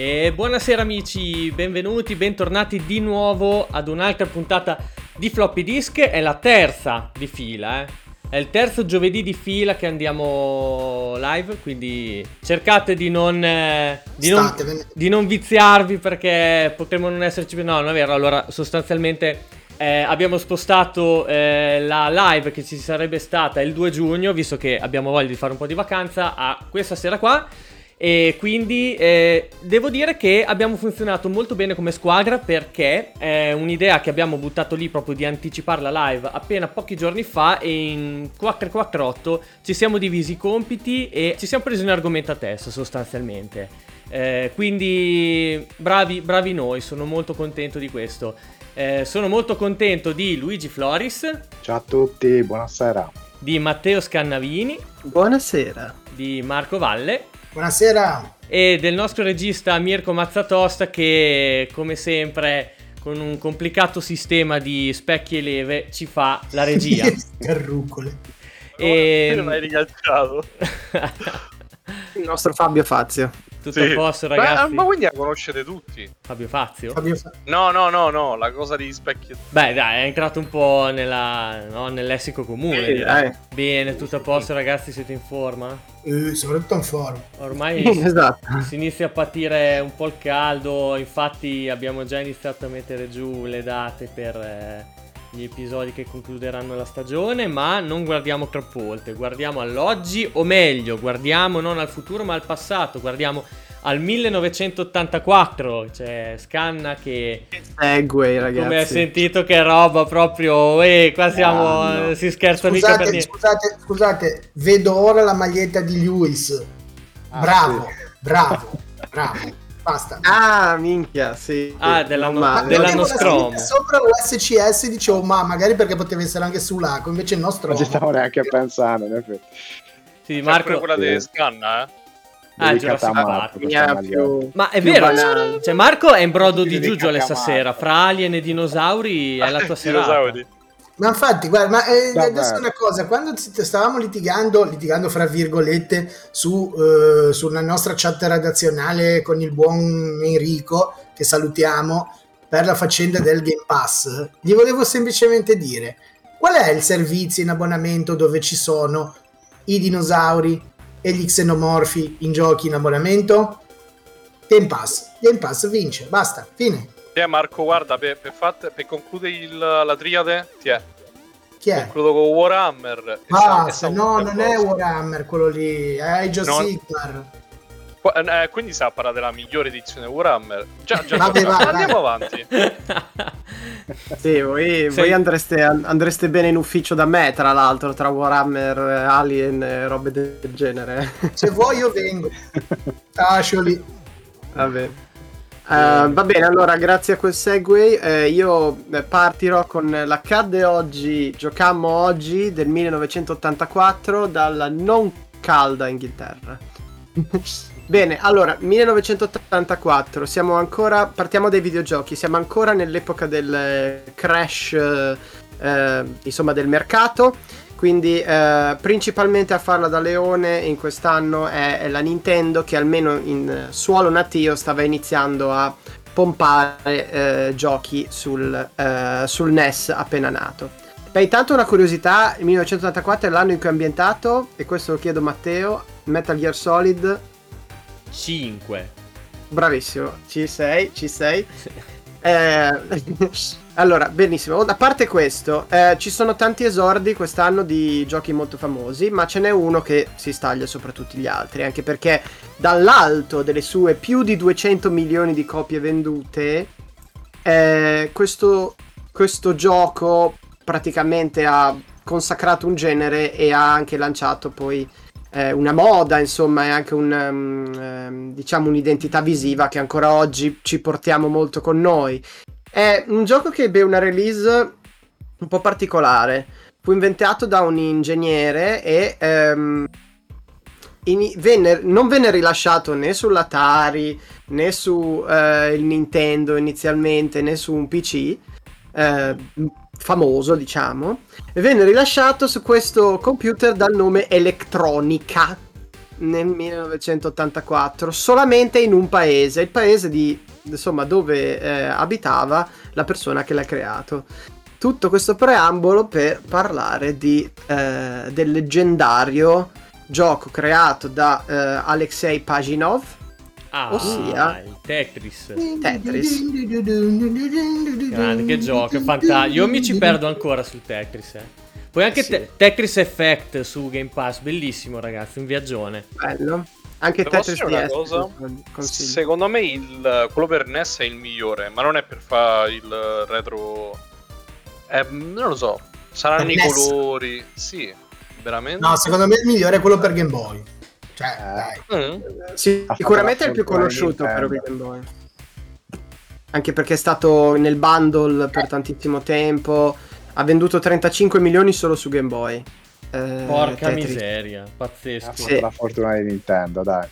E buonasera amici, benvenuti, bentornati di nuovo ad un'altra puntata di Floppy Disk. È la terza di fila, eh. È il terzo giovedì di fila che andiamo live, quindi cercate di non, eh, di non, di non viziarvi perché potremmo non esserci più. No, non è vero. Allora, sostanzialmente eh, abbiamo spostato eh, la live che ci sarebbe stata il 2 giugno, visto che abbiamo voglia di fare un po' di vacanza, a questa sera qua. E quindi eh, devo dire che abbiamo funzionato molto bene come squadra perché è un'idea che abbiamo buttato lì proprio di anticipare la live appena pochi giorni fa e in 448 ci siamo divisi i compiti e ci siamo presi un argomento a testa sostanzialmente. Eh, quindi bravi, bravi noi, sono molto contento di questo. Eh, sono molto contento di Luigi Floris. Ciao a tutti, buonasera. Di Matteo Scannavini. Buonasera. Di Marco Valle. Buonasera. E del nostro regista Mirko Mazzatosta che come sempre con un complicato sistema di specchi e leve ci fa la regia. Carrucole. E... Non hai rigalciato. Il nostro Fabio Fazio. Tutto sì. a posto, ragazzi. Ma, ma quindi la conoscete tutti? Fabio Fazio? Fabio Fa- no, no, no, no, la cosa di specchi. Beh, dai, è entrato un po' nella, no, nel lessico comune. Sì, dai. Bene, tutto a posto, ragazzi, siete in forma? Eh, soprattutto in forma. Ormai esatto. si inizia a patire un po' il caldo, infatti abbiamo già iniziato a mettere giù le date per... Eh, gli episodi che concluderanno la stagione, ma non guardiamo troppo oltre, guardiamo all'oggi, o meglio, guardiamo non al futuro ma al passato, guardiamo al 1984, c'è Scanna che... Segway ragazzi. Come hai sentito che roba proprio... Eh, qua siamo... Ah, no. Si scherza scusate, mica per niente. Scusate, scusate, vedo ora la maglietta di Lewis. Bravo, ah, sì. bravo, bravo. Basta. Ah, minchia, sì. Ah, dell'anno, ma dell'anno scromo. Sopra l'USCS dicevo, ma magari perché poteva essere anche su Laco, invece il nostro... Non ci stavo neanche a pensare, in effetti. Sì, Marco... quella di Scanna, eh? Ah, Jurassic Park. Più, Ma è vero, banale. cioè Marco è in brodo di Giugiole stasera, fra alien e dinosauri è la tua serata. Ma infatti, guarda, ma eh, adesso una cosa, quando stavamo litigando, litigando fra virgolette, su, eh, sulla nostra chat redazionale con il buon Enrico, che salutiamo, per la faccenda del Game Pass, gli volevo semplicemente dire, qual è il servizio in abbonamento dove ci sono i dinosauri e gli xenomorfi in giochi in abbonamento? Game Pass. Game Pass vince, basta, fine. Ti è Marco, guarda, per, per, fat, per concludere il, la triade, ti è. Chi è? Concludo con Warhammer. Basta, no, non è Warhammer quello lì, è Age of. Sigmar. Eh, quindi sa parlare della migliore edizione Warhammer. Già, già Vabbè, vai, andiamo vai. avanti. sì, voi, voi andreste, andreste, bene in ufficio da me, tra l'altro, tra Warhammer, Alien e robe del genere. Se vuoi io vengo. Tascioli. Vabbè. Uh, va bene, allora grazie a quel segue eh, io eh, partirò con l'accadde oggi, giocammo oggi del 1984 dalla non calda Inghilterra. bene, allora 1984, siamo ancora, partiamo dai videogiochi, siamo ancora nell'epoca del crash, eh, insomma del mercato quindi eh, principalmente a farla da leone in quest'anno è, è, la Nintendo che almeno in suolo natio stava iniziando a pompare eh, giochi sul, eh, sul, NES appena nato. Beh, intanto una curiosità, il 1984 è l'anno in cui è ambientato, e questo lo chiedo a Matteo, Metal Gear Solid 5. Bravissimo, ci sei, ci sei. Eh, allora, benissimo. A parte questo, eh, ci sono tanti esordi quest'anno di giochi molto famosi, ma ce n'è uno che si staglia sopra tutti gli altri, anche perché dall'alto delle sue più di 200 milioni di copie vendute, eh, questo, questo gioco praticamente ha consacrato un genere e ha anche lanciato poi eh, una moda, insomma, è anche un, um, diciamo un'identità visiva che ancora oggi ci portiamo molto con noi. È un gioco che ebbe una release un po' particolare. Fu inventato da un ingegnere e um, in, venne, non venne rilasciato né sull'Atari né su uh, Nintendo inizialmente né su un PC. Uh, famoso, diciamo, venne rilasciato su questo computer dal nome Electronica nel 1984, solamente in un paese, il paese di, insomma, dove eh, abitava la persona che l'ha creato. Tutto questo preambolo per parlare di, eh, del leggendario gioco creato da eh, Alexei Paginov, Ah, ossia il Tetris. Tetris. Grande, che gioco, fantastico. Io mi ci perdo ancora sul Tetris. Eh. Poi anche sì. te- Tetris Effect su Game Pass, bellissimo ragazzi, un viaggione. Bello. Anche Devo Tetris una DS, cosa? Secondo me il, quello per NES è il migliore, ma non è per fare il retro... Eh, non lo so, saranno i colori. Sì, veramente. No, secondo me il migliore è quello per Game Boy. Cioè, eh. dai. Mm. Sì, sicuramente è il più conosciuto per Game Boy. Anche perché è stato nel bundle per tantissimo tempo. Ha venduto 35 milioni solo su Game Boy. Eh, Porca Tetris. miseria, pazzesco. Sì. La fortuna di Nintendo, dai.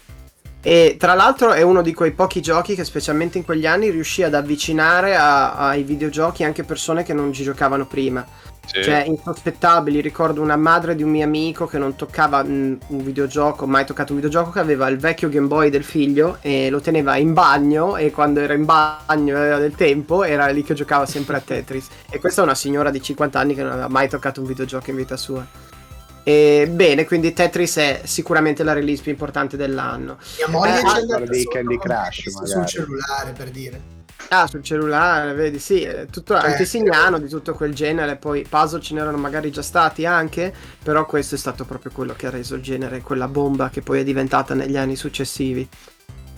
E tra l'altro è uno di quei pochi giochi che specialmente in quegli anni riuscì ad avvicinare a, ai videogiochi anche persone che non ci giocavano prima. Sì. Cioè, insospettabili. Ricordo una madre di un mio amico che non toccava un videogioco, mai toccato un videogioco, che aveva il vecchio Game Boy del figlio e lo teneva in bagno. E quando era in bagno aveva del tempo, era lì che giocava sempre a Tetris. E questa è una signora di 50 anni che non aveva mai toccato un videogioco in vita sua. E bene, quindi Tetris è sicuramente la release più importante dell'anno. Mia moglie eh, c'è ah, di Candy Crush sul cellulare per dire. Ah, sul cellulare, vedi, sì, è tutto cioè, antesignano di tutto quel genere, poi puzzle ce n'erano magari già stati anche, però questo è stato proprio quello che ha reso il genere quella bomba che poi è diventata negli anni successivi.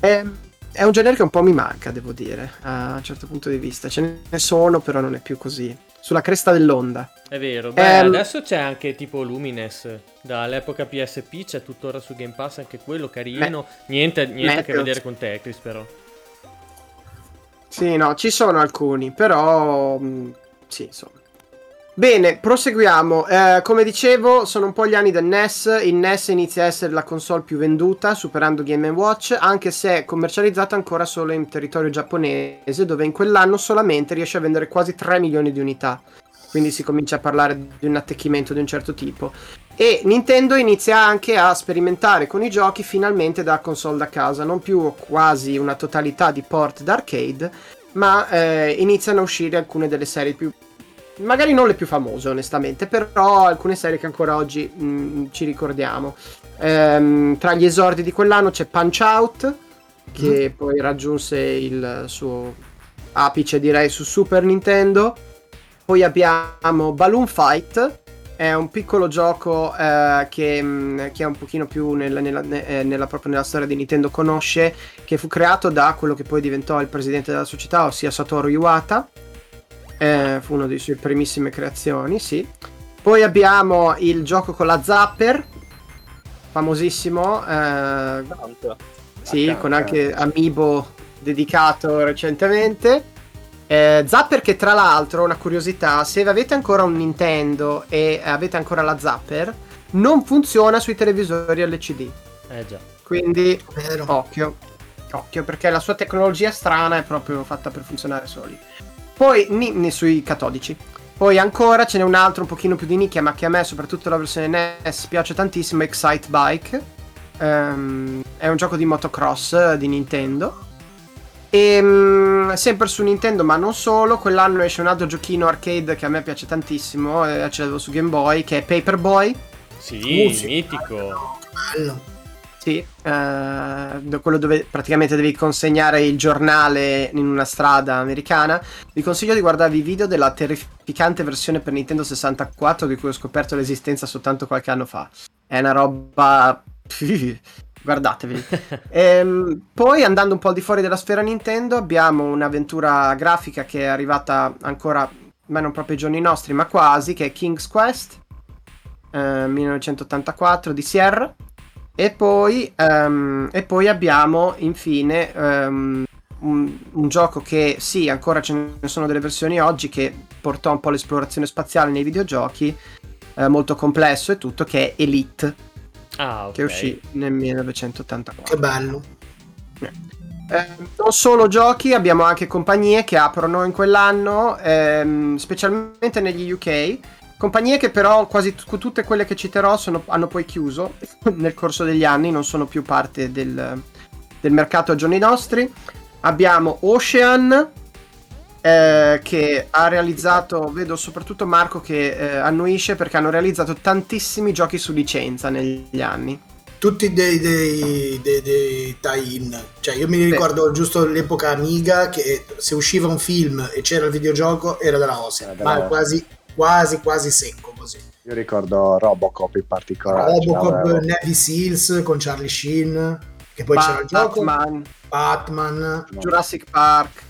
È, è un genere che un po' mi manca, devo dire, a un certo punto di vista. Ce ne sono, però non è più così. Sulla cresta dell'onda. È vero, beh, um, adesso c'è anche tipo Lumines, dall'epoca PSP c'è tuttora su Game Pass anche quello carino, beh, niente, niente a che vedere con Tetris però. Sì, no, ci sono alcuni, però... Mh, mm, sì, insomma. Bene, proseguiamo. Eh, come dicevo, sono un po' gli anni del NES. Il NES inizia a essere la console più venduta, superando Game Watch, anche se è commercializzata ancora solo in territorio giapponese, dove in quell'anno solamente riesce a vendere quasi 3 milioni di unità. Quindi si comincia a parlare di un attecchimento di un certo tipo. E Nintendo inizia anche a sperimentare con i giochi finalmente da console da casa, non più quasi una totalità di port d'arcade, ma eh, iniziano a uscire alcune delle serie più... magari non le più famose onestamente, però alcune serie che ancora oggi mh, mm, ci ricordiamo. Ehm, tra gli esordi di quell'anno c'è Punch Out, che mm. poi raggiunse il suo apice direi su Super Nintendo. Poi abbiamo Balloon Fight, è un piccolo gioco eh, che, mm, che, è un pochino più nella, nella, eh, nella, proprio nella storia di Nintendo conosce, che fu creato da quello che poi diventò il presidente della società, ossia Satoru Iwata. Eh, fu una delle sue primissime creazioni, sì. Poi abbiamo il gioco con la Zapper, famosissimo. Eh, sì, con anche Amiibo dedicato recentemente. Eh, Zapper che tra l'altro, una curiosità, se avete ancora un Nintendo e avete ancora la Zapper, non funziona sui televisori LCD. Eh già. Quindi, Vero. occhio. Occhio, perché la sua tecnologia strana è proprio fatta per funzionare soli. Poi, ni, ni sui catodici. Poi ancora ce n'è un altro un pochino più di nicchia, ma che a me, soprattutto la versione NES, piace tantissimo, Excite Bike. Um, è un gioco di motocross di Nintendo e um, sempre su Nintendo, ma non solo, quell'anno esce un altro giochino arcade che a me piace tantissimo, eh, ce l'avevo su Game Boy, che è Paperboy. Sì, uh, sì mitico. Bello. Sì, eh, quello dove praticamente devi consegnare il giornale in una strada americana. Vi consiglio di guardarvi i video della terrificante versione per Nintendo 64 di cui ho scoperto l'esistenza soltanto qualche anno fa. È una roba... Guardatevi. ehm, poi andando un po' al di fuori della sfera Nintendo abbiamo un'avventura grafica che è arrivata ancora, ma non proprio ai giorni nostri, ma quasi, che è King's Quest eh, 1984 di Sierra e poi, um, e poi abbiamo infine um, un, un, gioco che sì, ancora ce ne sono delle versioni oggi che portò un po' l'esplorazione spaziale nei videogiochi, eh, molto complesso e tutto, che è Elite, ah, okay. che uscì nel 1984. Che bello. Eh, non solo giochi, abbiamo anche compagnie che aprono in quell'anno, ehm, specialmente negli UK Compagnie che però quasi t- tutte quelle che citerò sono, hanno poi chiuso nel corso degli anni, non sono più parte del, del mercato a giorni nostri. Abbiamo Ocean, eh, che ha realizzato, vedo soprattutto Marco che eh, annuisce perché hanno realizzato tantissimi giochi su licenza negli anni. Tutti dei, dei, dei, dei tie-in, cioè io mi ricordo Beh. giusto l'epoca Amiga che se usciva un film e c'era il videogioco era della Ocean, ma quasi quasi quasi secco così. Io ricordo Robocop in particolare. Robocop, Navy Seals con Charlie Sheen, che poi Bat- c'era il gioco. Batman. Batman. Jurassic Park.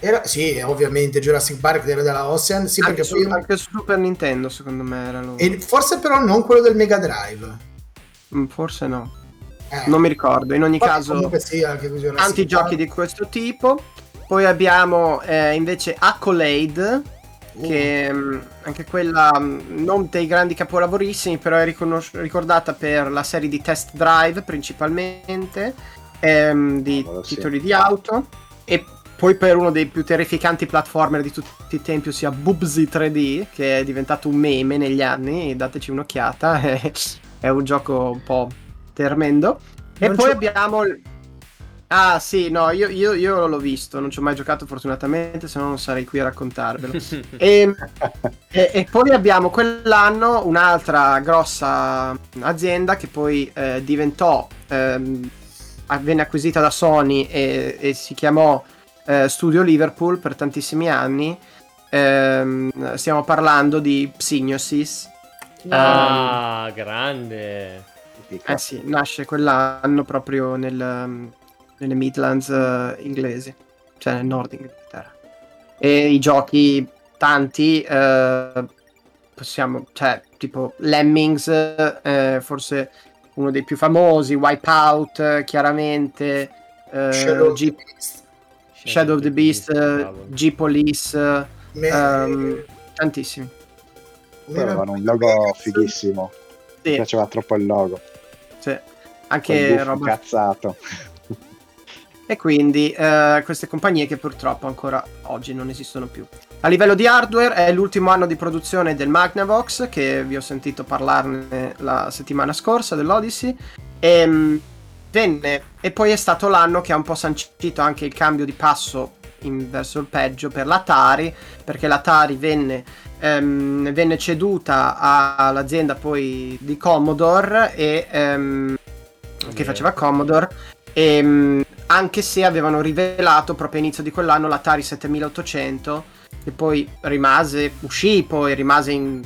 Era, sì, ovviamente Jurassic Park era della Ocean. Sì, anche, su, poi... anche su Super Nintendo, secondo me era lui. E forse però non quello del Mega Drive. Mm, forse no. Eh. Non mi ricordo. In ogni Poi, caso, sì, tanti giochi di questo tipo. Poi abbiamo eh, invece Accolade che mm, anche quella mm, non dei grandi capolavorissimi, però è riconos- ricordata per la serie di Test Drive principalmente, ehm, di oh, titoli sì. di auto, e poi per uno dei più terrificanti platformer di tutti i tempi, ossia Bubsy 3D, che è diventato un meme negli anni, dateci un'occhiata, è un gioco un po' tremendo. Non e poi abbiamo Ah sì, no, io, io, io, l'ho visto, non ci ho mai giocato fortunatamente, se no non sarei qui a raccontarvelo. e, e, e, poi abbiamo quell'anno un'altra grossa azienda che poi eh, diventò, ehm, venne acquisita da Sony e, e si chiamò eh, Studio Liverpool per tantissimi anni. Ehm, stiamo parlando di Psygnosis. Ah, um, grande! Eh sì, nasce quell'anno proprio nel nelle Midlands uh, inglesi, cioè nel nord Inghilterra. E i giochi, tanti, uh, possiamo, cioè, tipo Lemmings, uh, forse uno dei più famosi, Wipeout, chiaramente, Shadow, G-. Shadow of the Beast, G-Police, um, tantissimi. Avevano un logo fighissimo. Sì. Mi piaceva troppo il logo. Sì. Anche roba cazzato e quindi eh, queste compagnie che purtroppo ancora oggi non esistono più. A livello di hardware è l'ultimo anno di produzione del Magnavox che vi ho sentito parlarne la settimana scorsa dell'Odyssey e, ehm, venne, e poi è stato l'anno che ha un po' sancito anche il cambio di passo in, verso il peggio per l'Atari perché l'Atari venne, ehm, venne ceduta all'azienda poi di Commodore e, ehm, che faceva Commodore e, ehm, anche se avevano rivelato proprio all'inizio di quell'anno l'Atari 7800 che poi rimase, uscì poi rimase in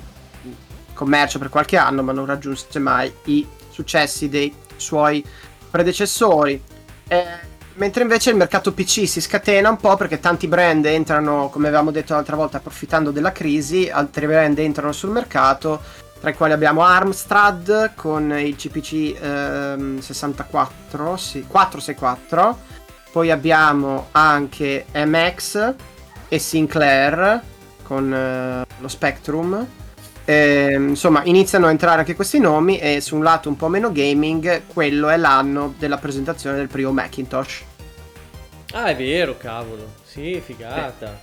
commercio per qualche anno ma non raggiunse mai i successi dei suoi predecessori. Eh, mentre invece il mercato PC si scatena un po' perché tanti brand entrano, come avevamo detto l'altra volta, approfittando della crisi, altri brand entrano sul mercato tra i quali abbiamo Armstrad con il CPC ehm, 64, sì, 464, poi abbiamo anche MX e Sinclair con eh, lo Spectrum. E, insomma, iniziano a entrare anche questi nomi e su un lato un po' meno gaming, quello è l'anno della presentazione del primo Macintosh. Ah, è vero, cavolo. Sì, figata.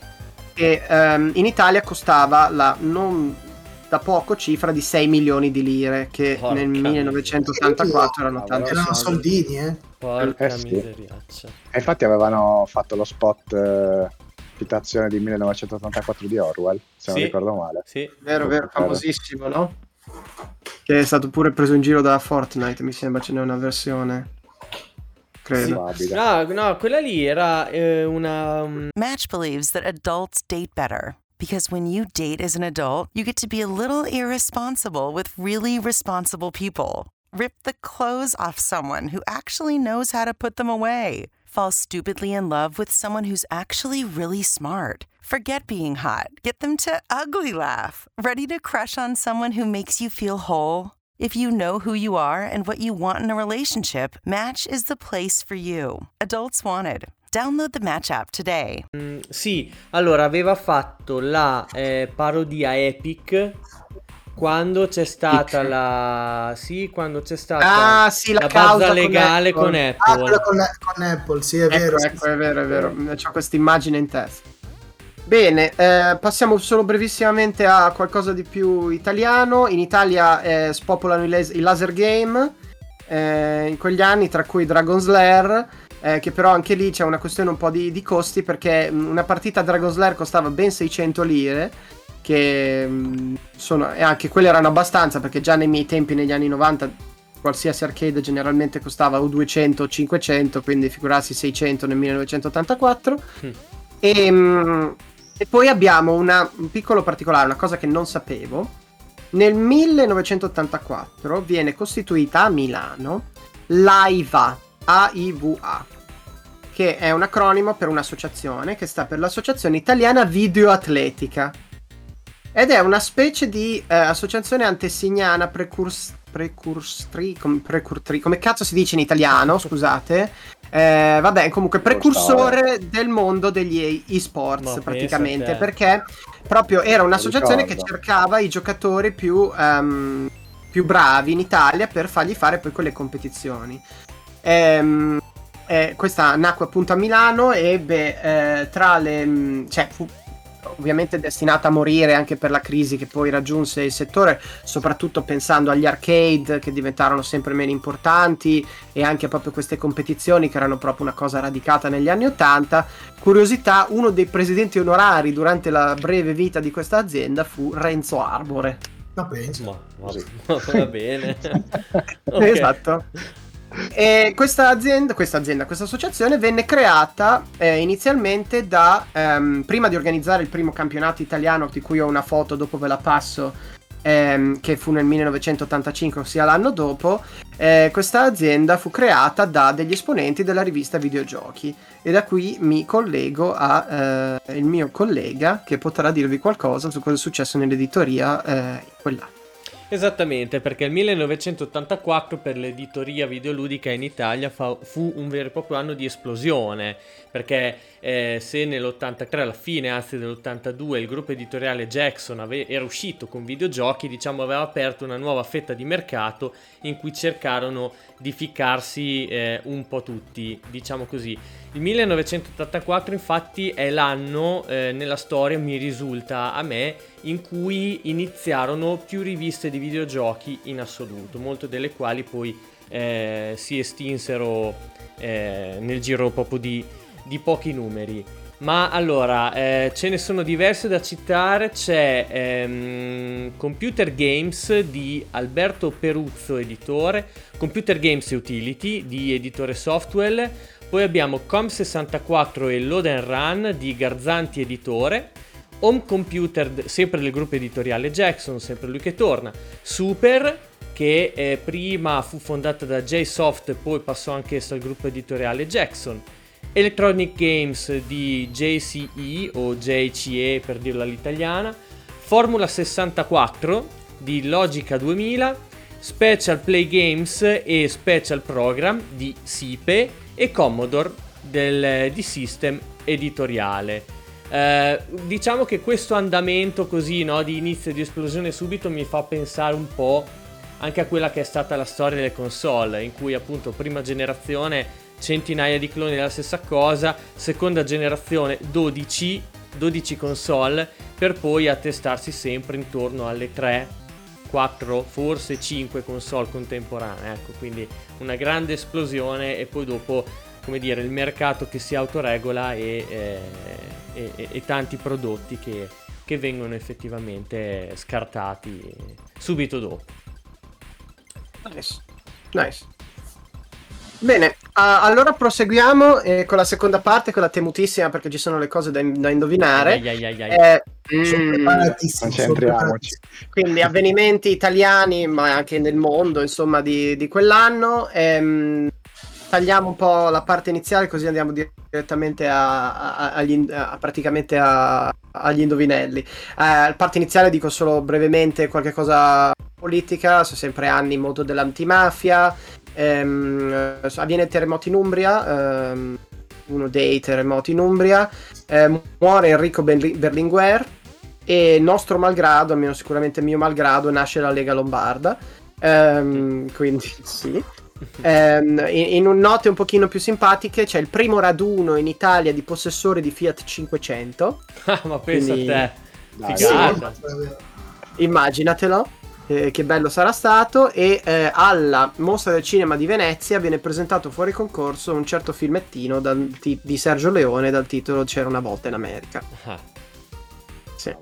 E um, in Italia costava la non da poco cifra di 6 milioni di lire, che Porca nel 1984 erano tanti erano soldini, eh. Porca eh, sì. E infatti avevano fatto lo spot eh, citazione di 1984 di Orwell, se sì. non ricordo male. Sì, vero, vero, famosissimo, no? che è stato pure preso in giro da Fortnite, mi sembra ce n'è una versione. Credo. No, no, quella lì era eh, una... Um... Match believes that adults date better. Because when you date as an adult, you get to be a little irresponsible with really responsible people. Rip the clothes off someone who actually knows how to put them away. Fall stupidly in love with someone who's actually really smart. Forget being hot. Get them to ugly laugh. Ready to crush on someone who makes you feel whole? If you know who you are and what you want in a relationship, Match is the place for you. Adults wanted. Download the Match app today. Mm, sì, allora aveva fatto la eh, parodia Epic quando c'è stata la sì quando c'è stata ah, sì, la, la base legale con Apple, con, Apple. Ah, con, con, Apple sì è ecco, vero ecco, è vero è vero. Ho questa immagine in testa. Bene, eh, passiamo solo brevissimamente a qualcosa di più italiano. In Italia eh, spopolano i, las- i, laser game eh, in quegli anni, tra cui Dragon Slayer, eh, che però anche lì c'è una questione un po' di, di costi perché una partita Dragon Slayer costava ben 600 lire, che mm, sono, e anche quelle erano abbastanza perché già nei miei tempi, negli anni 90, qualsiasi arcade generalmente costava o 200 o 500, quindi figurarsi 600 nel 1984. Mm. E... Mh, e poi abbiamo una, un piccolo particolare, una cosa che non sapevo. Nel 1984 viene costituita a Milano l'AIVA, AIVA, che è un acronimo per un'associazione che sta per l'Associazione Italiana Videoatletica. Ed è una specie di eh, associazione antesignana precurs- precursori, com- precurtri, come cazzo si dice in italiano, scusate, eh, vabbè, comunque precursore del mondo degli e-sports no, praticamente, perché proprio era un'associazione che cercava i giocatori più, um, più, bravi in Italia per fargli fare poi quelle competizioni. Ehm, eh, questa nacque appunto a Milano e ebbe eh, tra le... cioè fu ovviamente destinata a morire anche per la crisi che poi raggiunse il settore, soprattutto pensando agli arcade che diventarono sempre meno importanti e anche proprio queste competizioni che erano proprio una cosa radicata negli anni Ottanta. Curiosità, uno dei presidenti onorari durante la breve vita di questa azienda fu Renzo Arbore. No, penso. Ma, ma, va bene. okay. Esatto. E questa azienda, questa azienda, questa associazione venne creata eh, inizialmente da, ehm, prima di organizzare il primo campionato italiano, di cui ho una foto, dopo ve la passo, ehm, che fu nel 1985, ossia l'anno dopo, eh, questa azienda fu creata da degli esponenti della rivista Videogiochi. E da qui mi collego al eh, mio collega che potrà dirvi qualcosa su cosa è successo nell'editoria eh, quell'anno. Esattamente, perché il 1984 per l'editoria videoludica in Italia fa, fu un vero e proprio anno di esplosione, perché eh, se nell'83, alla fine anzi dell'82, il gruppo editoriale Jackson ave- era uscito con videogiochi, diciamo aveva aperto una nuova fetta di mercato in cui cercarono di ficcarsi eh, un po' tutti, diciamo così. Il 1984 infatti è l'anno eh, nella storia, mi risulta a me, in cui iniziarono più riviste di videogiochi in assoluto, molte delle quali poi eh, si estinsero eh, nel giro proprio di, di pochi numeri. Ma allora, eh, ce ne sono diverse da citare, c'è ehm, Computer Games di Alberto Peruzzo, editore, Computer Games Utility di editore software, poi abbiamo Com64 e Load Run di Garzanti editore, Home Computer, sempre del gruppo editoriale Jackson, sempre lui che torna, Super, che eh, prima fu fondata da JSoft poi passò anch'esso al gruppo editoriale Jackson, Electronic Games di JCE o JCE per dirla all'italiana, Formula 64 di Logica 2000, Special Play Games e Special Program di SIPE e Commodore del, di System editoriale. Eh, diciamo che questo andamento così no, di inizio di esplosione subito mi fa pensare un po' anche a quella che è stata la storia delle console, in cui appunto prima generazione centinaia di cloni della stessa cosa, seconda generazione 12, 12 console, per poi attestarsi sempre intorno alle 3, 4, forse 5 console contemporanee. Ecco, quindi una grande esplosione e poi dopo, come dire, il mercato che si autoregola e, eh, e, e, tanti prodotti che, che vengono effettivamente scartati subito dopo. Nice. Nice. Bene, uh, allora proseguiamo eh, con la seconda parte, quella temutissima perché ci sono le cose da, da indovinare. Ai, ai, ai, ai. Eh, mm, Concentriamoci. Quindi avvenimenti italiani, ma anche nel mondo, insomma, di, di quell'anno. Ehm, tagliamo un po' la parte iniziale così andiamo direttamente a, a, agli, a, praticamente agli indovinelli. Eh, la parte iniziale dico solo brevemente qualche cosa politica, sono sempre anni in modo dell'antimafia, ehm, avviene il terremoto in Umbria, ehm, uno dei terremoti in Umbria, eh, muore Enrico Berlinguer e nostro malgrado, almeno sicuramente mio malgrado, nasce la Lega Lombarda. Ehm, quindi sì. Um, in, in un note un pochino più simpatiche c'è il primo raduno in Italia di possessori di Fiat 500 ah, ma pensa quindi... a te. figata sì, immaginatelo eh, che bello sarà stato e eh, alla mostra del cinema di Venezia viene presentato fuori concorso un certo filmettino dal, di Sergio Leone dal titolo C'era una volta in America ah. sì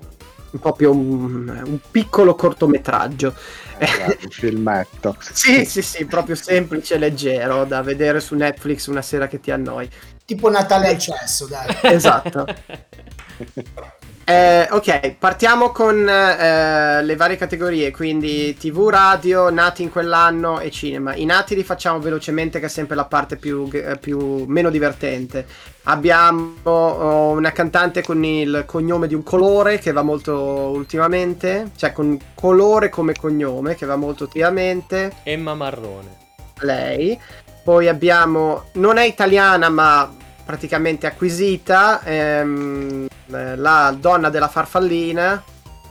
più un, un piccolo cortometraggio eh, un filmetto. sì, sì, sì, proprio semplice e leggero da vedere su Netflix una sera che ti annoi. Tipo Natale al cesso, dai. esatto. Eh, ok, partiamo con eh, le varie categorie, quindi TV, radio, nati in quell'anno e cinema. I nati li facciamo velocemente che è sempre la parte più, eh, più meno divertente. Abbiamo oh, una cantante con il cognome di un colore che va molto ultimamente, cioè con colore come cognome che va molto ultimamente. Emma Marrone. Lei. Poi abbiamo, non è italiana ma praticamente acquisita, ehm, eh, la donna della farfallina.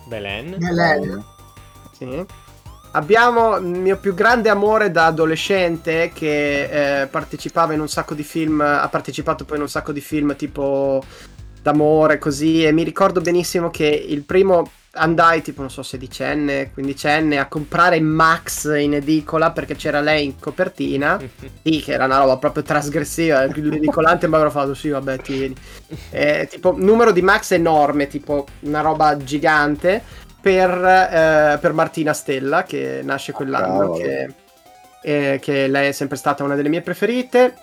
Belen. Belen. Sì. Abbiamo il mio più grande amore da adolescente che eh, partecipava in un sacco di film, ha partecipato poi in un sacco di film tipo d'amore così e mi ricordo benissimo che il primo andai tipo non so sedicenne, quindicenne a comprare Max in edicola perché c'era lei in copertina sì che era una roba proprio trasgressiva l'edicolante mi aveva fatto sì vabbè tieni eh, tipo numero di Max enorme tipo una roba gigante per, eh, per Martina Stella che nasce quell'anno oh, che, eh, che lei è sempre stata una delle mie preferite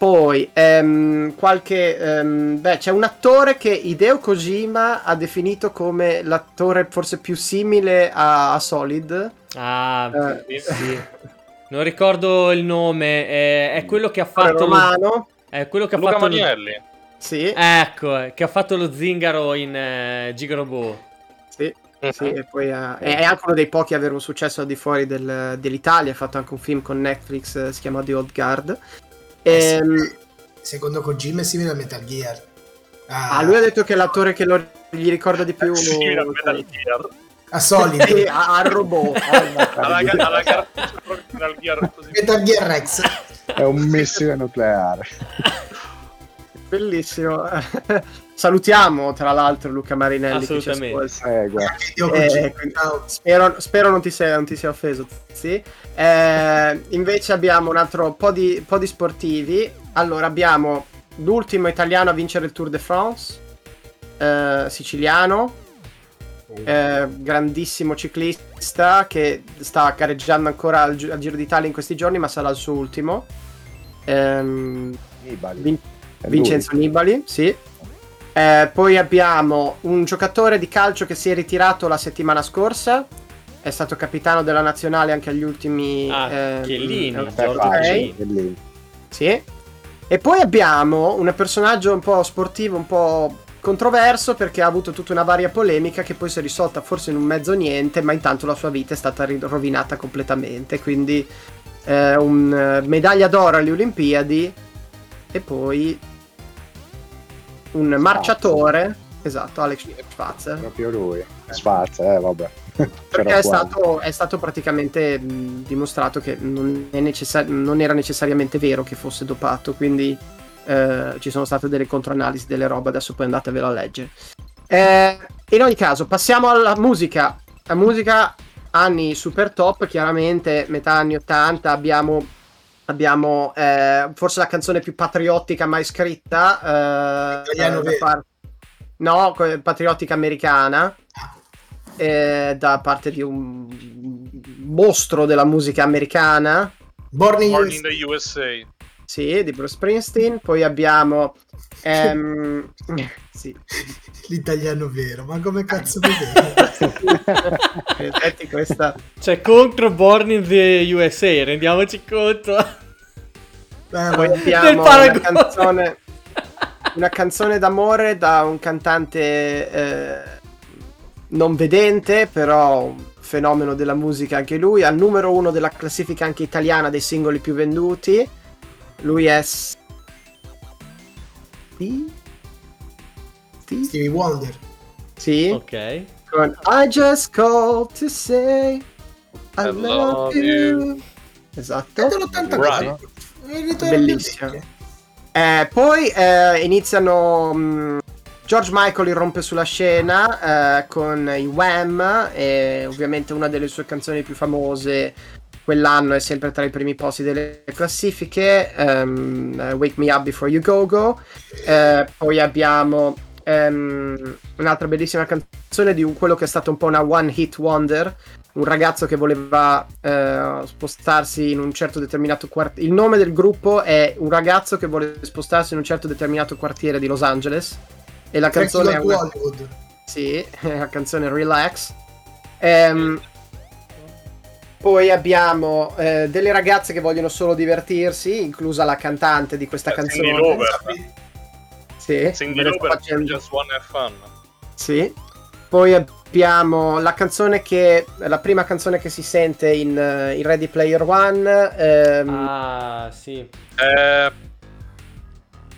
poi, ehm, qualche. Ehm, beh, c'è un attore che Hideo Kojima ha definito come l'attore forse più simile a, a Solid. Ah, eh, sì. non ricordo il nome. È, è quello che ha fatto. Romano. Lo, è quello che Luca ha fatto. Manielli. Lo, sì. Ecco, eh, che ha fatto lo zingaro in eh, Gigoboo. Sì. Uh-huh. Sì, e poi ha, è anche uno dei pochi a avere un successo al di fuori del, dell'Italia. Ha fatto anche un film con Netflix, eh, si chiama The Old Guard. Ehm, secondo Kojima è simile a Metal Gear. Ah, ah, lui ha detto che è l'attore che lo, gli ricorda di più. Simile a Metal Gear. A Solid. sì, a, robot. alla, alla gara Metal Gear. Metal Gear Rex. È un missile nucleare. Bellissimo. Salutiamo tra l'altro Luca Marinelli. Assolutamente. Eh, eh, spero, spero, non, ti sia, non ti sia offeso. Sì. Eh, invece abbiamo un altro po' di, po' di sportivi. Allora abbiamo l'ultimo italiano a vincere il Tour de France, eh, siciliano, eh, grandissimo ciclista che sta gareggiando ancora al, al, Giro d'Italia in questi giorni, ma sarà il suo ultimo. Ehm, Vin- Vincenzo Nibali, sì. Eh, poi abbiamo un giocatore di calcio che si è ritirato la settimana scorsa. È stato capitano della nazionale anche agli ultimi. Ah, eh, Chiellini, Chiellini. Sì. E poi abbiamo un personaggio un po' sportivo, un po' controverso perché ha avuto tutta una varia polemica che poi si è risolta forse in un mezzo niente, ma intanto la sua vita è stata rovinata completamente. Quindi eh, un eh, medaglia d'oro alle Olimpiadi e poi un Spazio. marciatore. Esatto, Alex Spazzer. Proprio lui. Spazzer, eh, vabbè. Perché è stato, è stato, praticamente mh, dimostrato che non, necessar- non, era necessariamente vero che fosse dopato, quindi eh, ci sono state delle controanalisi delle robe, adesso poi andatevelo a leggere. Eh, in ogni caso, passiamo alla musica. La musica anni super top, chiaramente metà anni 80 abbiamo abbiamo eh, forse la canzone più patriottica mai scritta. Eh, eh, par- no, patriottica americana. Eh, da parte di un mostro della musica americana. Born in, Born USA. in the USA. Sì, di Bruce Springsteen. Poi abbiamo... ehm, sì, L'italiano vero, ma come cazzo vedi? in effetti questa... Cioè, contro Born in the USA, rendiamoci conto. Eh, Poi abbiamo una canzone, una canzone d'amore da un cantante eh, non vedente, però un fenomeno della musica anche lui, al numero uno della classifica anche italiana dei singoli più venduti. Lui è... Sì? Sì? Stevie Wonder. Sì? Ok. Con I just called to say I, I love, love you. Esatto. È dell'84. Right. Bellissimo. Eh, poi eh, iniziano. mh, George Michael irrompe sulla scena eh, con i Wham e ovviamente una delle sue canzoni più famose quell'anno è sempre tra i primi posti delle classifiche eh, Wake Me Up Before You Go Go Eh, poi abbiamo ehm, un'altra bellissima canzone di un- quello che è stato un po' una one hit wonder un ragazzo che voleva eh, spostarsi in un certo determinato quartiere. Il nome del gruppo è un ragazzo che vuole spostarsi in un certo determinato quartiere di Los Angeles. E la canzone è una... Hollywood. Sì, la canzone Relax. Ehm, poi abbiamo eh, delle ragazze che vogliono solo divertirsi, inclusa la cantante di questa Eh, canzone. Cindy Lauper. Sì, sto Lauper, facendo- just wanna have fun. Sì. Poi abbiamo la canzone che la prima canzone che si sente in, eh, in Ready Player One, ehm, Ah, sì. Eh,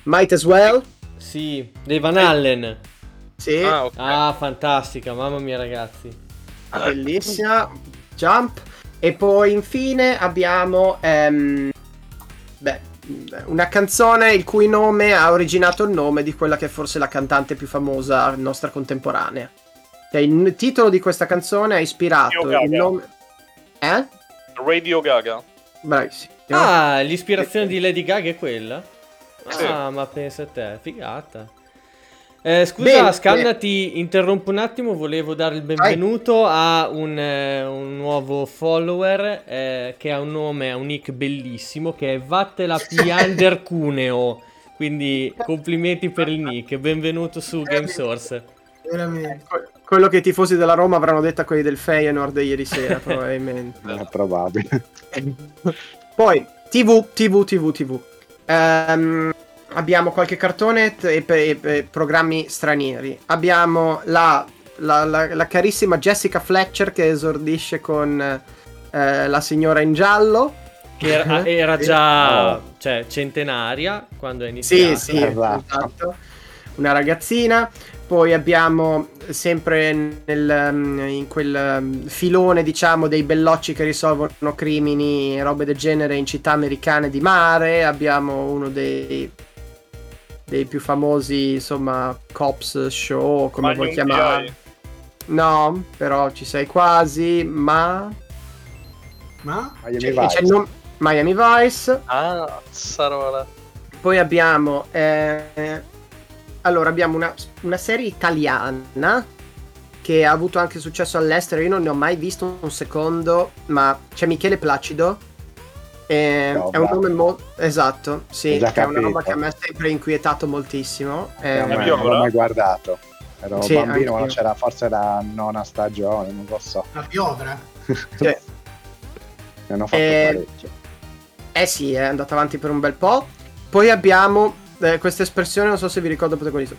Might as well. Sì, dei Van Allen. Sì, ah, ok. Ah, fantastica, mamma mia ragazzi. bellissima. Jump. E poi infine abbiamo ehm, beh, una canzone il cui nome ha originato il nome di quella che è forse la cantante più famosa nostra contemporanea. Cioè, il titolo di questa canzone ha ispirato Io Gaga. il nome. Eh? Radio Gaga. Bravissimo. Ah, l'ispirazione di Lady Gaga è quella? Sì. Ah, ma pensa a te, figata. Eh, scusa, Bene. Scanna, ti interrompo un attimo, volevo dare il benvenuto a un, eh, un nuovo follower eh, che ha un nome, ha un nick bellissimo, che è Vattela Piander Cuneo. Quindi complimenti per il nick, benvenuto su GameSource. Veramente. Que- Quello che i tifosi della Roma avranno detto a quelli del Feyenoord ieri sera, probabilmente. È probabile. Poi, TV, TV, TV, TV. Ehm, abbiamo qualche cartone e, e pe- programmi stranieri. Abbiamo la, la- la- la carissima Jessica Fletcher che esordisce con eh, la signora in giallo. Che era, era già Oh. cioè, centenaria quando è iniziata. Sì, sì, Esatto. esatto. Una ragazzina. Poi abbiamo sempre nel, um, in quel um, filone, diciamo, dei bellocci che risolvono crimini e robe del genere in città americane di mare. Abbiamo uno dei, dei più famosi, insomma, cops show, come Magnum vuoi chiamarli. No, però ci sei quasi, ma... Ma? Miami C'è, Vice. nome- Miami Vice. Ah, Sarola. Poi abbiamo. eh, allora, abbiamo una, una serie italiana che ha avuto anche successo all'estero. Io non ne ho mai visto un secondo, ma c'è Michele Placido. Eh, è un nome molto. Esatto, sì, è una capito. roba che a me ha sempre inquietato moltissimo. Eh, Eh, non l'ho mai guardato. Ero Sì, bambino quando c'era forse la nona stagione, non lo so. La piovra? sì. Ne hanno fatto Eh, parecchio. Eh sì, è andato avanti per un bel po'. Poi abbiamo eh, questa espressione, non so se vi ricordo protagonista.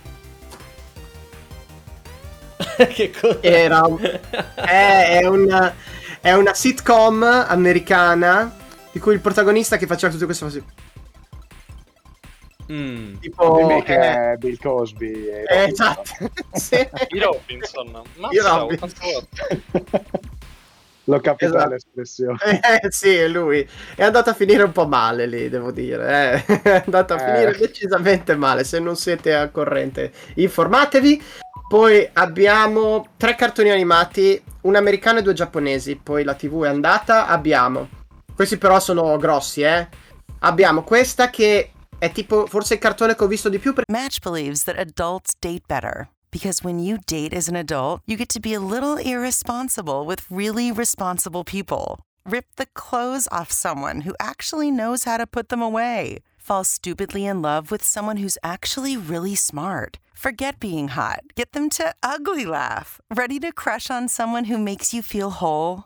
che cosa? Era un- è, è una, è una sitcom americana di cui il protagonista che faceva tutte queste cose. Mm. Tipo, che eh, è Bill Cosby. e eh, esatto. Sì. I Robinson. Mazza, Robinson. L'ho capito Esatto. l'espressione. Eh, sì, è lui. È andato a finire un po' male lì, devo dire. eh. È andato a Eh. finire decisamente male. Se non siete al corrente, informatevi. Poi abbiamo tre cartoni animati, un americano e due giapponesi. Poi la TV è andata. Abbiamo. Questi però sono grossi, eh. Abbiamo questa che è tipo forse il cartone che ho visto di più. perché Match believes that adults date better. Because when you date as an adult, you get to be a little irresponsible with really responsible people. Rip the clothes off someone who actually knows how to put them away. Fall stupidly in love with someone who's actually really smart. Forget being hot. Get them to ugly laugh. Ready to crush on someone who makes you feel whole?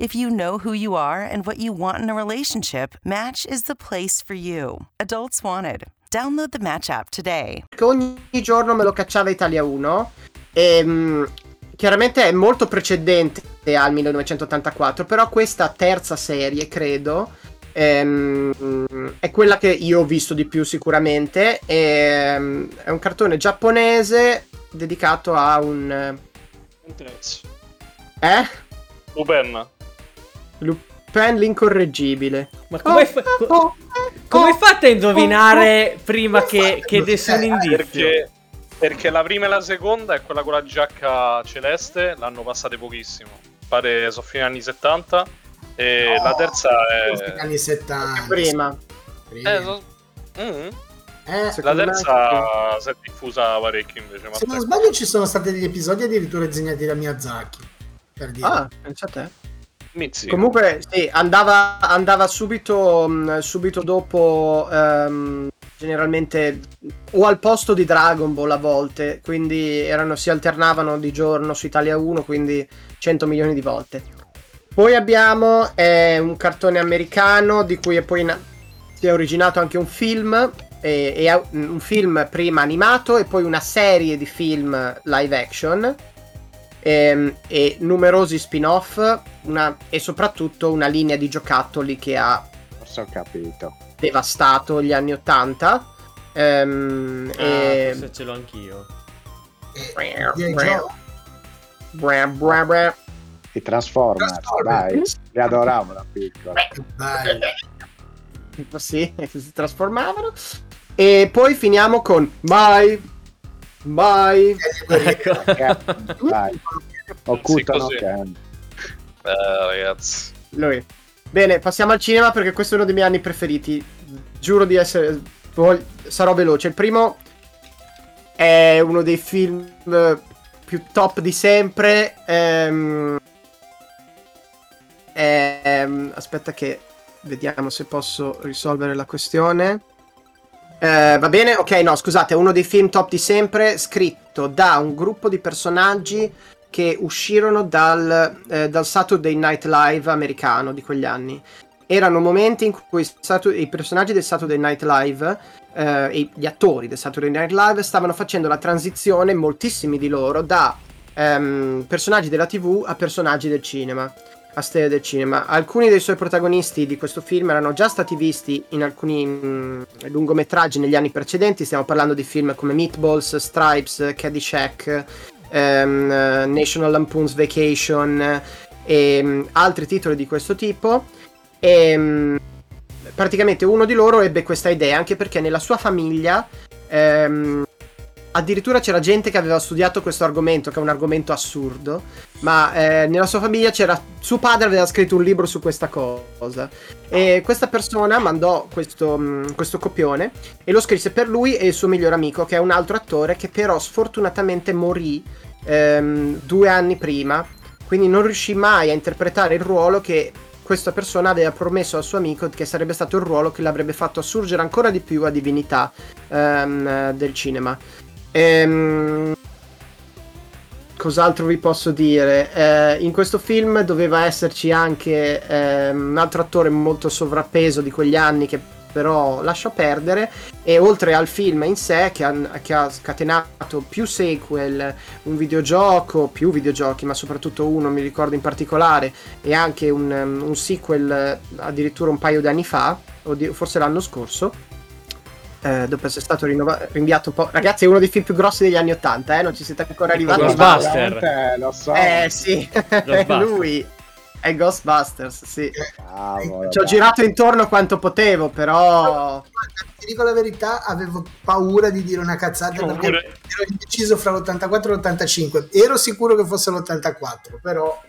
If you know who you are and what you want in a relationship, Match is the place for you. Adults Wanted. Download the Match app today. Ogni giorno me lo cacciava Italia 1 e mh, chiaramente è molto precedente al 1984, però questa terza serie, credo, ehm, è quella che io ho visto di più sicuramente. Ehm, è un cartone giapponese dedicato a un... Eh? Lupin. Lupin l'incorreggibile. Ma come, fa- co- come fate a indovinare prima che, che desse un indizio? Perché, perché la prima e la seconda è quella con la giacca celeste, l'hanno passate pochissimo. Pare sono fine anni 70. E No, la terza è. anni 70. Prima. Prima. Eh, so- Mm. Eh, La Secondo me terza si è diffusa parecchio invece. Se non sbaglio ci sono stati degli episodi addirittura disegnati da Miyazaki. Per dire. Ah, pensa a te. Mizzi. Comunque, sì, andava, andava subito, mh, subito dopo, ehm, generalmente, o al posto di Dragon Ball a volte, quindi erano, si alternavano di giorno su Italia 1, quindi 100 milioni di volte. Poi abbiamo eh, un cartone americano di cui è poi na- si è originato anche un film, e, e un film prima animato e poi una serie di film live action ehm, e numerosi spin-off una- e soprattutto una linea di giocattoli che ha Forse ho capito. devastato gli anni 80 ehm, Ah, e... forse ce l'ho anch'io. G.I. Joe. Bra, bra, bra. I Transformers, Transformers. dai, li adoravo da piccolo. Dai. sì, si trasformavano e poi finiamo con Mai Mai Ecco. Dai, Okuto Sì, no così. Ken. Eh, ragazzi. lui bene passiamo al cinema perché questo è uno dei miei anni preferiti giuro di essere vog- sarò veloce il primo è uno dei film più top di sempre ehm, ehm, aspetta che vediamo se posso risolvere la questione Eh, va bene ok no scusate è uno dei film top di sempre scritto da un gruppo di personaggi che uscirono dal, eh, dal Saturday Night Live americano di quegli anni. Erano momenti in cui Satu- i personaggi del Saturday Night Live eh, e gli attori del Saturday Night Live stavano facendo la transizione, moltissimi di loro, da ehm, personaggi della TV a personaggi del cinema, a stelle del cinema. Alcuni dei suoi protagonisti di questo film erano già stati visti in alcuni mm, lungometraggi negli anni precedenti, stiamo parlando di film come Meatballs, Stripes, Caddyshack, ehm, eh, National Lampoon's Vacation e mm, altri titoli di questo tipo. E mm, praticamente uno di loro ebbe questa idea anche perché nella sua famiglia ehm, addirittura c'era gente che aveva studiato questo argomento, che è un argomento assurdo, ma eh, nella sua famiglia c'era suo padre aveva scritto un libro su questa cosa e questa persona mandò questo, mh, questo copione e lo scrisse per lui e il suo migliore amico, che è un altro attore che però sfortunatamente morì ehm, due anni prima, quindi non riuscì mai a interpretare il ruolo che questa persona aveva promesso al suo amico che sarebbe stato il ruolo che l'avrebbe fatto assurgere ancora di più a divinità ehm, del cinema. Ehm, cos'altro vi posso dire? Eh, in questo film doveva esserci anche ehm, un altro attore molto sovrappeso di quegli anni che però lascia perdere e oltre al film in sé che ha, che ha scatenato più sequel, un videogioco, più videogiochi ma soprattutto uno mi ricordo in particolare e anche un, um, un sequel eh, addirittura un paio di anni fa, o di- forse l'anno scorso, eh, dopo essere stato rinnova- rinviato un po'. Ragazzi, è uno dei film più grossi degli anni Ottanta, eh? Non ci siete ancora arrivati. Ghostbuster. Eh, lo so. Eh sì, lui. È Ghostbusters, sì. Cavolo, Ci ho dai. girato intorno quanto potevo, però... Ti dico la verità, avevo paura di dire una cazzata perché pure. ero indeciso fra l'84 e l'85. Ero sicuro che fosse l'84, però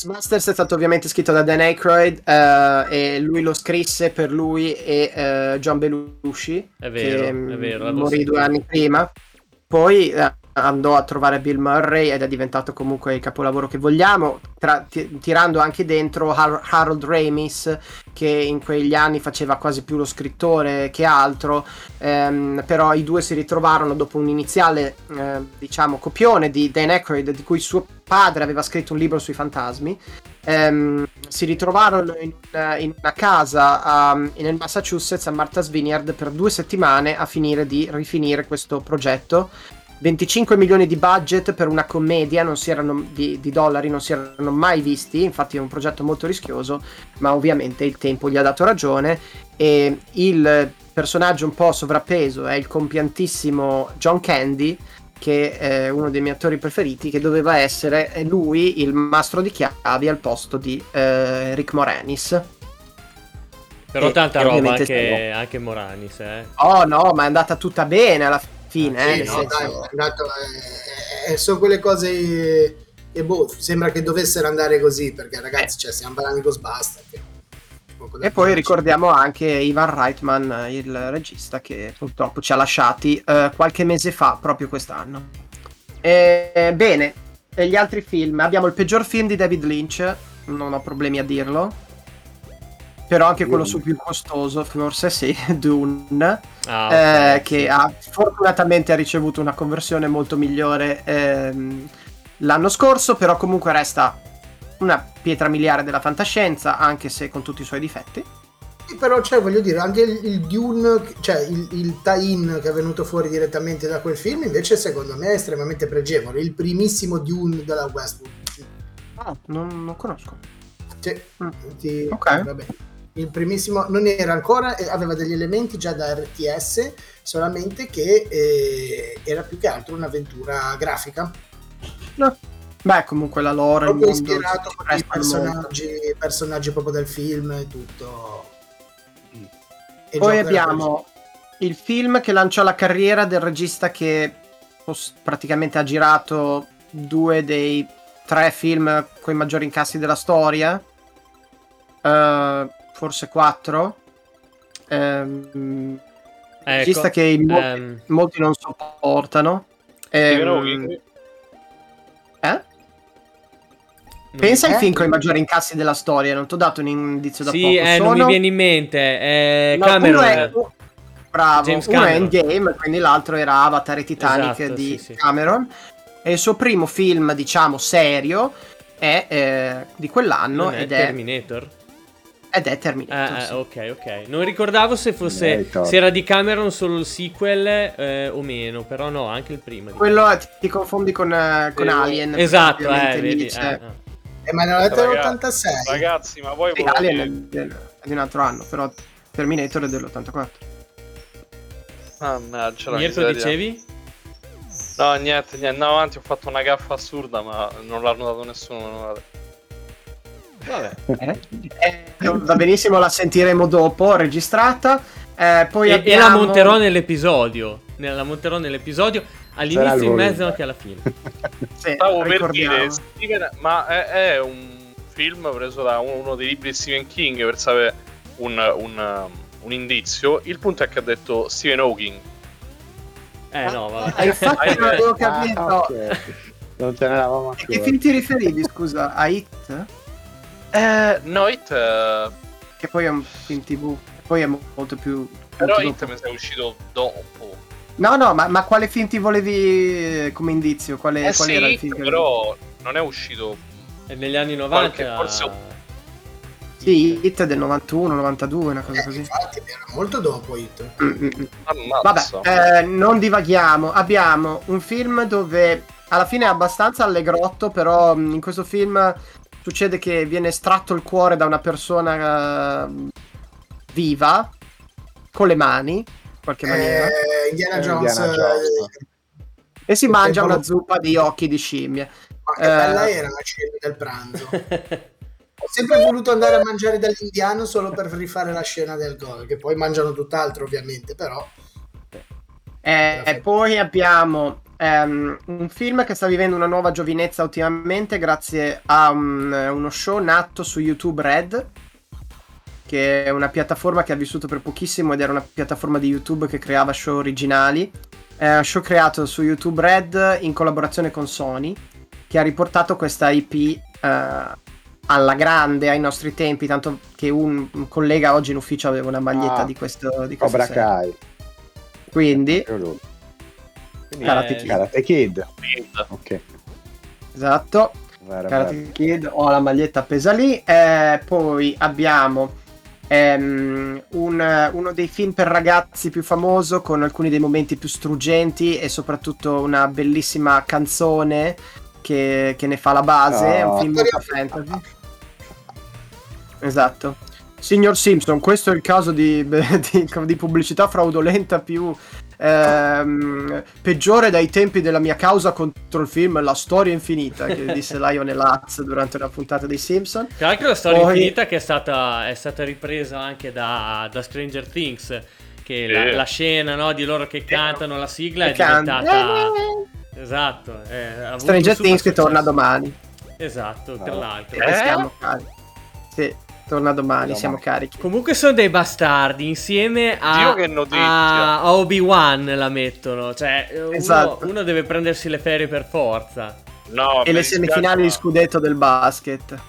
Ghostbusters è stato ovviamente scritto da Dan Aykroyd eh, e lui lo scrisse per lui e eh, John Belushi, È vero, che è mm, vero, l'avevo morì due anni prima. Poi eh, andò a trovare Bill Murray ed è diventato comunque il capolavoro che vogliamo, tra- ti- tirando anche dentro Har- Harold Ramis, che in quegli anni faceva quasi più lo scrittore che altro, ehm, però i due si ritrovarono dopo un iniziale, eh, diciamo, copione di Dan Aykroyd, di cui suo padre aveva scritto un libro sui fantasmi. Ehm, si ritrovarono in, in una casa a- nel Massachusetts a Martha's Vineyard per due settimane a finire di rifinire questo progetto 25 milioni di budget per una commedia non si erano, di, di dollari non si erano mai visti, infatti è un progetto molto rischioso, ma ovviamente il tempo gli ha dato ragione e il personaggio un po' sovrappeso è il compiantissimo John Candy, che è uno dei miei attori preferiti, che doveva essere lui il mastro di chiavi al posto di eh, Rick Moranis. Però E- tanta roba anche, anche Moranis, eh. Oh no, ma è andata tutta bene alla fine. Eh, sì, nel no, senso- dai, è andato, eh, eh, sono quelle cose che boh, sembra che dovessero andare così, perché ragazzi, cioè, stiamo parlando di Ghostbusters. E poi ricordiamo anche Ivan Reitman, il regista che purtroppo ci ha lasciati eh, qualche mese fa, proprio quest'anno. E, bene, e gli altri film. Abbiamo il peggior film di David Lynch, non ho problemi a dirlo. Però anche quello sul più costoso, forse sì, Dune, Ah, eh, ok, che sì. ha fortunatamente ha ricevuto una conversione molto migliore ehm, l'anno scorso, però comunque resta una pietra miliare della fantascienza, anche se con tutti i suoi difetti. Sì, però cioè, voglio dire anche il, il Dune cioè il, il tie-in che è venuto fuori direttamente da quel film invece secondo me è estremamente pregevole il primissimo Dune della Westwood Ah, non, non conosco. Sì, Mm. ti- Ok. vabbè. Il primissimo non era ancora eh, aveva degli elementi già da RTS solamente che eh, era più che altro un'avventura grafica No. Beh, comunque la lore, mondo ispirato con i personaggi, personaggi proprio del film e tutto E Poi abbiamo il film che lanciò la carriera del regista che praticamente ha girato due dei tre film con i maggiori incassi della storia. Eh, forse quattro. Ehm, Ecco, regista che molti, ehm, molti non sopportano. Ehm, eh? Pensa ai Eh? film con i maggiori incassi della storia, non ti ho dato un indizio da Sì, poco. eh, non mi Sono- viene in mente. È No, Cameron. uno è- bravo, James uno è Cameron. Endgame, quindi l'altro era Avatar e Titanic Esatto, di sì, sì. Cameron. E il suo primo film, diciamo, serio è eh, di quell'anno Non è ed, è, Terminator? Ed è Terminator. Eh, eh, sì. ok, ok. Non ricordavo se fosse Terminator. se era di Cameron solo il sequel eh, o meno, però no, anche il primo. Quello ti, ti confondi con, eh, con. Alien. Esatto, eh, vedi. c'è- eh, eh. Eh, ma l'hanno detto Ragazzi, nell'86 Ragazzi, ma voi Sì, volete- Alien è, è di un altro anno, però Terminator è dell'84. Mannaggia la Mirko dicevi? No, niente, niente, no, avanti, ho fatto una gaffa assurda, ma non l'ha notato nessuno. manovale. Vabbè. Eh, va benissimo, la sentiremo dopo, registrata. Eh, poi E, e abbiamo... la monterò nell'episodio. Ne- La monterò nell'episodio all'inizio, in mezzo e anche alla fine. Sì, Stavo per dire, Steven, ma è, è un film preso da uno dei libri di Stephen King per sapere un, un, um, un indizio. Il punto è che ha detto Stephen Hawking. Eh no, Eh, vabbè. infatti non avevo capito. Ah, ok. Non ce ne eravamo A che film ti riferivi, scusa? A Hit? Eh, no, It, eh, Che poi è un film tv. Poi è mo- molto più... però molto It dopo. mi è uscito dopo. No, no, ma, ma quale film ti volevi eh, come indizio? Quale, Eh qual sì, era il film? che- però non è uscito. E negli anni 90 Qualche- forse- Sì, Hit è del 91, 92, una cosa Eh, così. infatti era molto dopo It Mm, mm, mm. Vabbè, eh, non divaghiamo. Abbiamo un film dove alla fine è abbastanza allegrotto, però in questo film succede che viene estratto il cuore da una persona eh, viva con le mani qualche maniera. Eh, Indiana Jones. Indiana Jones. E si mangia una zuppa di occhi di scimmie. Ma che bella era la cena del pranzo. Ho sempre voluto andare a mangiare dall'indiano solo per rifare la scena del gol, che poi mangiano tutt'altro ovviamente, però... Eh, e poi abbiamo um, un film che sta vivendo una nuova giovinezza ultimamente grazie a un, uno show nato su YouTube Red, che è una piattaforma che ha vissuto per pochissimo ed era una piattaforma di YouTube che creava show originali. È un show creato su YouTube Red in collaborazione con Sony, che ha riportato questa IP uh, eh, alla grande ai nostri tempi, tanto che un, un collega oggi in ufficio aveva una maglietta ah, di questo di Cobra Kai. Quindi, Quindi Karate, Kid. Karate Kid. Ok. Esatto. Vero, Karate vero. Kid, ho la maglietta appesa lì. Eh, poi abbiamo ehm, un, uno dei film per ragazzi più famoso con alcuni dei momenti più struggenti e soprattutto una bellissima canzone che, che ne fa la base. Oh. È un film molto fantasy. Esatto. Signor Simpson, questo è il caso di, di, di pubblicità fraudolenta più ehm, peggiore dai tempi della mia causa contro il film La storia infinita, che disse Lionel Hutz durante una puntata dei Simpson. Tra l'altro la storia Poi... infinita che è stata, è stata ripresa anche da, da Stranger Things, che eh. la, la, scena no, di loro che cantano la sigla è diventata... Esatto. Stranger Things che torna domani. Esatto, tra l'altro. Eh? Sì. Torna domani, siamo carichi. Comunque sono dei bastardi insieme a, a, a Obi-Wan la mettono. Cioè, esatto. uno, uno, deve prendersi le ferie per forza. No, e le semifinali di scudetto del basket.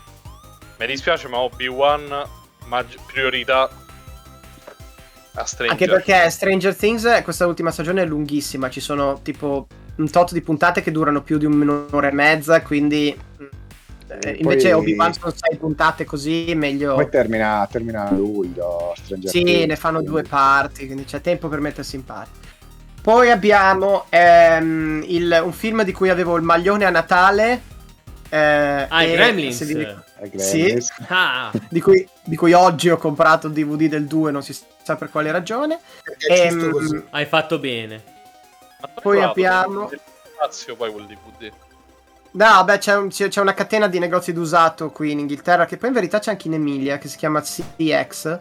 Mi dispiace, ma Obi-Wan mag- priorità a Stranger Anche perché Stranger Things questa ultima stagione è lunghissima, ci sono tipo un tot di puntate che durano più di un'ora e mezza, quindi eh, invece poi... Obi-Wan sono sei puntate così, meglio... Poi termina, termina a luglio, Stranger Sì, Things, ne fanno quindi... due parti, quindi c'è tempo per mettersi in pari. Poi abbiamo ehm, il, un film di cui avevo il maglione a Natale. Eh, ah, i Gremlins. Di... Sì, ah. di, cui, di, cui, oggi ho comprato il DVD del 2, non si sa per quale ragione. E, ehm, Hai fatto bene. Poi abbiamo... Spazio poi quel DVD. No, beh, c'è, un, c'è, una catena di negozi d'usato qui in Inghilterra che poi in verità c'è anche in Emilia che si chiama CX.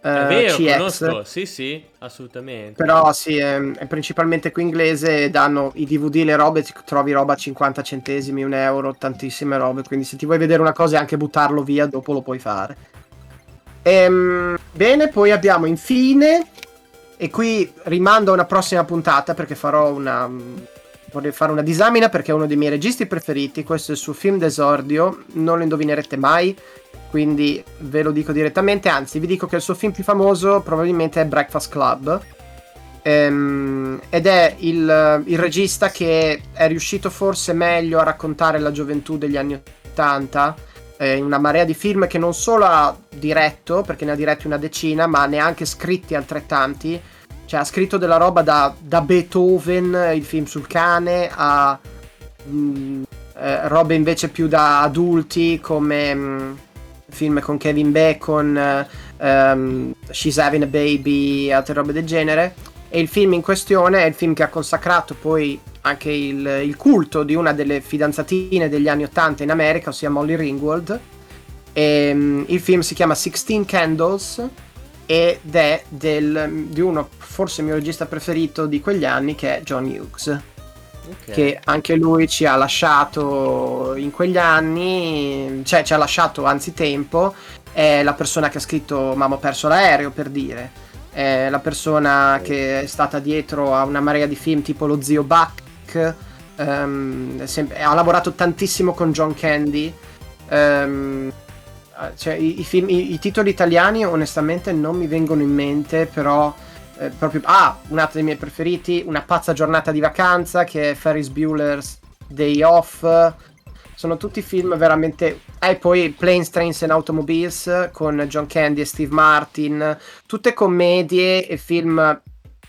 È vero, CX. conosco, sì, sì, assolutamente. Però sì, è, è, principalmente qui inglese danno i DVD, le robe, trovi roba a 50 centesimi, un euro, tantissime robe, quindi se ti vuoi vedere una cosa e anche buttarlo via, dopo lo puoi fare. Ehm, bene, poi abbiamo infine, e qui rimando a una prossima puntata perché farò una vorrei fare una disamina perché è uno dei miei registi preferiti. Questo è il suo film d'esordio, non lo indovinerete mai. Quindi ve lo dico direttamente, anzi vi dico che il suo film più famoso probabilmente è Breakfast Club. Ehm, ed è il, il, regista che è riuscito forse meglio a raccontare la gioventù degli anni 80 eh, in una marea di film che non solo ha diretto, perché ne ha diretti una decina, ma neanche scritti altrettanti cioè, ha scritto della roba da, da Beethoven, il film sul cane, a mh, mm, eh, robe invece più da adulti, come mh, mm, film con Kevin Bacon, um, She's Having a Baby, altre robe del genere. E il film in questione è il film che ha consacrato poi anche il, il culto di una delle fidanzatine degli anni 80 in America, ossia Molly Ringwald. E, um, il film si chiama Sixteen Candles ed è del, di uno, forse mio regista preferito di quegli anni, che è John Hughes. Okay. Che anche lui ci ha lasciato in quegli anni, cioè ci ha lasciato anzi tempo. È la persona che ha scritto Mamma ho perso l'aereo per dire. È la persona che è stata dietro a una marea di film tipo Lo zio Buck. Um, sempre, ha lavorato tantissimo con John Candy. Um, cioè, i, i, film, i, i, titoli italiani onestamente non mi vengono in mente, però eh, proprio... Ah, un altro dei miei preferiti, Una pazza giornata di vacanza, che è Ferris Bueller's Day Off. Sono tutti film veramente... E poi Planes, Trains and Automobiles con John Candy e Steve Martin. Tutte commedie e film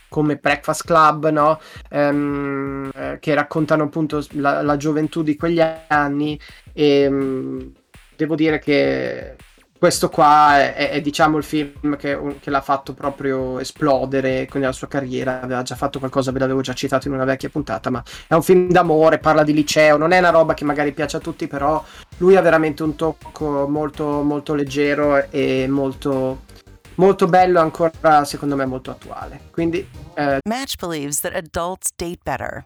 come Breakfast Club, no? Um, eh, che raccontano appunto la, la, gioventù di quegli anni. E, um, devo dire che questo qua è, è, è, diciamo il film che, che, l'ha fatto proprio esplodere con la sua carriera aveva già fatto qualcosa ve l'avevo già citato in una vecchia puntata ma è un film d'amore parla di liceo non è una roba che magari piace a tutti però lui ha veramente un tocco molto molto leggero e molto molto bello ancora secondo me molto attuale. Quindi eh... Match believes that adults date better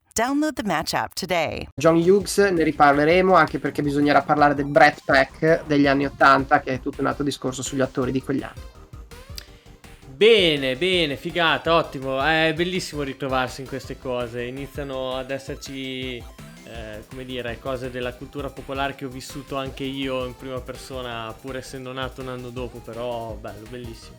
Download the Match app today. John Hughes ne riparleremo anche perché bisognerà parlare del Brett Pack degli anni 80 che è tutto un altro discorso sugli attori di quegli anni. Bene, bene, figata, ottimo. È bellissimo ritrovarsi in queste cose. Iniziano ad esserci, eh, come dire, cose della cultura popolare che ho vissuto anche io in prima persona, pur essendo nato un anno dopo, però bello, bellissimo.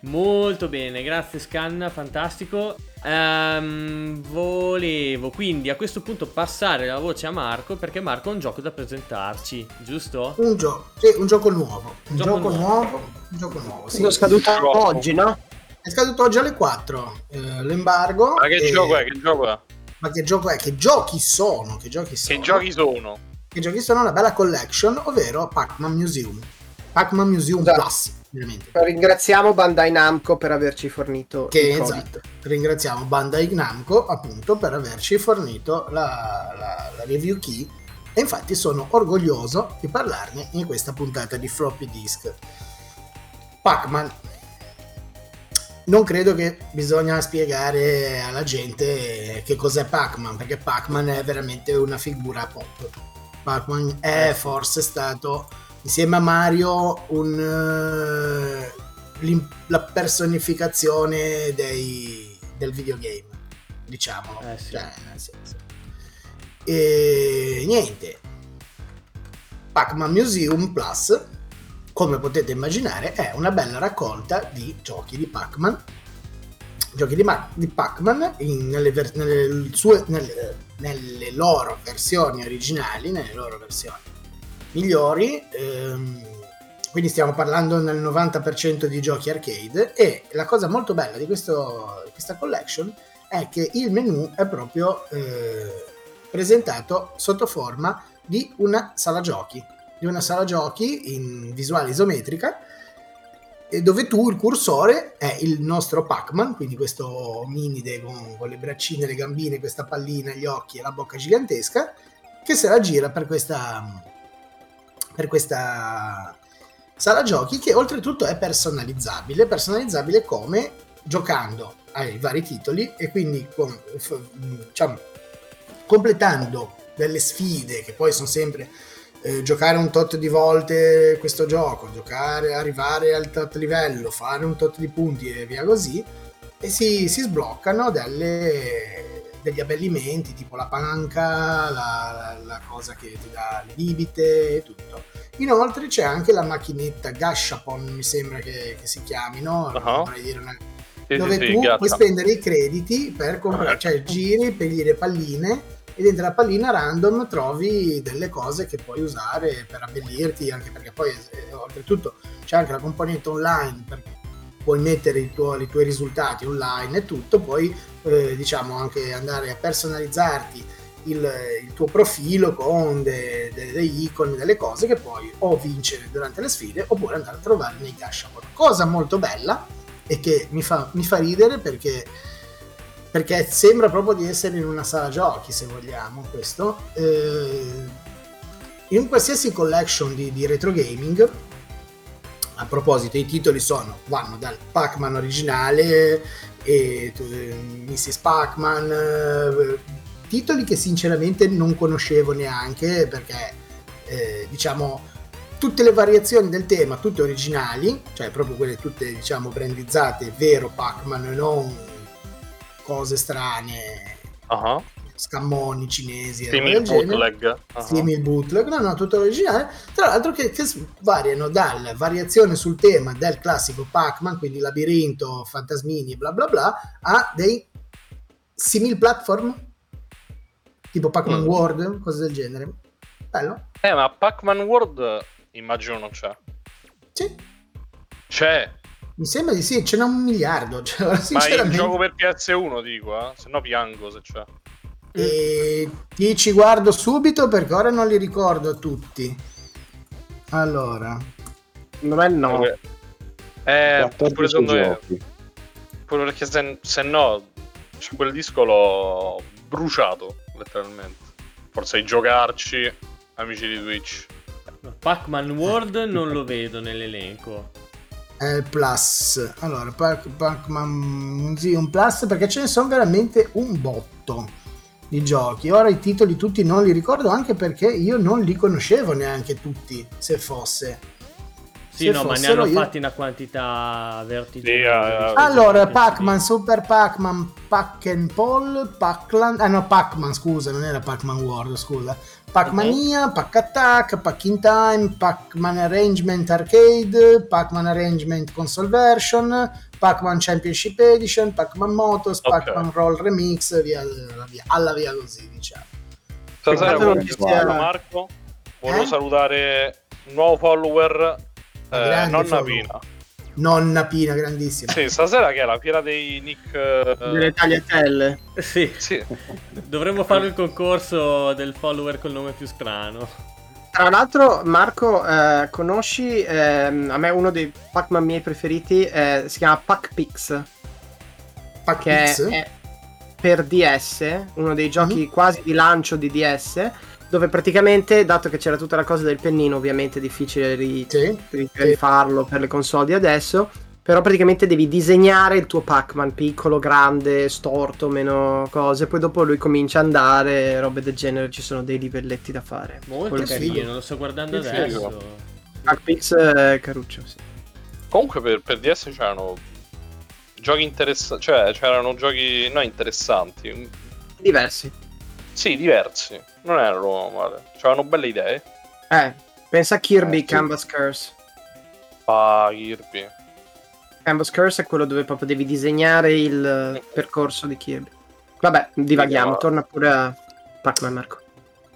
Molto bene, grazie Scanna, fantastico. Um, volevo quindi a questo punto passare la voce a Marco perché Marco ha un gioco da presentarci, giusto? Un gioco, sì, un gioco nuovo. Un gioco, gioco nuovo. nuovo. Un gioco nuovo, sì. È scaduto oggi, no? È scaduto oggi alle 4 eh, l'embargo. Ma che e... gioco è? Che gioco è? Ma che gioco è? Che giochi sono? Che giochi sono? Che giochi sono? Che giochi sono una bella collection, ovvero Pac-Man Museum. Pac-Man Museum esatto. Plus ovviamente. Ringraziamo Bandai Namco per averci fornito che esatto. Ringraziamo Bandai Namco appunto per averci fornito la, la, la review key e infatti sono orgoglioso di parlarne in questa puntata di floppy disk. Pac-Man. Non credo che bisogna spiegare alla gente che cos'è Pac-Man, perché Pac-Man è veramente una figura pop. Pac-Man è forse stato insieme a Mario un, uh, la personificazione dei, del videogame, diciamo. Eh, sì. cioè, nel senso. E niente, Pac-Man Museum Plus, come potete immaginare, è una bella raccolta di giochi di Pac-Man. Giochi di, Ma- di Pac-Man in, nelle, ver- nelle, sue, nelle, nelle loro versioni originali, nelle loro versioni migliori. Ehm, quindi stiamo parlando nel 90% di giochi arcade e la cosa molto bella di questo, questa collection è che il menu è proprio eh, presentato sotto forma di una sala giochi, di una sala giochi in visuale isometrica dove tu il cursore è il nostro Pac-Man, quindi questo minide con, con le braccine, le gambine, questa pallina, gli occhi e la bocca gigantesca, che se la gira per questa, per questa sala giochi che oltretutto è personalizzabile, personalizzabile come giocando ai vari titoli e quindi con, diciamo, completando delle sfide che poi sono sempre eh, giocare un tot di volte questo gioco, giocare, arrivare al tot livello, fare un tot di punti e via così e si, si sbloccano delle degli abbellimenti tipo la panca, la, la, cosa che ti dà le bibite e tutto. Inoltre c'è anche la macchinetta Gashapon, mi sembra che, che si chiami, no? Uh-huh. Una... Sì, dove sì, tu sì, puoi spendere i crediti per comprare, cioè giri, pegli le palline e dentro la pallina random trovi delle cose che puoi usare per abbellirti, anche perché poi eh, oltretutto c'è anche la componente online per puoi mettere tuo, i tuoi risultati online e tutto, puoi eh, diciamo anche andare a personalizzarti il, il tuo profilo con delle de, de icon, delle cose che puoi o vincere durante le sfide oppure andare a trovare nei cashable. Cosa molto bella e che mi fa, mi fa ridere perché, perché sembra proprio di essere in una sala giochi, se vogliamo, questo. Eh, in qualsiasi collection di, di retro gaming a proposito, i titoli sono, vanno dal Pac-Man originale e Mrs. Pac-Man, eh, titoli che sinceramente non conoscevo neanche perché eh, diciamo tutte le variazioni del tema, tutte originali, cioè proprio quelle tutte diciamo brandizzate, vero Pac-Man, non cose strane. Uh-huh. Scammoni cinesi. Simil bootleg. Uh-huh. Simil bootleg, no, no, tutto originale. Tra l'altro che, che variano dalla variazione sul tema del classico Pac-Man, quindi labirinto, fantasmini, bla bla bla, a dei simil platform, tipo Pac-Man mm. World, cose del genere. Bello. Eh, ma Pac-Man World immagino non c'è. Sì. C'è. Mi sembra di sì, ce n'è un miliardo. Cioè, Ma il gioco per PS1 dico, eh? se no piango se c'è. E ti ci guardo subito perché ora non li ricordo tutti. Allora, secondo me no. Eh, pure secondo me. Pure perché se, se no, cioè, quel disco l'ho bruciato letteralmente. Forse ai giocarci, amici di Twitch. Pac-Man World non lo vedo nell'elenco. È il Plus. Allora, Pac- Pac-Man sì, un Plus perché ce ne sono veramente un botto di giochi. Ora i titoli tutti non li ricordo anche perché io non li conoscevo neanche tutti, se fosse. Sì, no, ma ne hanno io... fatti una quantità vertiginosa. Sì, uh, allora, Pac-Man, Super Pac-Man, Pac and Paul, Pac-Land... Ah no, Pac-Man, scusa, non era Pac-Man World, scusa. Pac-Mania, Pac Attack, Pac in Time, Pac-Man Arrangement Arcade, Pac-Man Arrangement Console Version, Pac-Man Championship Edition, Pac-Man Motos, okay. Pac-Man Roll Remix, via, via, alla via così, diciamo. Stasera sia... Marco, volevo eh? salutare un nuovo follower eh, nonna Pina. Nonna Pina, grandissima. Sì, stasera che è la fiera dei Nick... Eh... Delle tagliatelle. Sì. sì. Dovremmo fare il concorso del follower col nome più strano. Tra l'altro, Marco, eh, conosci eh, a me uno dei Pac-Man miei preferiti, eh, si chiama Pac-Pix. Pac-Pix? Che è per DS, uno dei giochi mm-hmm. quasi di lancio di DS dove praticamente, dato che c'era tutta la cosa del pennino, ovviamente è difficile ri- sì, rifarlo sì. per le console di adesso, però praticamente devi disegnare il tuo Pac-Man piccolo, grande, storto, meno cose, poi dopo lui comincia ad andare, robe del genere, ci sono dei livelletti da fare. Molto carino, lo sto guardando che adesso. Pac-Pix è caruccio, sì. Comunque per, per DS c'erano giochi interessanti, cioè c'erano giochi no interessanti. Diversi. Sì, diversi. Non erano male. C'erano belle idee. Eh, pensa a Kirby eh, Canvas sì. Curse. Ah, Kirby. Canvas Curse è quello dove proprio devi disegnare il percorso di Kirby. Vabbè, divaghiamo, no. torna pure a Pac-Man Marco.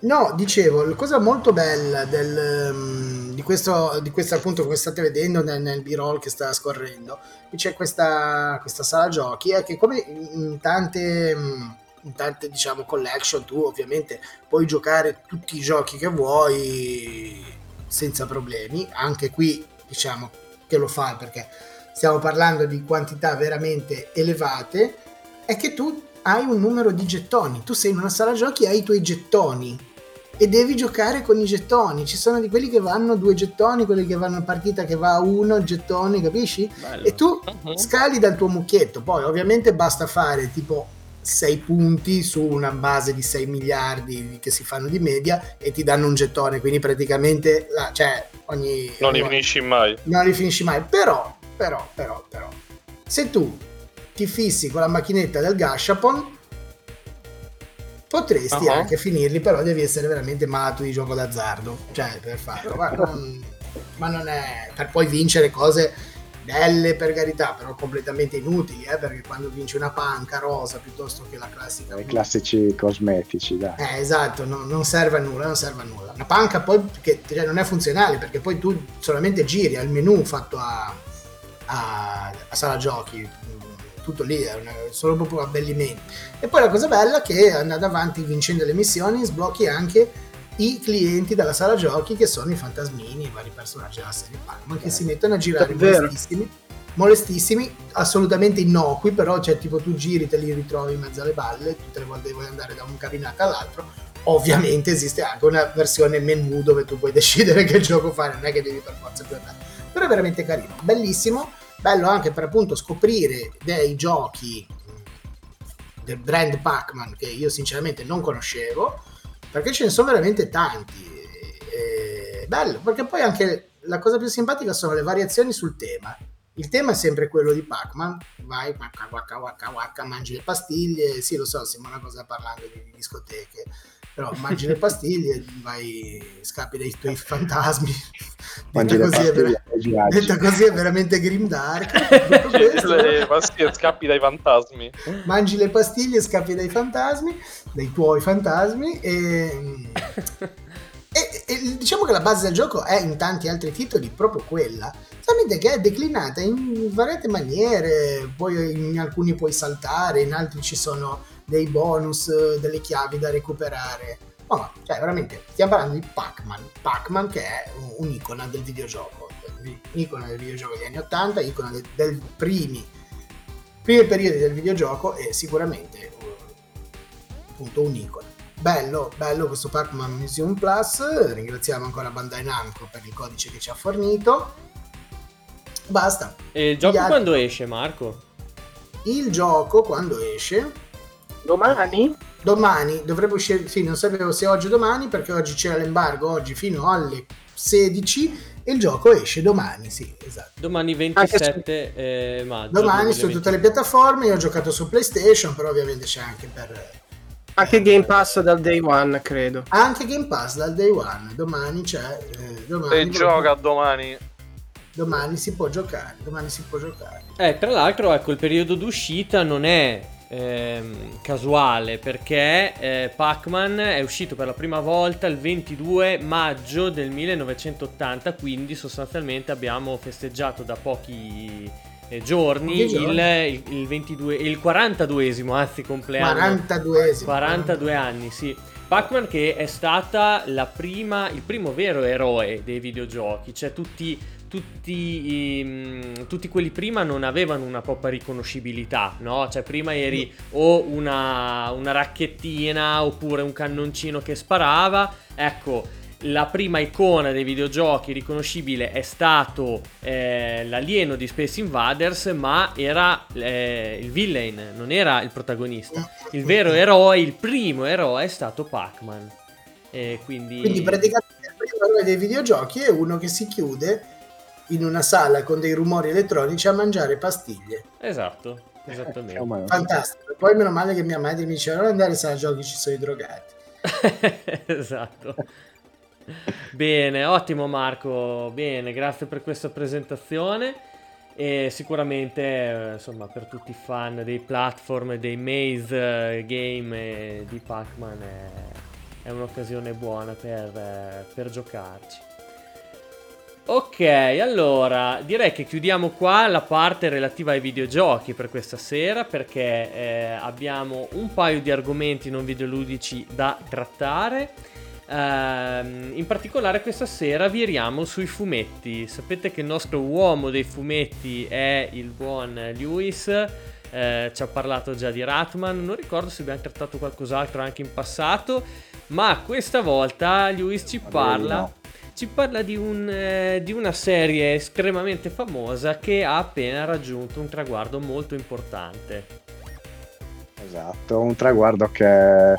No, dicevo, la cosa molto bella del, um, di, questo, di questo appunto come state vedendo nel, nel B-roll che sta scorrendo, c'è questa, questa sala giochi, è che come in tante... Um, in tante diciamo collection tu ovviamente puoi giocare tutti i giochi che vuoi senza problemi anche qui diciamo che lo fai perché stiamo parlando di quantità veramente elevate è che tu hai un numero di gettoni tu sei in una sala giochi e hai i tuoi gettoni e devi giocare con i gettoni. Ci sono di quelli che vanno due gettoni, quelli che vanno in partita che va a uno gettoni, capisci? Bello. E tu uh-huh. scali dal tuo mucchietto. Poi, ovviamente, basta fare tipo 6 punti su una base di 6 miliardi che si fanno di media e ti danno un gettone, quindi praticamente la, cioè, ogni... Non li finisci mai. Non li finisci mai, però, però, però, però, se tu ti fissi con la macchinetta del Gashapon, potresti uh-huh. anche finirli, però devi essere veramente malato di gioco d'azzardo, cioè per farlo, ma non, ma non è per poi vincere cose belle per carità, però completamente inutili, eh, perché quando vinci una panca rosa piuttosto che la classica... I classici cosmetici, dai. Eh, esatto, no, non serve a nulla, non serve a nulla. Una panca poi che cioè, non è funzionale, perché poi tu solamente giri al menu fatto a, a, a sala giochi, tutto lì, è una, solo proprio abbellimenti. E poi la cosa bella è che andando avanti vincendo le missioni sblocchi anche i clienti della sala giochi che sono i fantasmini, i vari personaggi della serie Pac-Man che si mettono a girare molestissimi, molestissimi, assolutamente innocui, però cioè tipo tu giri, te li ritrovi in mezzo alle balle, tutte le volte vuoi andare da un cabinato all'altro, ovviamente esiste anche una versione menu dove tu puoi decidere che gioco fare, non è che devi per forza guardare, però è veramente carino, bellissimo, bello anche per appunto scoprire dei giochi del brand Pac-Man che io sinceramente non conoscevo, perché ce ne sono veramente tanti. E, bello, perché poi anche la cosa più simpatica sono le variazioni sul tema. Il tema è sempre quello di Pac-Man, vai, waka, waka, waka, waka, mangi le pastiglie, sì lo so, sembra una cosa parlando di discoteche, però mangi le pastiglie, vai, scappi dai tuoi fantasmi. Detta così, ver- detta così, è veramente grimdark. le pastiglie scappi dai fantasmi. Mangi le pastiglie, scappi dai fantasmi, dai tuoi fantasmi e... E, e, diciamo che la base del gioco è in tanti altri titoli proprio quella, solamente che è declinata in variate maniere, poi in alcuni puoi saltare, in altri ci sono dei bonus, delle chiavi da recuperare. No, cioè veramente stiamo parlando di Pac-Man, Pac-Man che è un'icona del videogioco, un'icona del videogioco degli anni 80, icona del, del primi, primi periodi del videogioco e sicuramente appunto un'icona. Bello, bello questo Pac-Man Museum Plus, ringraziamo ancora Bandai Namco per il codice che ci ha fornito. Basta. E il gioco altri... quando esce, Marco? Il gioco quando esce? Domani? Domani, dovrebbe uscire, sì, non sapevo se oggi o domani perché oggi c'era l'embargo, oggi fino alle 16 e il gioco esce domani, sì, esatto. Domani 27 su... eh, maggio. Domani 2020. su tutte le piattaforme, io ho giocato su PlayStation, però ovviamente c'è anche per anche Game Pass dal day one, credo. Anche Game Pass dal day one. Domani c'è. Eh, domani e gioca domani. Domani si può giocare. Domani si può giocare. Eh, tra l'altro, ecco, il periodo d'uscita non è ehm, casuale perché eh, Pac-Man è uscito per la prima volta il 22 maggio del 1980. Quindi, sostanzialmente, abbiamo festeggiato da pochi eh, giorni, il, il, il, 22, il 42esimo, anzi compleanno. 42esimo. 42 anni, sì. Pac-Man che è stata la prima, il primo vero eroe dei videogiochi, cioè tutti, tutti, um, tutti quelli prima non avevano una propria riconoscibilità, no? Cioè prima eri o una, una racchettina oppure un cannoncino che sparava, ecco la prima icona dei videogiochi riconoscibile è stato eh, l'alieno di Space Invaders, ma era eh, il villain, non era il protagonista. Il vero eroe, il primo eroe è stato Pac-Man. Eh, quindi... quindi praticamente il primo eroe dei videogiochi è uno che si chiude in una sala con dei rumori elettronici a mangiare pastiglie. Esatto, esattamente. Fantastico. Poi meno male che mia madre mi diceva non andare a sala giochi ci sono i drogati. esatto. Bene, ottimo Marco, bene, grazie per questa presentazione e sicuramente eh, insomma per tutti i fan dei platform, dei maze eh, game di Pac-Man è, è un'occasione buona per, eh, per giocarci. Ok, allora direi che chiudiamo qua la parte relativa ai videogiochi per questa sera perché eh, abbiamo un paio di argomenti non videoludici da trattare Uh, in particolare questa sera viriamo sui fumetti. Sapete che il nostro uomo dei fumetti è il buon Lewis. Uh, ci ha parlato già di Ratman. Non ricordo se abbiamo trattato qualcos'altro anche in passato. Ma questa volta Lewis ci parla. Ci parla di, un, eh, di una serie estremamente famosa che ha appena raggiunto un traguardo molto importante. Esatto, un traguardo che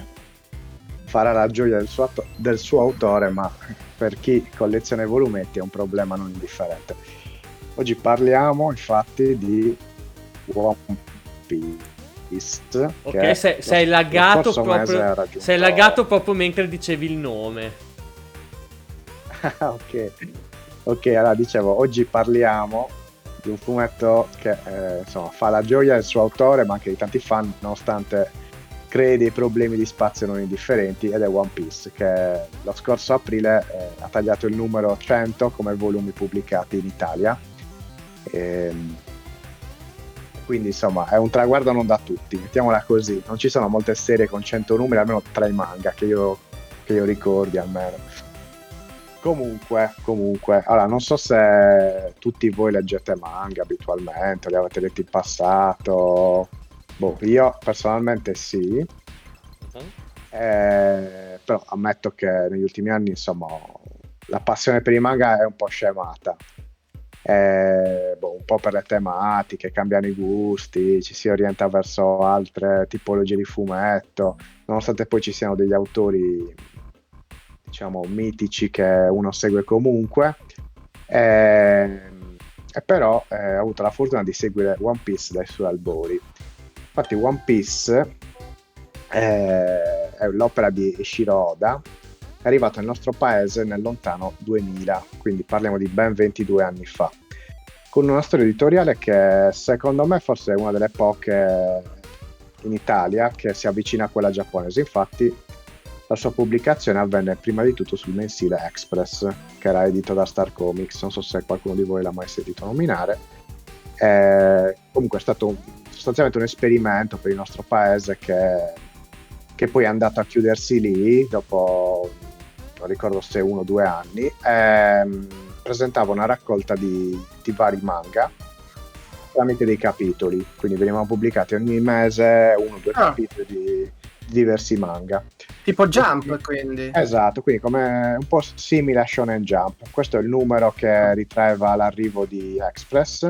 farà la gioia del suo, atto- del suo autore, ma per chi colleziona i volumetti è un problema non indifferente. Oggi parliamo infatti di One Piece. Ok, sei, sei, laggato proprio, sei laggato proprio mentre dicevi il nome. ok, ok, allora dicevo, oggi parliamo di un fumetto che eh, insomma, fa la gioia del suo autore, ma anche di tanti fan, nonostante crei dei problemi di spazio non indifferenti ed è One Piece che lo scorso aprile eh, ha tagliato il numero 100 come volumi pubblicati in Italia. E, ehm, quindi insomma è un traguardo non da tutti mettiamola così. Non ci sono molte serie con 100 numeri almeno tra i manga che io, che io ricordi almeno comunque comunque allora non so se tutti voi leggete manga abitualmente li avete letti in passato Boh, io personalmente sì. Eh, però ammetto che negli ultimi anni, insomma, la passione per i manga è un po' scemata. Eh, boh, un po' per le tematiche, cambiano i gusti, ci si orienta verso altre tipologie di fumetto, nonostante poi ci siano degli autori, diciamo, mitici che uno segue comunque. Eh, e però eh, ho avuto la fortuna di seguire One Piece dai suoi albori. Infatti One Piece eh, è l'opera di Shiro Oda, è arrivato nel nostro paese nel lontano 2000, quindi parliamo di ben 22 anni fa, con una storia editoriale che secondo me forse è una delle poche in Italia che si avvicina a quella giapponese. Infatti la sua pubblicazione avvenne prima di tutto sul mensile Express, che era edito da Star Comics, non so se qualcuno di voi l'ha mai sentito nominare. Eh, comunque è stato un, sostanzialmente un esperimento per il nostro paese che, che poi è andato a chiudersi lì dopo non ricordo se uno o due anni, ehm, presentava una raccolta di, di vari manga tramite dei capitoli, quindi venivano pubblicati ogni mese uno o due ah. capitoli di, diversi manga. Tipo Jump, quindi. Esatto, quindi come un po' simile a Shonen Jump. Questo è il numero che ritraeva l'arrivo di Express,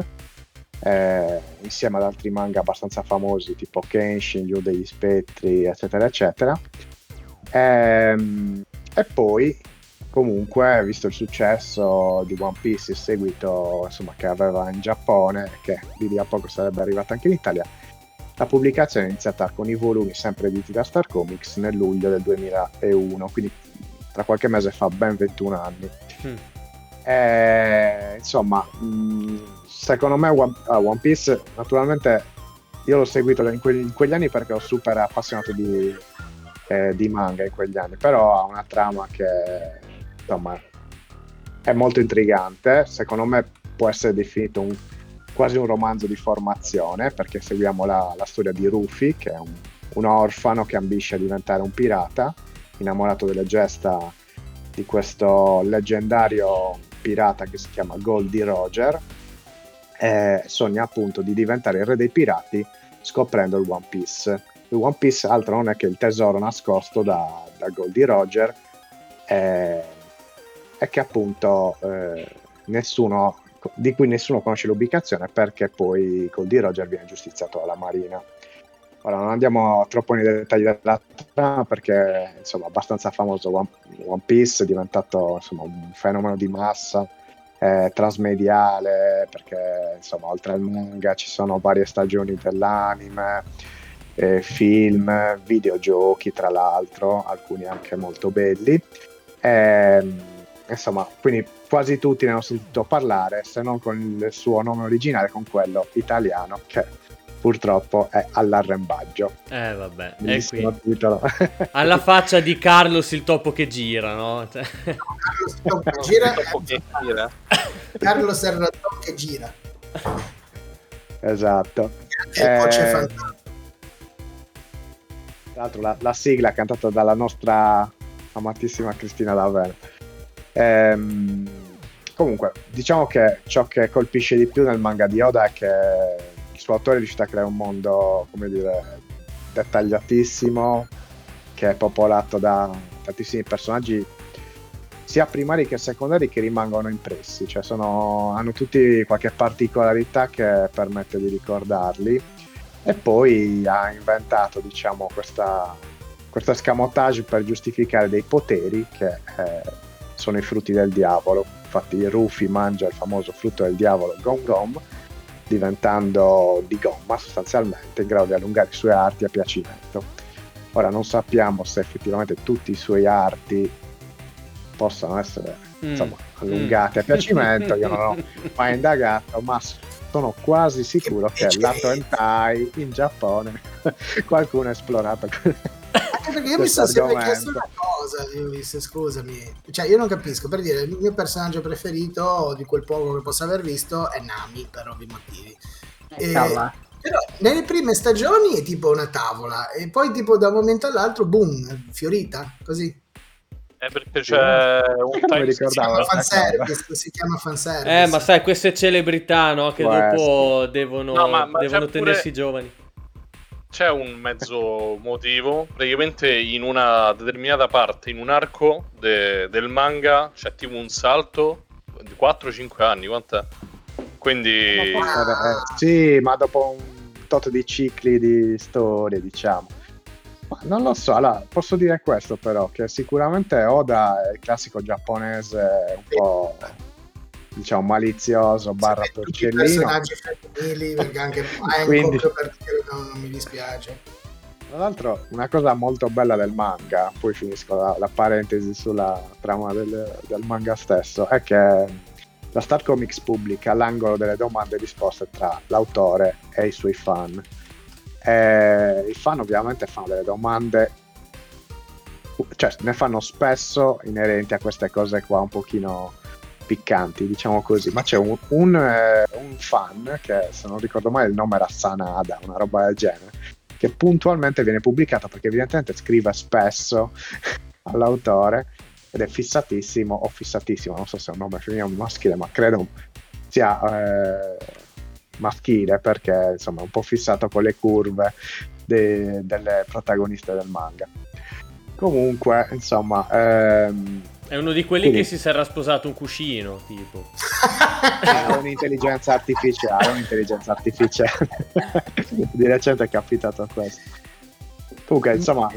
eh, insieme ad altri manga abbastanza famosi tipo Kenshin, Yu degli Spettri, eccetera, eccetera. Ehm, e poi, comunque, visto il successo di One Piece, il seguito insomma, che aveva in Giappone, che di lì a poco sarebbe arrivato anche in Italia, la pubblicazione è iniziata con i volumi sempre editi da Star Comics nel luglio del 2001, quindi tra qualche mese fa ben 21 anni. Mm. E, insomma, mh, secondo me One, uh, One, Piece, naturalmente io l'ho seguito in, que- in quegli anni perché ero super appassionato di, eh, di manga in quegli anni, però ha una trama che insomma è molto intrigante, secondo me può essere definito un, quasi un romanzo di formazione perché seguiamo la, la storia di Rufy che è un, un, orfano che ambisce a diventare un pirata, innamorato delle gesta di questo leggendario pirata che si chiama Goldie Roger e sogna appunto di diventare il re dei pirati scoprendo il One Piece. One Piece altro non è che il tesoro nascosto da, da Goldie Roger è, è che appunto eh, nessuno di cui nessuno conosce l'ubicazione perché poi Goldie Roger viene giustiziato dalla Marina. Ora non andiamo troppo nei dettagli della trama perché insomma abbastanza famoso One, One Piece, è diventato insomma, un fenomeno di massa, eh, trasmediale perché insomma oltre al manga ci sono varie stagioni dell'anime eh, film, videogiochi tra l'altro, alcuni anche molto belli. E, ehm, insomma, quindi quasi tutti ne hanno sentito parlare, se non con il suo nome originale, con quello italiano che purtroppo è all'arrembaggio. Eh vabbè, è qui. Titolo. Alla faccia di Carlos il topo che gira, no? Cioè... Carlos il topo che gira. Carlos era il topo che gira. Esatto. E eh... poi c'è fantastico tra l'altro la, la sigla cantata dalla nostra amatissima Cristina Laver. Ehm, comunque, diciamo che ciò che colpisce di più nel manga di Oda è che il suo autore è riuscito a creare un mondo, come dire, dettagliatissimo, che è popolato da tantissimi personaggi sia primari che secondari che rimangono impressi, cioè sono, hanno tutti qualche particolarità che permette di ricordarli. E poi ha inventato diciamo questa, questo escamotage per giustificare dei poteri che eh, sono i frutti del diavolo infatti Rufy mangia il famoso frutto del diavolo Gom Gom diventando di gomma sostanzialmente in grado di allungare i suoi arti a piacimento ora non sappiamo se effettivamente tutti i suoi arti possano essere mm. insomma, allungati mm. a piacimento io non ho mai indagato ma sono quasi sicuro che lato hentai in Giappone qualcuno ha esplorato perché io mi sono sempre chiesto una cosa Ulisse, scusami cioè io non capisco per dire il mio personaggio preferito di quel poco che posso aver visto è Nami per ovvi motivi e, però nelle prime stagioni è tipo una tavola e poi tipo da un momento all'altro boom fiorita così è eh, perché c'è un time si chiama fanservice, si chiama fanservice. Eh, ma sai, queste celebrità, no? Che Può dopo essere. devono, no, ma, ma devono tenersi pure... giovani. C'è un mezzo motivo. Praticamente in una determinata parte, in un arco de- del manga, c'è tipo un salto di 4-5 anni. Quant'è? Quindi... Ah. Sì, ma dopo un tot di cicli di storie, diciamo. Ma non lo so, allora, posso dire questo però, che sicuramente Oda è il classico giapponese un po' diciamo malizioso barra porcellino personaggi femminili perché anche Quindi... per dire non, non mi dispiace tra l'altro, una cosa molto bella del manga, poi finisco la, la parentesi sulla trama del, del, manga stesso, è che la Star Comics pubblica l'angolo delle domande e risposte tra l'autore e i suoi fan. E I fan ovviamente fanno delle domande, cioè ne fanno spesso inerenti a queste cose qua un pochino piccanti, diciamo così, ma c'è un, un, eh, un fan che se non ricordo male il nome era Sanada, una roba del genere che puntualmente viene pubblicata perché evidentemente scrive spesso all'autore ed è fissatissimo o fissatissimo, non so se è un nome femminile o maschile, ma credo sia eh, maschile perché insomma è un po' fissato con le curve de- delle protagoniste del manga. Comunque, insomma, ehm, è uno di quelli Quindi. che si sarà sposato un cuscino, tipo. È un'intelligenza artificiale, un'intelligenza artificiale. di recente è capitato questo. Comunque, insomma...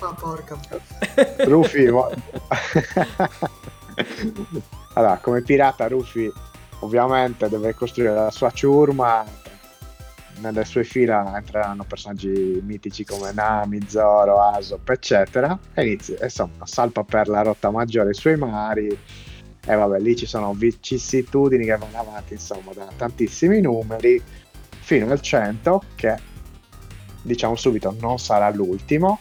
Ma porca... Rufy... allora, come pirata Rufy ovviamente deve costruire la sua ciurma nelle sue fila entreranno personaggi mitici come Nami, Zoro, Asop, eccetera, e inizia, insomma, salpa per la rotta maggiore i suoi mari, e vabbè, lì ci sono vicissitudini che vanno avanti, insomma, da tantissimi numeri, fino al 100, che, diciamo subito, non sarà l'ultimo,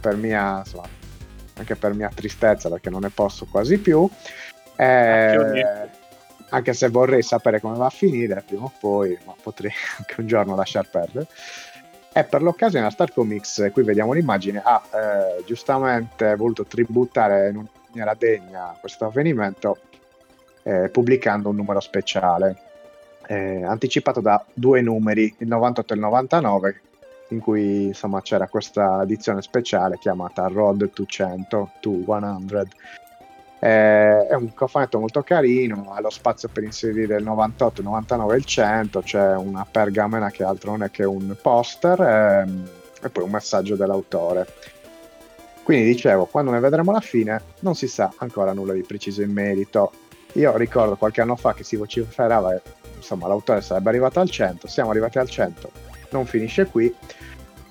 per mia, insomma, anche per mia tristezza, perché non ne posso quasi più, eh, anche se vorrei sapere come va a finire prima o poi, ma potrei anche un giorno lasciar perdere. E per l'occasione la Star Comics, qui vediamo l'immagine, ha eh, giustamente voluto tributare in maniera degna questo avvenimento eh, pubblicando un numero speciale, eh, anticipato da due numeri, il 98 e il 99, in cui insomma c'era questa edizione speciale chiamata Road to 100, to 100, eh, è un cofanetto molto carino, ha lo spazio per inserire il 98, il 99 e il 100, c'è una pergamena che altro non è che un poster ehm, e poi un messaggio dell'autore. Quindi dicevo, quando ne vedremo la fine non si sa ancora nulla di preciso in merito. Io ricordo qualche anno fa che si vociferava, che insomma l'autore sarebbe arrivato al 100, siamo arrivati al 100, non finisce qui.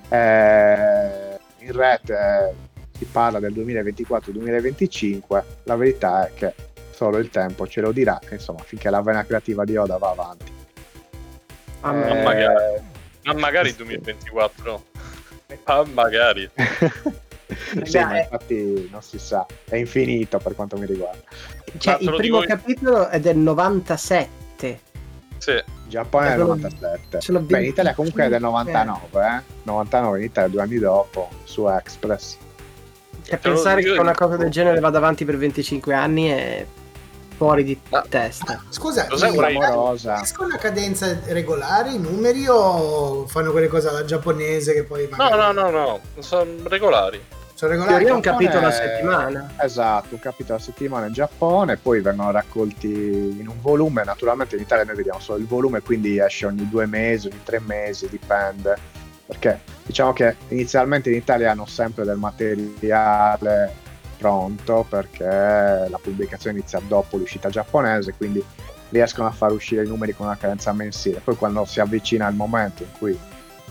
Eh, in rete si parla del 2024-2025, la verità è che solo il tempo ce lo dirà, insomma, finché la vena creativa di Oda va avanti. Ah, eh... magari. Ma magari 2024. Ah, magari. sì, ma infatti non si sa, è infinito per quanto mi riguarda. Cioè, il primo capitolo è del 97. Sì. Giappone è del 97. Beh, in Italia comunque è del 99, eh? 99 in Italia due anni dopo su Express. E pensare che una cosa del genere vada avanti per 25 anni è fuori di ah. testa. Scusa, escono a cadenza regolare i numeri o fanno quelle cose alla giapponese che poi magari... No, no, no, no, sono regolari. Sono regolari. un capitolo a settimana. Esatto, un capitolo a settimana in Giappone, poi vengono raccolti in un volume. Naturalmente in Italia noi vediamo solo il volume, quindi esce ogni due mesi, ogni tre mesi, dipende perché diciamo che inizialmente in Italia hanno sempre del materiale pronto perché la pubblicazione inizia dopo l'uscita giapponese, quindi riescono a far uscire i numeri con una cadenza mensile. Poi quando si avvicina il momento in cui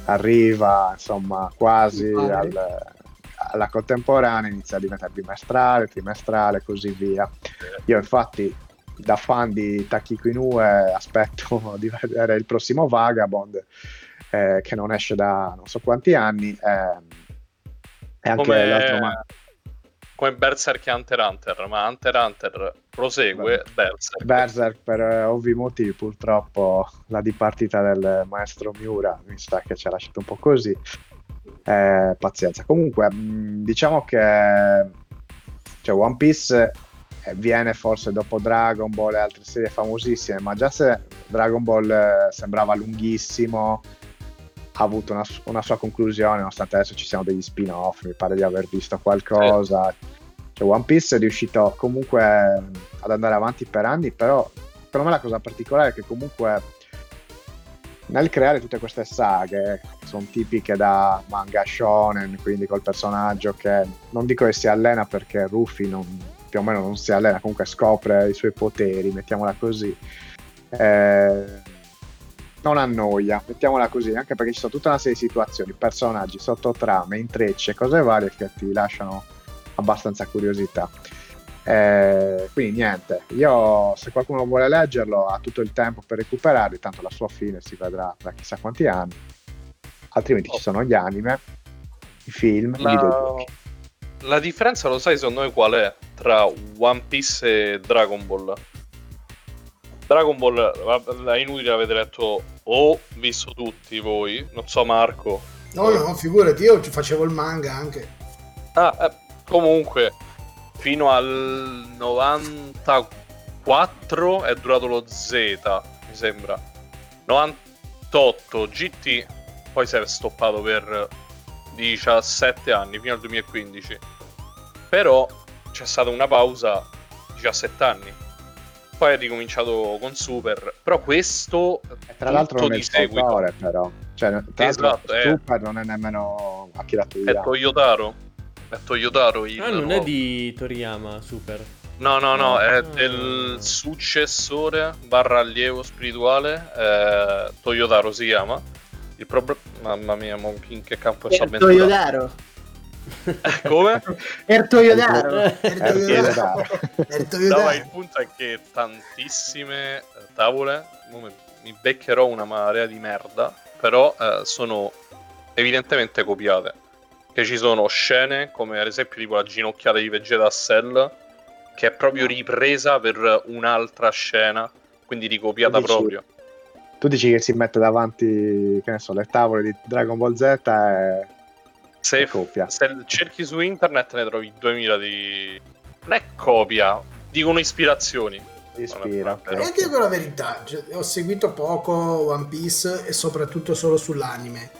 arriva insomma quasi al, alla contemporanea inizia a diventare bimestrale, trimestrale e così via. Io infatti da fan di Takiko Inoue aspetto di vedere il prossimo Vagabond eh, che non esce da non so quanti anni. Eh, e anche come, l'altro ma... come Berserk e Hunter Hunter, ma Hunter Hunter prosegue Berserk. Berserk per eh, ovvi motivi, purtroppo la dipartita del maestro Miura mi sta che ci ha lasciato un po' così. Eh, pazienza. Comunque, mh, mm, diciamo che cioè, One Piece eh, viene forse dopo Dragon Ball e altre serie famosissime, ma già se Dragon Ball eh, sembrava lunghissimo, ha avuto una, una, sua conclusione, nonostante adesso ci siano degli spin-off, mi pare di aver visto qualcosa. Cioè, One Piece è riuscito comunque ad andare avanti per anni, però per me la cosa particolare è che comunque nel creare tutte queste saghe, che sono tipiche da manga shonen, quindi col personaggio che non dico che si allena perché Ruffy non, più o meno non si allena, comunque scopre i suoi poteri, mettiamola così. Eh, non annoia, mettiamola così, anche perché ci sono tutta una serie di situazioni, personaggi, sottotrame, intrecce, cose varie che ti lasciano abbastanza curiosità. Eh, quindi niente, io se qualcuno vuole leggerlo ha tutto il tempo per recuperarli, tanto la sua fine si vedrà tra chissà quanti anni, altrimenti oh. ci sono gli anime, i film, la... i videogiochi. La differenza lo sai secondo me qual è tra One Piece e Dragon Ball? Dragon Ball è inutile avete letto o visto tutti voi, non so Marco. No, no, figurati, io ci facevo il manga anche. Ah, eh, comunque fino al 94 è durato lo Z, mi sembra. 98 GT, poi si è stoppato per 17 anni, fino al 2015. Però c'è stata una pausa 17 anni. Poi è ricominciato con Super, però questo e tra l'altro non è il seguito. però. Cioè, tra esatto, è... Super non è nemmeno Akira Toriyama. È Toyotaro. È Toyotaro il Ah, non nuovo. è di Toriyama Super. No, no, no, è ah. del successore barra allievo spirituale, eh, Toyotaro si chiama. Il problema... Mamma mia, in che campo sta avventura? Toyotaro. Come? Er Toyotaro. Er Toyotaro. No, il punto è che tantissime tavole, mi beccherò una marea di merda, però eh, sono evidentemente copiate che ci sono scene come ad esempio tipo la ginocchiata di Vegeta a Cell che è proprio ripresa per un'altra scena quindi ricopiata tu dici, proprio tu dici che si mette davanti che ne so le tavole di Dragon Ball Z e se, copia. se cerchi su internet ne trovi 2000 di non è copia dicono ispirazioni ispira e dico la verità cioè, ho seguito poco One Piece e soprattutto solo sull'anime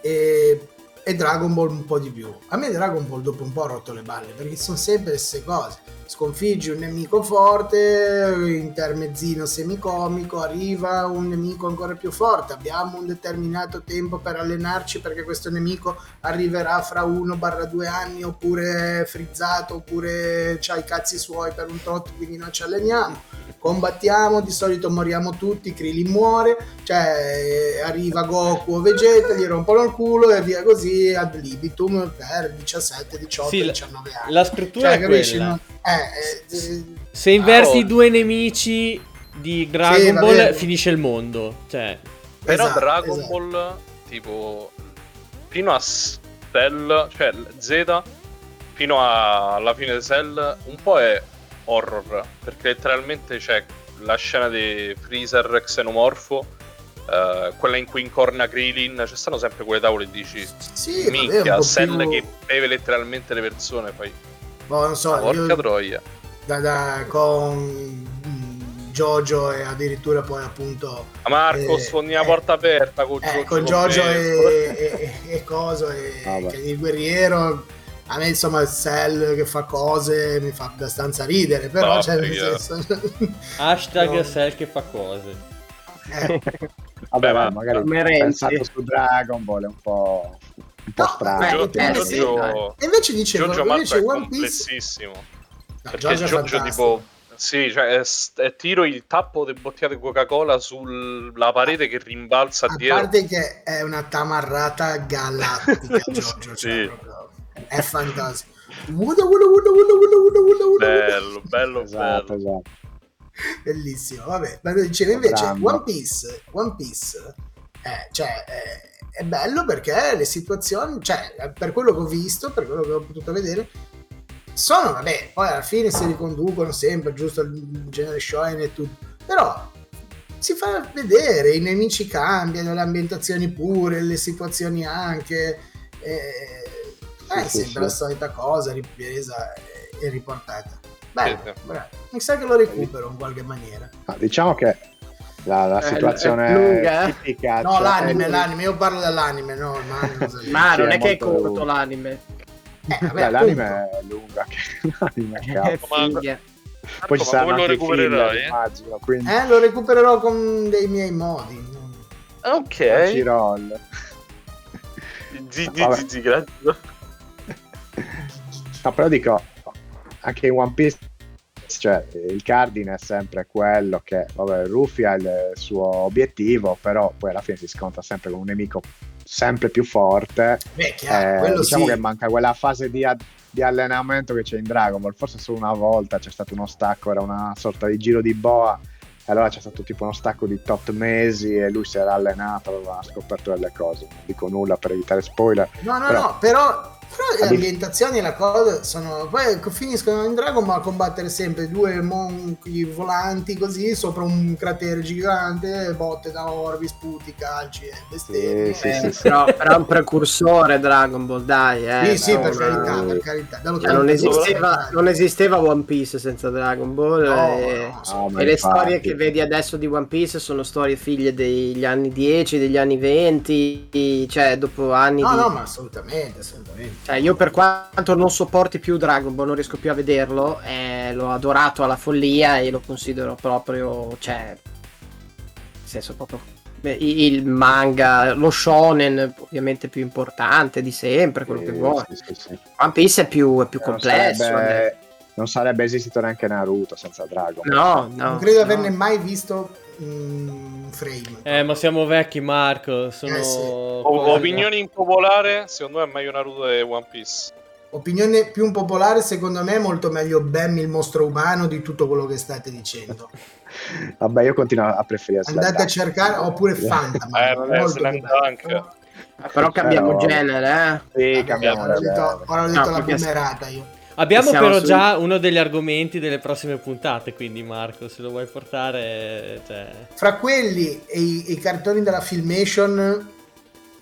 e e Dragon Ball un po' di più. A me Dragon Ball dopo un po' ha rotto le balle perché sono sempre le stesse cose. Sconfiggi un nemico forte, intermezzino semicomico, arriva un nemico ancora più forte, abbiamo un determinato tempo per allenarci perché questo nemico arriverà fra 1-2 anni oppure frizzato oppure c'ha i cazzi suoi per un tot quindi non ci alleniamo combattiamo, di solito moriamo tutti, Krillin muore, cioè arriva Goku o Vegeta, gli rompono il culo e via così ad libitum per 17, 18, sì, 19 anni. La struttura cioè, è capisci, quella. Eh, eh, Se inverti i oh. due nemici di Dragon sì, Ball finisce il mondo, cioè. Però esatto, Dragon esatto. Ball tipo fino a Cell, cioè Z fino alla fine di Cell un po' è horror, perché letteralmente c'è la scena di Freezer xenomorfo, uh, quella in cui incorna Krillin, ci stanno sempre quelle tavole e dici, sì, minchia, Cell più... che beve letteralmente le persone, poi... Boh, non so, porca io... troia. Da, da, con Jojo e addirittura poi appunto a Marco eh, sfondi la eh, porta aperta con, eh, con Jojo e, e, e, Coso e ah, il guerriero a me insomma il Cell che fa cose mi fa abbastanza ridere però no, cioè, nel senso... hashtag no. Cell che fa cose eh. vabbè ma magari pensato su Dragon Ball è un po' un po' no, strano beh, eh, sì, e invece dicevo Giorgio invece è One Piece no, perché Giorgio, Giorgio tipo sì, cioè è, è, tiro il tappo di bottiglia di Coca-Cola sulla parete che rimbalza a dietro. A parte che è una tamarrata galattica, Giorgio. sì. Cioè, è fantastico. bello, bello, esatto, bello. Esatto. Bellissimo, vabbè. Ma dicevo invece One Piece, One Piece eh, cioè, eh, è bello perché le situazioni, cioè, per quello che ho visto, per quello che ho potuto vedere, sono, vabbè, poi alla fine si riconducono sempre, giusto, il genere shonen e tutto, però si fa vedere, i nemici cambiano, le ambientazioni pure, le situazioni anche, eh, eh, sì, sempre la solita cosa ripresa e, riportata. Beh, mi sa che lo recupero in qualche maniera. Ah, diciamo che la, la eh, situazione è lunga, eh? tipica, no, cioè, l'anime, è... l'anime, io parlo dell'anime, no, Ma non è, è che è corto l'anime. Eh, vabbè, l'anime è lunga, l'anime è ma... Poi ci sarà lo recupererai? Film, immagino, quindi... Eh, lo recupererò con dei miei modi. Ok. Gigi, Gigi, grazie. No, però dico, anche in One Piece cioè, il cardine è sempre quello che, vabbè, Rufy ha il suo obiettivo, però poi alla fine si scontra sempre con un nemico sempre più forte. Beh, chiaro, eh, diciamo sì. che manca quella fase di, di, allenamento che c'è in Dragon Ball, forse solo una volta c'è stato uno stacco, era una sorta di giro di boa. E allora c'è stato tipo uno stacco di tot mesi e lui si era allenato, aveva scoperto delle cose. Non dico nulla per evitare spoiler. No, no, però... no, però però le ambientazioni e la cosa sono. Poi finiscono in Dragon Ball a combattere sempre due monchi volanti così sopra un cratere gigante, botte da orbi, sputi, calci e bestemmie. Sì, sì, sì, però, però, è un precursore Dragon Ball, dai. Eh, sì, sì, per carità, per carità. Cioè, non, esisteva, non, esisteva, One Piece senza Dragon Ball. No, e, no, no, e le storie che vedi adesso di One Piece sono storie figlie degli anni 10, degli anni 20, cioè dopo anni no, di... No, ma assolutamente, assolutamente. Cioè, io per quanto non sopporti più Dragon Ball, non riesco più a vederlo, eh, l'ho adorato alla follia e lo considero proprio, cioè, nel senso proprio il manga, lo shonen ovviamente più importante di sempre, quello sì, che vuoi. Sì, sì, One Piece è più, è più eh, complesso. Sarebbe, eh. non sarebbe esistito neanche Naruto senza Dragon Ball. No, no. Non credo no. averne mai visto un frame. Eh, ma siamo vecchi, Marco. Sono eh sì. opinioni impopolare. Secondo me è meglio Naruto e One Piece. Opinione più impopolare, secondo me è molto meglio Bam il mostro umano di tutto quello che state dicendo. Vabbè, io continuo a preferire Andate a cercare, oppure Phantom. eh. Eh, però cambiamo però... genere, eh? Sì, cambiamo ora genere. Ho detto, ora ho detto no, la boomerata io. Abbiamo però su... già uno degli argomenti delle prossime puntate, quindi Marco, se lo vuoi portare... Cioè... Fra quelli e i, i, cartoni della Filmation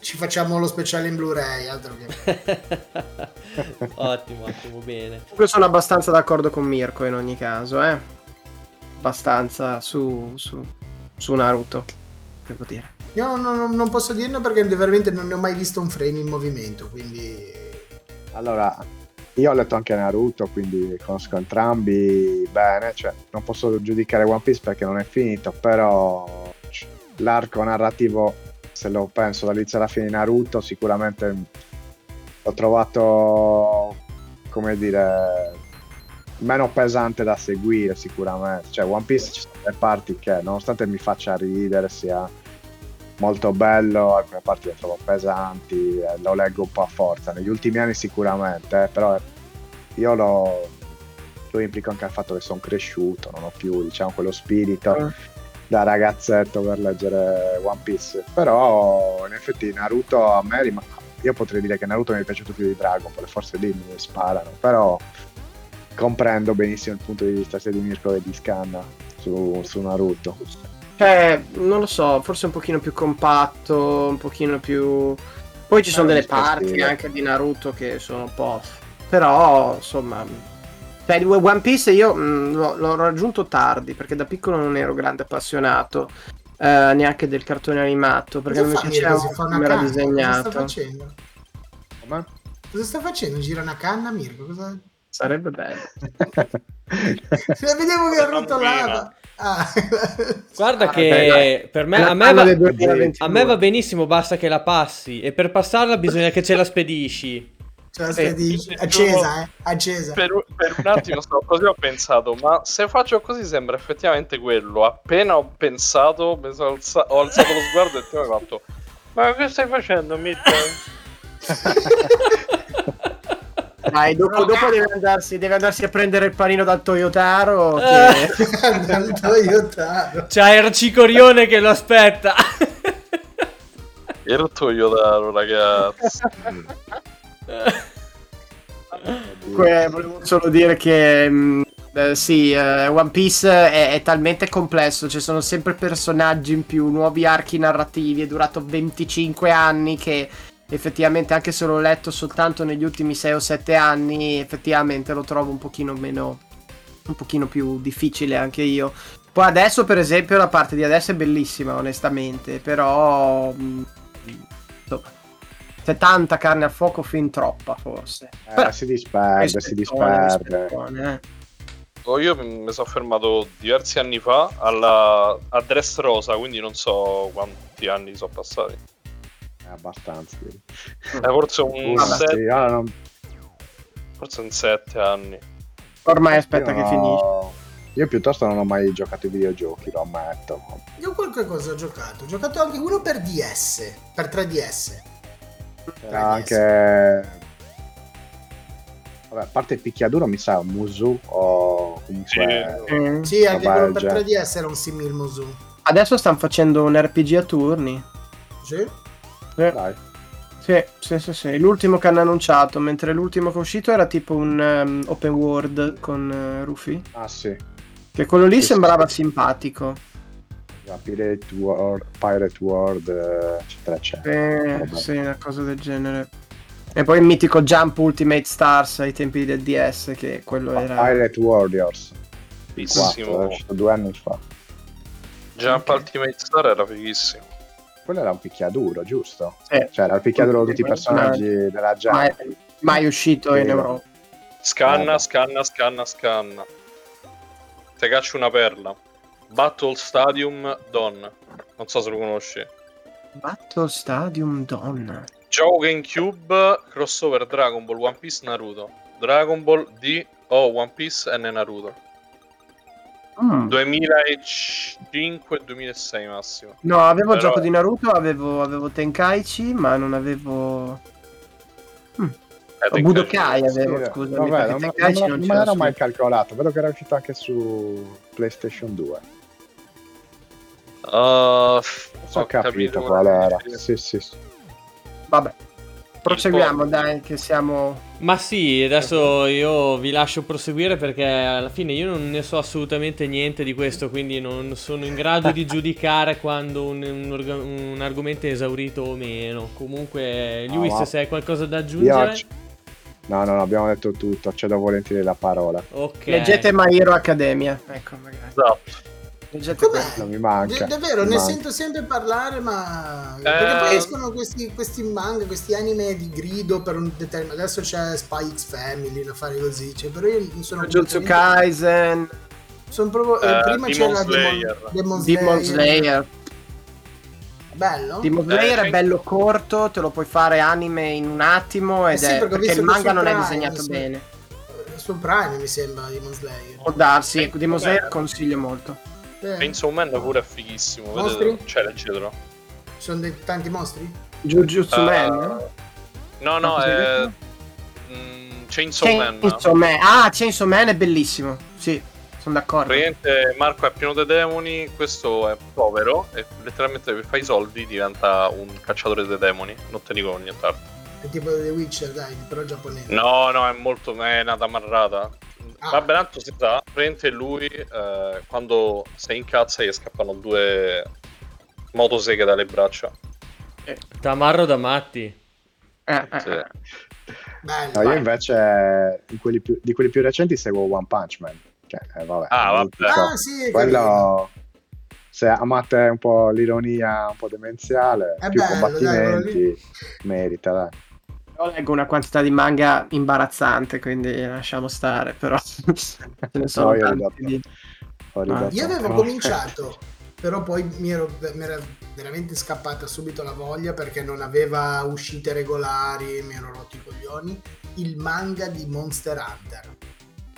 ci facciamo lo speciale in Blu-ray, altro che... ottimo, ottimo, bene. Io sono abbastanza d'accordo con Mirko in ogni caso, eh. Abbastanza su, su, su Naruto, devo dire. Io non, non posso dirne perché veramente non ne ho mai visto un frame in movimento, quindi... Allora, io ho letto anche Naruto, quindi conosco entrambi bene, cioè non posso giudicare One Piece perché non è finito, però l'arco narrativo, se lo penso dall'inizio alla fine di Naruto, sicuramente l'ho trovato, come dire, meno pesante da seguire sicuramente. Cioè One Piece ci sono delle parti che nonostante mi faccia ridere sia molto bello, alcune parti le trovo pesanti, eh, lo leggo un po' a forza, negli ultimi anni sicuramente, eh, però io lo, lo, implico anche al fatto che sono cresciuto, non ho più diciamo quello spirito mm. da ragazzetto per leggere One Piece, però in effetti Naruto a me rim- io potrei dire che Naruto mi è piaciuto più di Dragon Ball, forse lì mi sparano, però comprendo benissimo il punto di vista sia di Mirko che di Scanna su, su Naruto. Cioè, non lo so, forse un pochino più compatto, un pochino più... Poi ci sono delle parti anche di Naruto che sono un po'... Però, insomma... Cioè, One Piece io mh, l'ho, l'ho, raggiunto tardi, perché da piccolo non ero grande appassionato. Eh, neanche del cartone animato, perché Cosa non mi piaceva come era disegnato. Cosa sta facendo? Come? Cosa sta facendo? Gira una canna, Mirko? Cosa... Sarebbe bello. vedevo che arrotolava. Ah. Guarda ah, che beh, per me, a me, va, a me, va, benissimo, basta che la passi. E per passarla bisogna che ce la spedisci. Ce la spedisci. Accesa, eh? Accesa. Per, per un attimo stavo così ho pensato, ma se faccio così sembra effettivamente quello. Appena ho pensato, ho alzato, ho alzato lo sguardo e ti ho fatto, ma che stai facendo, Mitchell? Dai, dopo, dopo deve, andarsi, deve, andarsi, a prendere il panino dal Toyotaro. Che... dal Toyotaro. C'è il Cicorione che lo aspetta. Il Toyotaro, ragazzi. Comunque, volevo solo dire che. Mh, eh, sì, eh, One Piece è, è, talmente complesso, ci sono sempre personaggi in più, nuovi archi narrativi, è durato 25 anni che effettivamente anche se l'ho letto soltanto negli ultimi 6 o 7 anni, effettivamente lo trovo un pochino meno un pochino più difficile anche io. Poi adesso per esempio la parte di adesso è bellissima onestamente, però mh, insomma c'è tanta carne a fuoco fin troppa forse. Eh, però, si disperde, si disperde. Oh, io mi sono fermato diversi anni fa alla, a Dress Rosa, quindi non so quanti anni sono passati abbastanza. Eh, forse un 7 ah, non... forse un 7 anni. Ormai aspetta che finisce. Io piuttosto non ho mai giocato ai videogiochi, lo ammetto. Io qualche cosa ho giocato. Ho giocato anche uno per DS, per 3DS. Era anche... Vabbè, a parte il picchiaduro mi sa un Musu o comunque... Sì, mm. sì anche quello per 3DS era un simil Musu. Adesso stanno facendo un RPG a turni. Sì? Sì. Dai. Sì, sì, sì, sì, l'ultimo che hanno annunciato, mentre l'ultimo che è uscito era tipo un um, open world con uh, Rufy. Ah sì. Che quello lì sì, sembrava sì. simpatico. Pirate World, Pirate World, eccetera, eccetera. Eh, sì, una cosa del genere. E poi il mitico Jump Ultimate Stars ai tempi del DS, che quello oh, era... Pirate Warriors. Bellissimo. due anni fa. Jump okay. Ultimate Star era fighissimo. Quello era un picchiaduro, giusto? Eh. Cioè, era il picchiaduro di tutti i personaggi eh. della Jump. Mai, mai uscito in Europa. Scanna, scanna, scanna, scanna. Te caccio una perla. Battle Stadium Don. Non so se lo conosci. Battle Stadium Don. Gioco GameCube crossover Dragon Ball One Piece Naruto. Dragon Ball D o One Piece N Naruto. Mm. 2005-2006 massimo. No, avevo Però... gioco di Naruto, avevo, avevo Tenkaichi, ma non avevo... Mm. Eh, Budokai avevo, sì, scusa. Vabbè, non, non, non, non ero mai calcolato, vedo che era uscito anche su PlayStation 2. Uh, ho, ho capito, capito qual era. Sì, sì, sì. Vabbè. Proseguiamo, dai, che siamo. Ma sì, adesso io vi lascio proseguire perché alla fine io non ne so assolutamente niente di questo, quindi non sono in grado di giudicare quando un, un, un argomento è esaurito o meno. Comunque, Luis, no, se hai qualcosa da aggiungere. Io... No, no, abbiamo detto tutto, cedo volentieri la parola. Ok. Leggete My Hero Academia. Ecco, magari. Esatto. Non mi manca. D- davvero, ne manca. sento sempre parlare, ma. Eh... Perché poi escono questi, questi, manga, questi anime di grido per un determinato. Adesso c'è Spy X Family, da fare così. Cioè, però io non sono. Jujutsu Kaisen. Sono proprio. Eh, prima Demon c'era Slayer. Demon, Demon Slayer. Demon Slayer. Bello? Demon Slayer eh, è bello corto, te lo puoi fare anime in un attimo ed eh sì, è perché, perché il manga non Prime, è disegnato su, bene. Su Prime mi sembra Demon Slayer. Può darsi, eh, Demon Slayer consiglio molto. Eh. Chainsaw Man pure è fighissimo. Mostri? Cioè, leggetelo. Ci sono dei, tanti mostri? Jujutsu uh, Man? No, no, è... Mm, Chainsaw, Chainsaw Man. Man. Ah, Chainsaw Man è bellissimo. Sì, sono d'accordo. Praticamente Marco è pieno di demoni, questo è povero e letteralmente per fare i soldi diventa un cacciatore di demoni. Non te ne dico nient'altro. È tipo The Witcher, dai, però giapponese. No, no, è molto... è una tamarrata. Ah. Vabbè, tanto si sa, praticamente lui eh, quando sei in cazza gli scappano due motoseghe dalle braccia. Eh, tamarro da matti. Eh, eh sì. Bello, no, io invece quelli più, di quelli più recenti seguo One Punch Man. Cioè, eh, vabbè, ah, vabbè. Ah, sì, quello se amate un po' l'ironia un po' demenziale, è più bello, combattimenti, dai, merita, dai. Io leggo una quantità di manga imbarazzante, quindi lasciamo stare, però ce ne sono no, tanti di... ah. Io avevo cominciato, però poi mi, ero, mi, era veramente scappata subito la voglia perché non aveva uscite regolari, mi ero rotto i coglioni, il manga di Monster Hunter.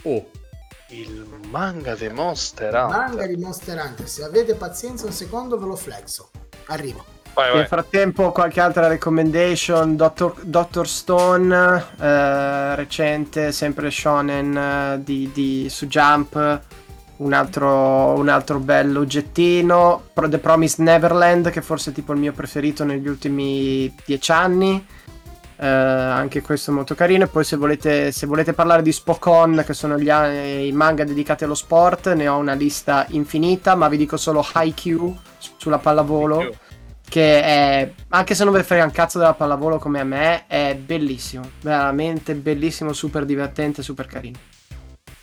Oh, il manga di Monster Hunter. Il manga di Monster Hunter, se avete pazienza un secondo ve lo flexo. Arrivo. Vai, vai. Nel frattempo qualche altra recommendation, Doctor, Doctor Stone, eh, recente, sempre shonen eh, di, di, su Jump, un altro, un altro bello oggettino, The Promised Neverland, che forse è tipo il mio preferito negli ultimi dieci anni. Eh, anche questo è molto carino. E poi, se volete, se volete parlare di Spokon, che sono gli, i manga dedicati allo sport, ne ho una lista infinita. Ma vi dico solo Haikyuu sulla pallavolo. Haikyuu che è, anche se non vi frega un cazzo della pallavolo come a me, è bellissimo, veramente bellissimo, super divertente, super carino.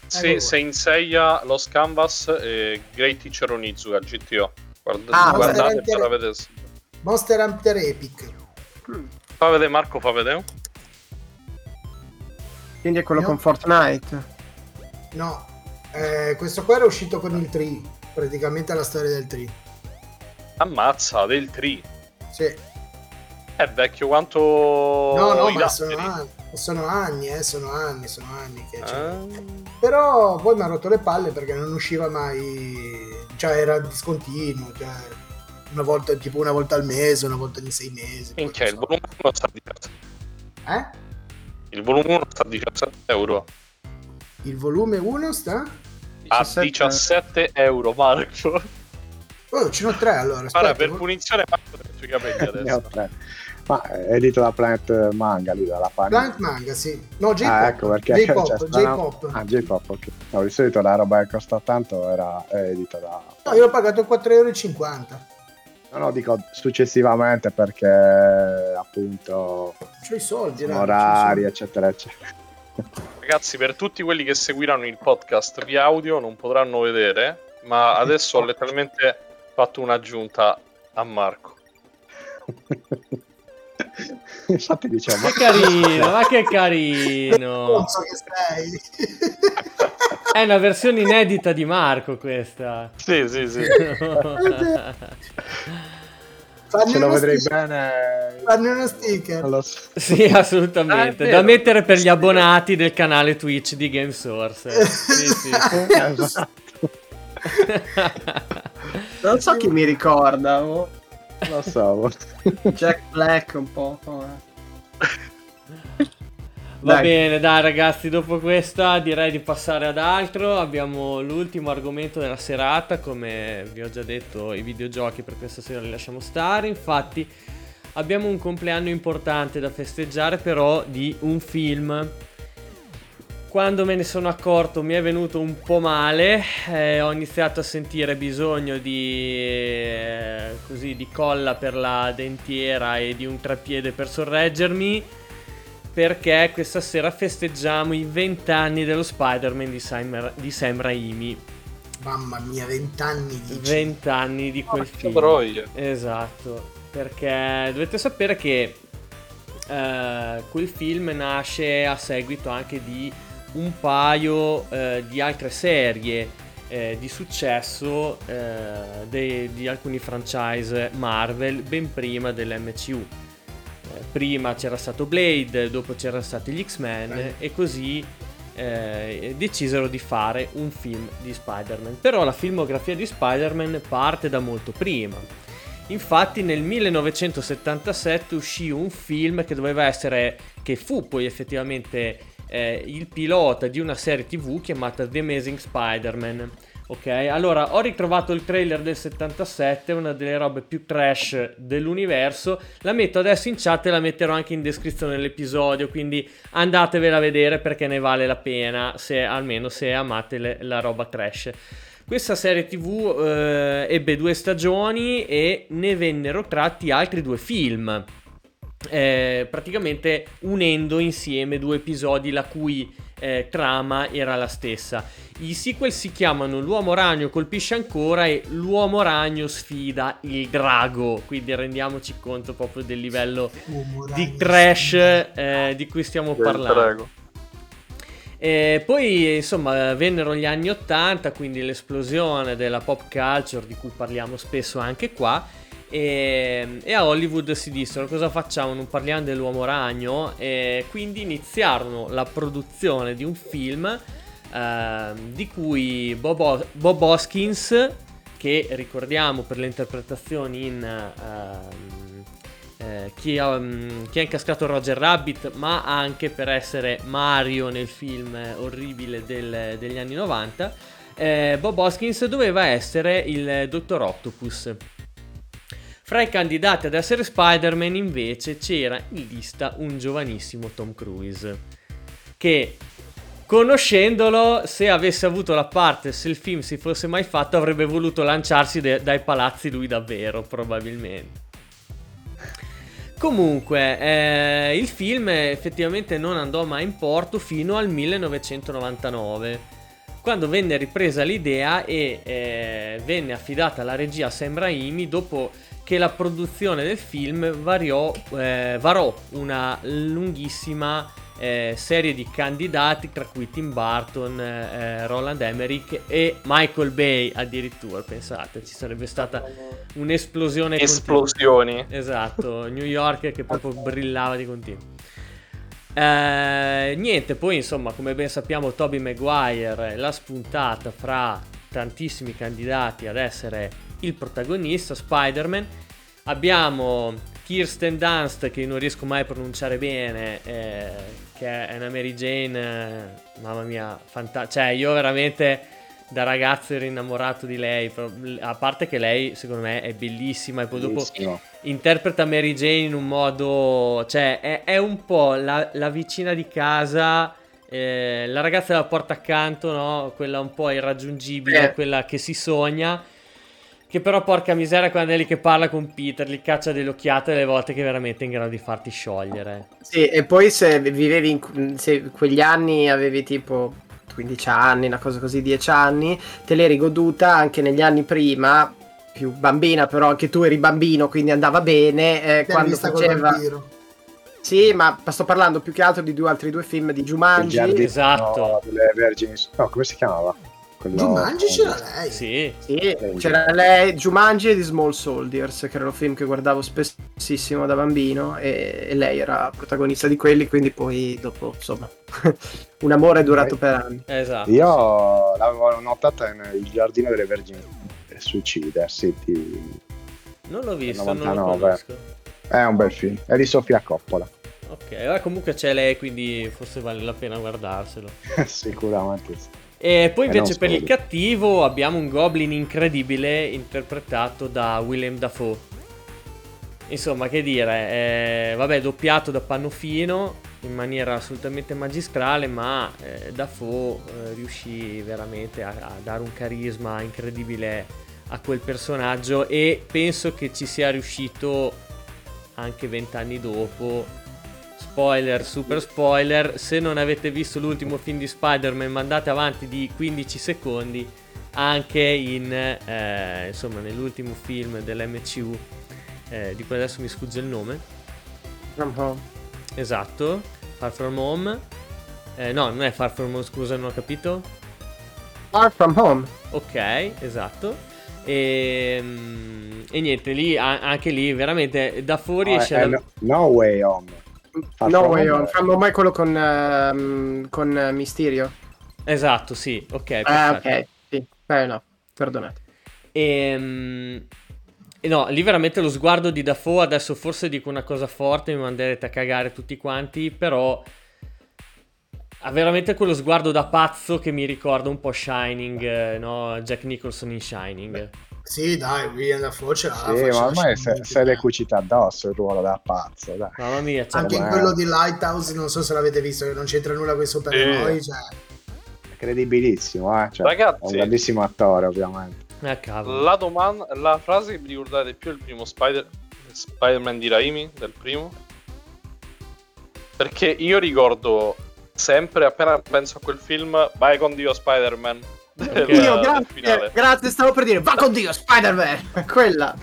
Sì, Saint Seiya, Los Canvas e Great Teacher Onizuka GTO. Guarda, ah, guardate Monster Hunter, vedere. Monster Hunter Epic. Fa vedere Marco, fa vedere. Quindi è quello no. con Fortnite? No, eh, questo qua era uscito con il 3, praticamente la storia del 3. Ammazza, del 3. Sì. È vecchio quanto... No, no, ma sono... Sono anni, eh, sono anni, sono anni che ah. Però poi mi ha rotto le palle perché non usciva mai, cioè era discontinuo, cioè una volta, tipo una volta al mese, una volta ogni sei mesi. Minchia, il volume 1 sta a 17. Eh? Il volume 1 sta a 17 euro. Il volume 1 sta? A 17 euro, Marco. Oh, ce n'ho tre allora. Guarda, per punizione Marco sui capelli adesso. Ma è edito da Planet Manga lì dalla parte. Planet Manga, sì. No, J-Pop. Ah, ecco perché J-Pop, cioè, J-Pop. Ah, J-Pop, ok. No, di solito la roba che costa tanto era edita da... No, io ho pagato 4,50 euro. No, no, dico successivamente perché appunto... C'ho i soldi, Orari, eccetera, eccetera. Ragazzi, per tutti quelli che seguiranno il podcast via audio non potranno vedere, ma adesso ho letteralmente fatto un'aggiunta a Marco. Infatti diciamo Che carino, ma che carino. Che sei. È una versione inedita di Marco questa. Sì, sì, sì. Fanno Ce lo vedrei sticker. bene. Fanno uno sticker. So. Sì, assolutamente. Ah, da mettere per gli abbonati del canale Twitch di GameSource. sì, sì. non so chi mi ricorda. Oh. Lo so. Jack Black un po'. Va dai. bene, dai ragazzi, dopo questa direi di passare ad altro. Abbiamo l'ultimo argomento della serata, come vi ho già detto, i videogiochi per questa sera li lasciamo stare. Infatti abbiamo un compleanno importante da festeggiare però di un film quando me ne sono accorto mi è venuto un po' male, eh, ho iniziato a sentire bisogno di, eh, così, di colla per la dentiera e di un treppiede per sorreggermi perché questa sera festeggiamo i 20 anni dello Spider-Man di Sam, di Sam Raimi. Mamma mia, 20 anni di 20 anni di quel oh, film. Troia. Esatto, perché dovete sapere che eh, quel film nasce a seguito anche di un paio eh, di altre serie eh, di successo eh, de- di alcuni franchise Marvel ben prima dell'MCU. Eh, prima c'era stato Blade, dopo c'erano stati gli X-Men e così eh, decisero di fare un film di Spider-Man. Però la filmografia di Spider-Man parte da molto prima. Infatti nel 1977 uscì un film che doveva essere, che fu poi effettivamente eh, il pilota di una serie tv chiamata The Amazing Spider-Man. Ok, allora ho ritrovato il trailer del 77, una delle robe più trash dell'universo. La metto adesso in chat e la metterò anche in descrizione dell'episodio. Quindi andatevela a vedere perché ne vale la pena, se, almeno se amate le, la roba trash. Questa serie tv eh, ebbe due stagioni e ne vennero tratti altri due film eh, praticamente unendo insieme due episodi la cui eh, trama era la stessa. I sequel si chiamano L'uomo ragno colpisce ancora e L'uomo ragno sfida il drago, quindi rendiamoci conto proprio del livello di trash eh, di cui stiamo del parlando. Drago. E poi insomma vennero gli anni 80, quindi l'esplosione della pop culture di cui parliamo spesso anche qua e, e, a Hollywood si dissero cosa facciamo, non parliamo dell'uomo ragno? E quindi iniziarono la produzione di un film eh, di cui Bob, Bob, Hoskins, che ricordiamo per le interpretazioni in uh, eh, chi, ha, um, chi, ha, incascato Roger Rabbit, ma anche per essere Mario nel film orribile del, degli anni 90, eh, Bob Hoskins doveva essere il Dottor Octopus. Fra i candidati ad essere Spider-Man invece c'era in lista un giovanissimo Tom Cruise che conoscendolo se avesse avuto la parte se il film si fosse mai fatto avrebbe voluto lanciarsi de- dai palazzi lui davvero probabilmente. Comunque, eh, il film effettivamente non andò mai in porto fino al 1999, quando venne ripresa l'idea e eh, venne affidata la regia a Sam Raimi dopo che la produzione del film variò, eh, varò una lunghissima eh, serie di candidati, tra cui Tim Burton, eh, Roland Emmerich e Michael Bay addirittura, pensate, ci sarebbe stata un'esplosione Esplosioni. Continua. Esatto, New York che proprio brillava di continuo. Eh, niente, poi insomma, come ben sappiamo, Toby Maguire l'ha spuntata fra tantissimi candidati ad essere il protagonista, Spider-Man. Abbiamo Kirsten Dunst, che non riesco mai a pronunciare bene, eh, che è una Mary Jane, eh, mamma mia, fantastica. Cioè, io veramente da ragazzo ero innamorato di lei, a parte che lei secondo me è bellissima e poi dopo interpreta Mary Jane in un modo, cioè è, è un po' la, la, vicina di casa, eh, la ragazza della porta accanto, no? quella un po' irraggiungibile, quella che si sogna. Che però porca miseria quando è lì che parla con Peter, gli caccia delle occhiate delle volte che è veramente in grado di farti sciogliere. Sì, e poi se vivevi in se quegli anni avevi tipo 15 anni, una cosa così, 10 anni, te l'eri goduta anche negli anni prima, più bambina, però anche tu eri bambino, quindi andava bene. Eh, quando faceva... Sì, ma sto parlando più che altro di due altri due film di Jumanji. Esatto. No, delle Virgins. No, come si chiamava? Quello... Jumanji c'era lei. Sì. sì c'era lei, Jumanji e The Small Soldiers, che era un film che guardavo spessissimo da bambino e, e lei era protagonista di quelli, quindi poi dopo, insomma, un amore durato per anni. Esatto. Io l'avevo notata nel Giardino delle Vergini Suicide City. Non l'ho visto, 99. non lo conosco. È un bel film, è di Sofia Coppola. Ok, comunque c'è lei, quindi forse vale la pena guardarselo. Sicuramente sì. E poi invece per il cattivo abbiamo un Goblin incredibile interpretato da Willem Dafoe. Insomma, che dire, eh, vabbè, doppiato da Pannofino in maniera assolutamente magistrale, ma eh, Dafoe eh, riuscì veramente a, a dare un carisma incredibile a quel personaggio e penso che ci sia riuscito anche vent'anni dopo spoiler, super spoiler, se non avete visto l'ultimo film di Spider-Man mandate avanti di 15 secondi anche in, eh, insomma, nell'ultimo film dell'MCU, eh, di cui adesso mi sfugge il nome. From Home. Esatto, Far From Home. Eh, no, non è Far From Home, scusa, non ho capito. Far From Home. Ok, esatto. E, ehm, e niente, lì, anche lì veramente da fuori no, esce... No, no Way Home. Far no Way From Home è quello con, uh, con Mysterio. Esatto, sì, ok. Ah, ok, sì, eh, no, perdonate. E, um, no, lì veramente lo sguardo di Dafoe, adesso forse dico una cosa forte, mi manderete a cagare tutti quanti, però ha veramente quello sguardo da pazzo che mi ricorda un po' Shining, eh, no? Jack Nicholson in Shining. Sì, dai, William Dafoe ce l'ha. Sì, ma ormai se, se l'è cucita addosso il ruolo da pazzo. Dai. Mamma mia, anche in quello di Lighthouse, non so se l'avete visto, che non c'entra nulla con i supereroi. Eh. Cioè... Credibilissimo, eh? Cioè, Ragazzi, un grandissimo attore, ovviamente. Eh, la, domanda, la frase che mi ricordate più è il primo Spider- Spider-Man di Raimi, del primo. Perché io ricordo sempre, appena penso a quel film, vai con Dio Spider-Man Dio, grazie, grazie, stavo per dire, va con Dio, Spider-Man! Quella.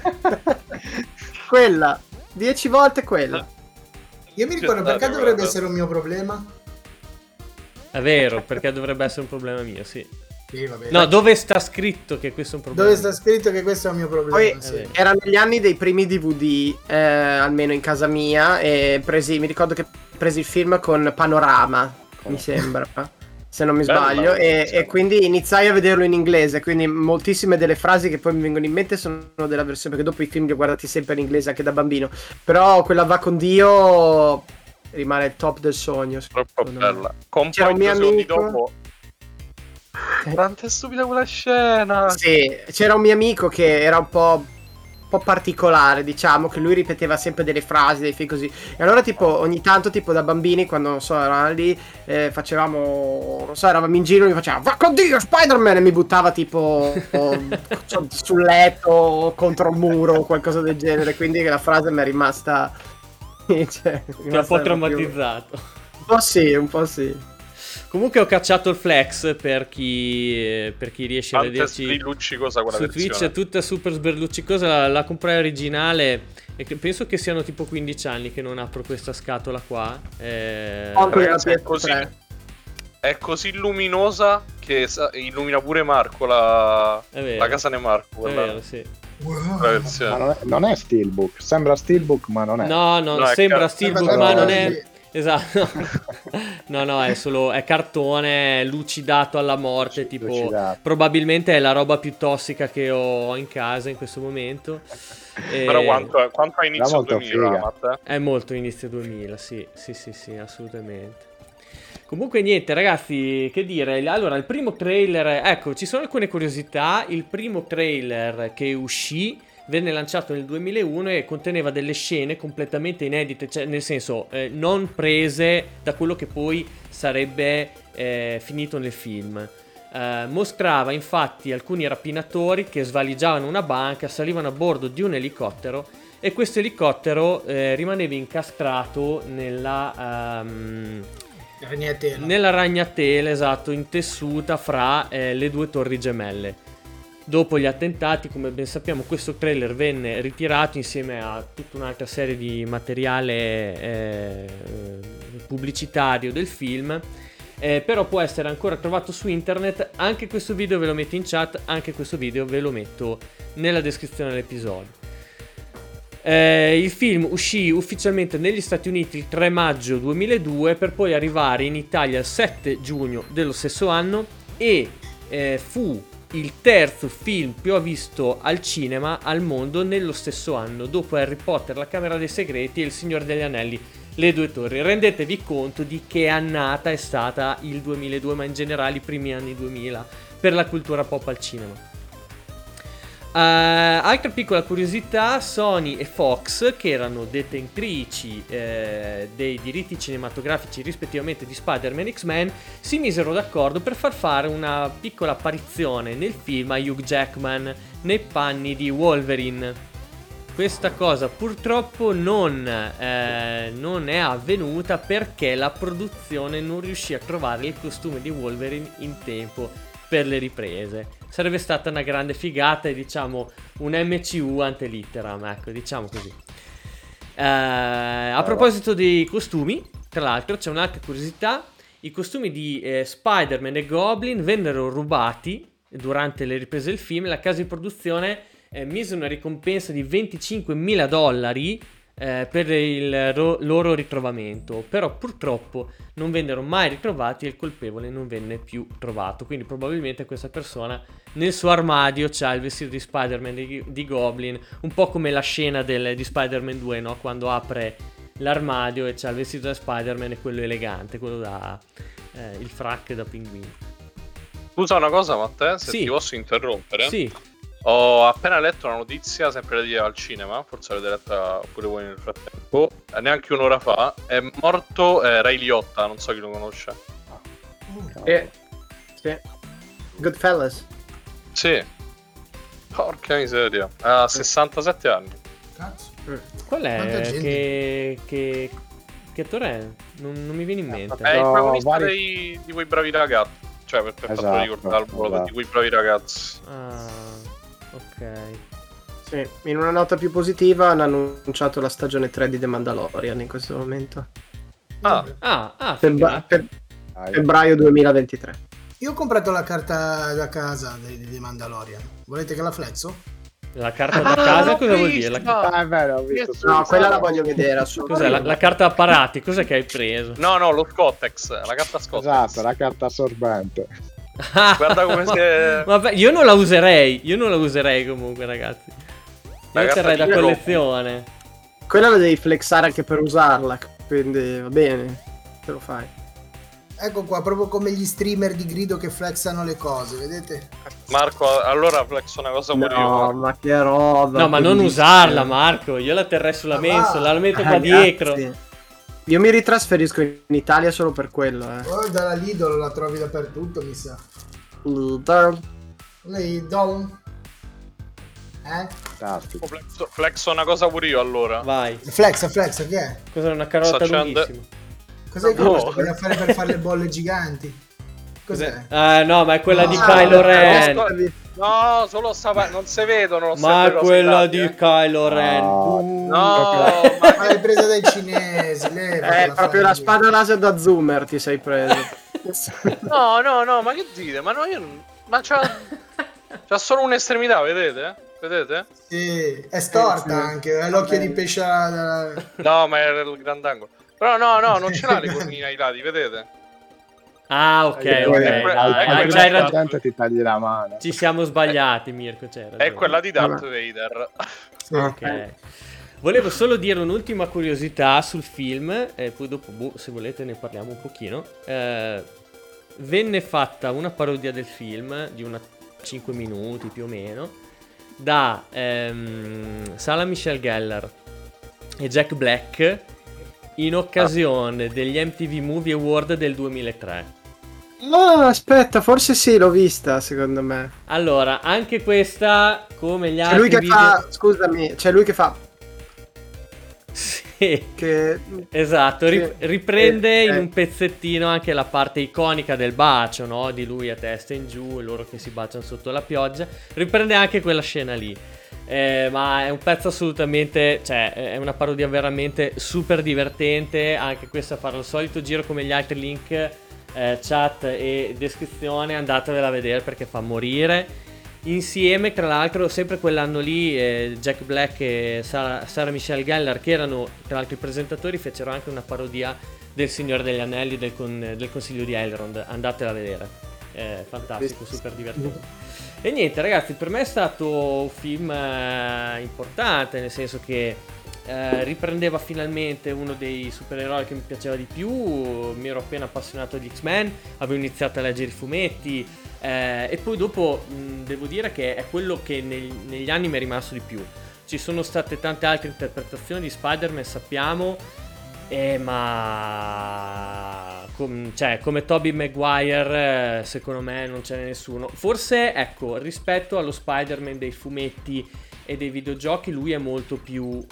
quella. Dieci volte quella. Io mi ricordo perché dovrebbe essere un mio problema. È vero, perché dovrebbe essere un problema mio, sì. Sì, no, dove sta scritto che questo è un problema? Dove sta scritto che questo è un mio problema? Poi, sì. Erano gli anni dei primi DVD, eh, almeno in casa mia, e presi, mi ricordo che presi il film con Panorama, mi sembra se non mi sbaglio, e, e, quindi iniziai a vederlo in inglese, quindi moltissime delle frasi che poi mi vengono in mente sono della versione, perché dopo i film li ho guardati sempre in inglese anche da bambino, però quella va con Dio rimane il top del sogno. Troppo bella. C'era un mio amico... Dopo... Quanto è stupida quella scena! Sì, c'era un mio amico che era un po' po' particolare, diciamo, che lui ripeteva sempre delle frasi, dei film così. E allora, tipo, ogni tanto, tipo, da bambini, quando, non so, eravamo lì, eh, facevamo, non so, eravamo in giro, mi faceva, va con Dio, Spider-Man! E mi buttava, tipo, sul letto, contro un muro, o qualcosa del genere. Quindi la frase mi è rimasta... cioè, Ti ha un po' traumatizzato. Un po' sì, un po' sì. Comunque ho cacciato il flex per chi, per chi riesce Tante a vederci sbrilluccicosa quella su versione. Twitch, è tutta super sberluccicosa, la, la comprai originale e penso che siano tipo 15 anni che non apro questa scatola qua. Eh... Oh, ragazzi, è, così, è così luminosa che illumina pure Marco la, la casa ne Marco. Quella... È vero, sì. Wow. Non, è, non, è, Steelbook, sembra Steelbook ma non è. No, no, no sembra Steelbook ma non è... Esatto. no, no, è solo è cartone lucidato alla morte. Tipo, lucidato. probabilmente è la roba più tossica che ho in casa in questo momento. E... Però quanto, quanto a inizio 2000, È molto inizio 2000, sì, sì, sì, sì, assolutamente. Comunque niente ragazzi, che dire, allora il primo trailer, ecco ci sono alcune curiosità, il primo trailer che uscì venne lanciato nel 2001 e conteneva delle scene completamente inedite, cioè nel senso eh, non prese da quello che poi sarebbe eh, finito nel film. Eh, mostrava infatti alcuni rapinatori che svaligiavano una banca, salivano a bordo di un elicottero e questo elicottero eh, rimaneva incastrato nella... Um, ragnatela. Nella ragnatela, esatto, intessuta fra eh, le due torri gemelle. Dopo gli attentati, come ben sappiamo, questo trailer venne ritirato insieme a tutta un'altra serie di materiale eh, pubblicitario del film. Eh, però può essere ancora trovato su internet. Anche questo video ve lo metto in chat, anche questo video ve lo metto nella descrizione dell'episodio. Eh, il film uscì ufficialmente negli Stati Uniti il 3 maggio 2002 per poi arrivare in Italia il 7 giugno dello stesso anno e eh, fu il terzo film più visto al cinema al mondo nello stesso anno, dopo Harry Potter, La Camera dei Segreti e Il Signore degli Anelli, Le Due Torri. Rendetevi conto di che annata è stata il 2002, ma in generale i primi anni 2000 per la cultura pop al cinema. Uh, altra piccola curiosità, Sony e Fox, che erano detentrici eh, dei diritti cinematografici rispettivamente di Spider-Man e X-Men, si misero d'accordo per far fare una piccola apparizione nel film a Hugh Jackman nei panni di Wolverine. Questa cosa purtroppo non, eh, non è avvenuta perché la produzione non riuscì a trovare il costume di Wolverine in tempo per le riprese. Sarebbe stata una grande figata e diciamo un MCU ante litteram, ecco, diciamo così. Uh, a proposito dei costumi, tra l'altro c'è un'altra curiosità, i costumi di eh, Spider-Man e Goblin vennero rubati durante le riprese del film, la casa di produzione eh, mise una ricompensa di 25.000 dollari eh, per il ro- loro ritrovamento, però purtroppo non vennero mai ritrovati e il colpevole non venne più trovato, quindi probabilmente questa persona nel suo armadio c'ha il vestito di Spider-Man di, di Goblin, un po' come la scena del, di Spider-Man 2, no? quando apre l'armadio e c'ha il vestito da Spider-Man e quello elegante, quello da eh, il frac da pinguino. Scusa una cosa Matteo, se sì. ti posso interrompere. Sì. Ho appena letto una notizia, sempre da dire al cinema, forse l'avete letta pure voi nel frattempo, eh, neanche un'ora fa, è morto eh, Ray Liotta, non so chi lo conosce. Eh, sì. Goodfellas. Sì. Porca miseria, ha 67 anni. Cazzo. Qual è? Che, che, che attore è? Non, non, mi viene in mente. È il protagonista vari... dei, di quei bravi ragazzi. Cioè, per, per esatto, ricordare il ruolo esatto. di quei bravi ragazzi. Ah. Ok. Sì, in una nota più positiva hanno annunciato la stagione 3 di The Mandalorian in questo momento. Ah, ah, ah Febra- fe- febbraio 2023. Io ho comprato la carta da casa di The Mandalorian. Volete che la flexo? La carta da casa ah, cosa vuol dire? La... No, ah, è vero, ho visto no quella la voglio vedere. Cos'è la, la, carta apparati? Cos'è che hai preso? No, no, lo Scottex, la carta Scottex. Esatto, la carta assorbente. Guarda come si è... Vabbè, io non la userei. Io non la userei comunque, ragazzi. Io la terrei da collezione. Quella la devi flexare anche per usarla. Quindi va bene. Te lo fai. Ecco qua, proprio come gli streamer di grido che flexano le cose, vedete? Marco, allora flexo una cosa pure no, io. ma che roba. No, ma non usarla, Marco. Io la terrei sulla mensola, la metto qua dietro. Io mi ritrasferisco in Italia solo per quello. Eh. Oh, dalla Lidl la trovi dappertutto, mi sa. Lidl. Lidl. Eh? Fantastico. Flexo, flexo una cosa pure io allora. Vai. Flexa, flexa, che è? Cos'è una carota lunghissima? Cos'è che no. a fare per fare le bolle giganti? Cos'è? Ah, no, ma è quella no, di Kylo Ren. No, solo stava... non si vedono. Ma è quella di eh. Kylo Ren. No, no ma l'hai presa dai cinesi. È eh, proprio la spada laser da zoomer ti sei preso. no, no, no, ma che dite? Ma no, io... Ma c'ha... c'ha solo un'estremità, vedete? Vedete? Sì, è storta eh, sì. anche, è l'occhio di pesce. No, ma è il grandangolo. Però no, no, non ce l'ha le cornine ai lati, vedete? Ah, ok, Eh, ok. dai, al- dai, al- c'hai ragione. ti tagli la mano. Ci siamo sbagliati, Mirko. C'era È quella di Darth Vader. Ok. Volevo solo dire un'ultima curiosità sul film, e poi dopo, boh, se volete, ne parliamo un pochino. Eh, venne fatta una parodia del film di una 5 minuti più o meno da ehm, Sala Michelle Geller e Jack Black in occasione degli MTV Movie Award del 2003. No, aspetta, forse sì, l'ho vista, secondo me. Allora, anche questa, come gli C'è altri lui che video... fa, scusami, c'è lui che fa Sì. che Esatto, Sì. riprende Eh, in un pezzettino anche la parte iconica del bacio, no? Di lui a testa in giù e loro che si baciano sotto la pioggia. Riprende anche quella scena lì. Eh, ma è un pezzo assolutamente, cioè è una parodia veramente super divertente. Anche questa farà il solito giro come gli altri link, eh, chat e descrizione. Andatevela a vedere perché fa morire. Insieme, tra l'altro, sempre quell'anno lì, eh, Jack Black e Sarah, Sarah Michelle Gellar, che erano tra l'altro i presentatori, fecero anche una parodia del Signore degli Anelli del, con- del Consiglio di Elrond. Andatela a vedere, è fantastico, super divertente. E niente, ragazzi, per me è stato un film eh, importante, nel senso che eh, riprendeva finalmente uno dei supereroi che mi piaceva di più. Mi ero appena appassionato di X-Men, avevo iniziato a leggere i fumetti. eh, e poi dopo mh, devo dire che è quello che neg- negli anni mi è rimasto di più. Ci sono state tante altre interpretazioni di Spider-Man, sappiamo. Eh, ma com- cioè, come Toby Maguire, eh, secondo me non ce n'è nessuno. Forse, ecco, rispetto allo Spider-Man dei fumetti e dei videogiochi, lui è molto più.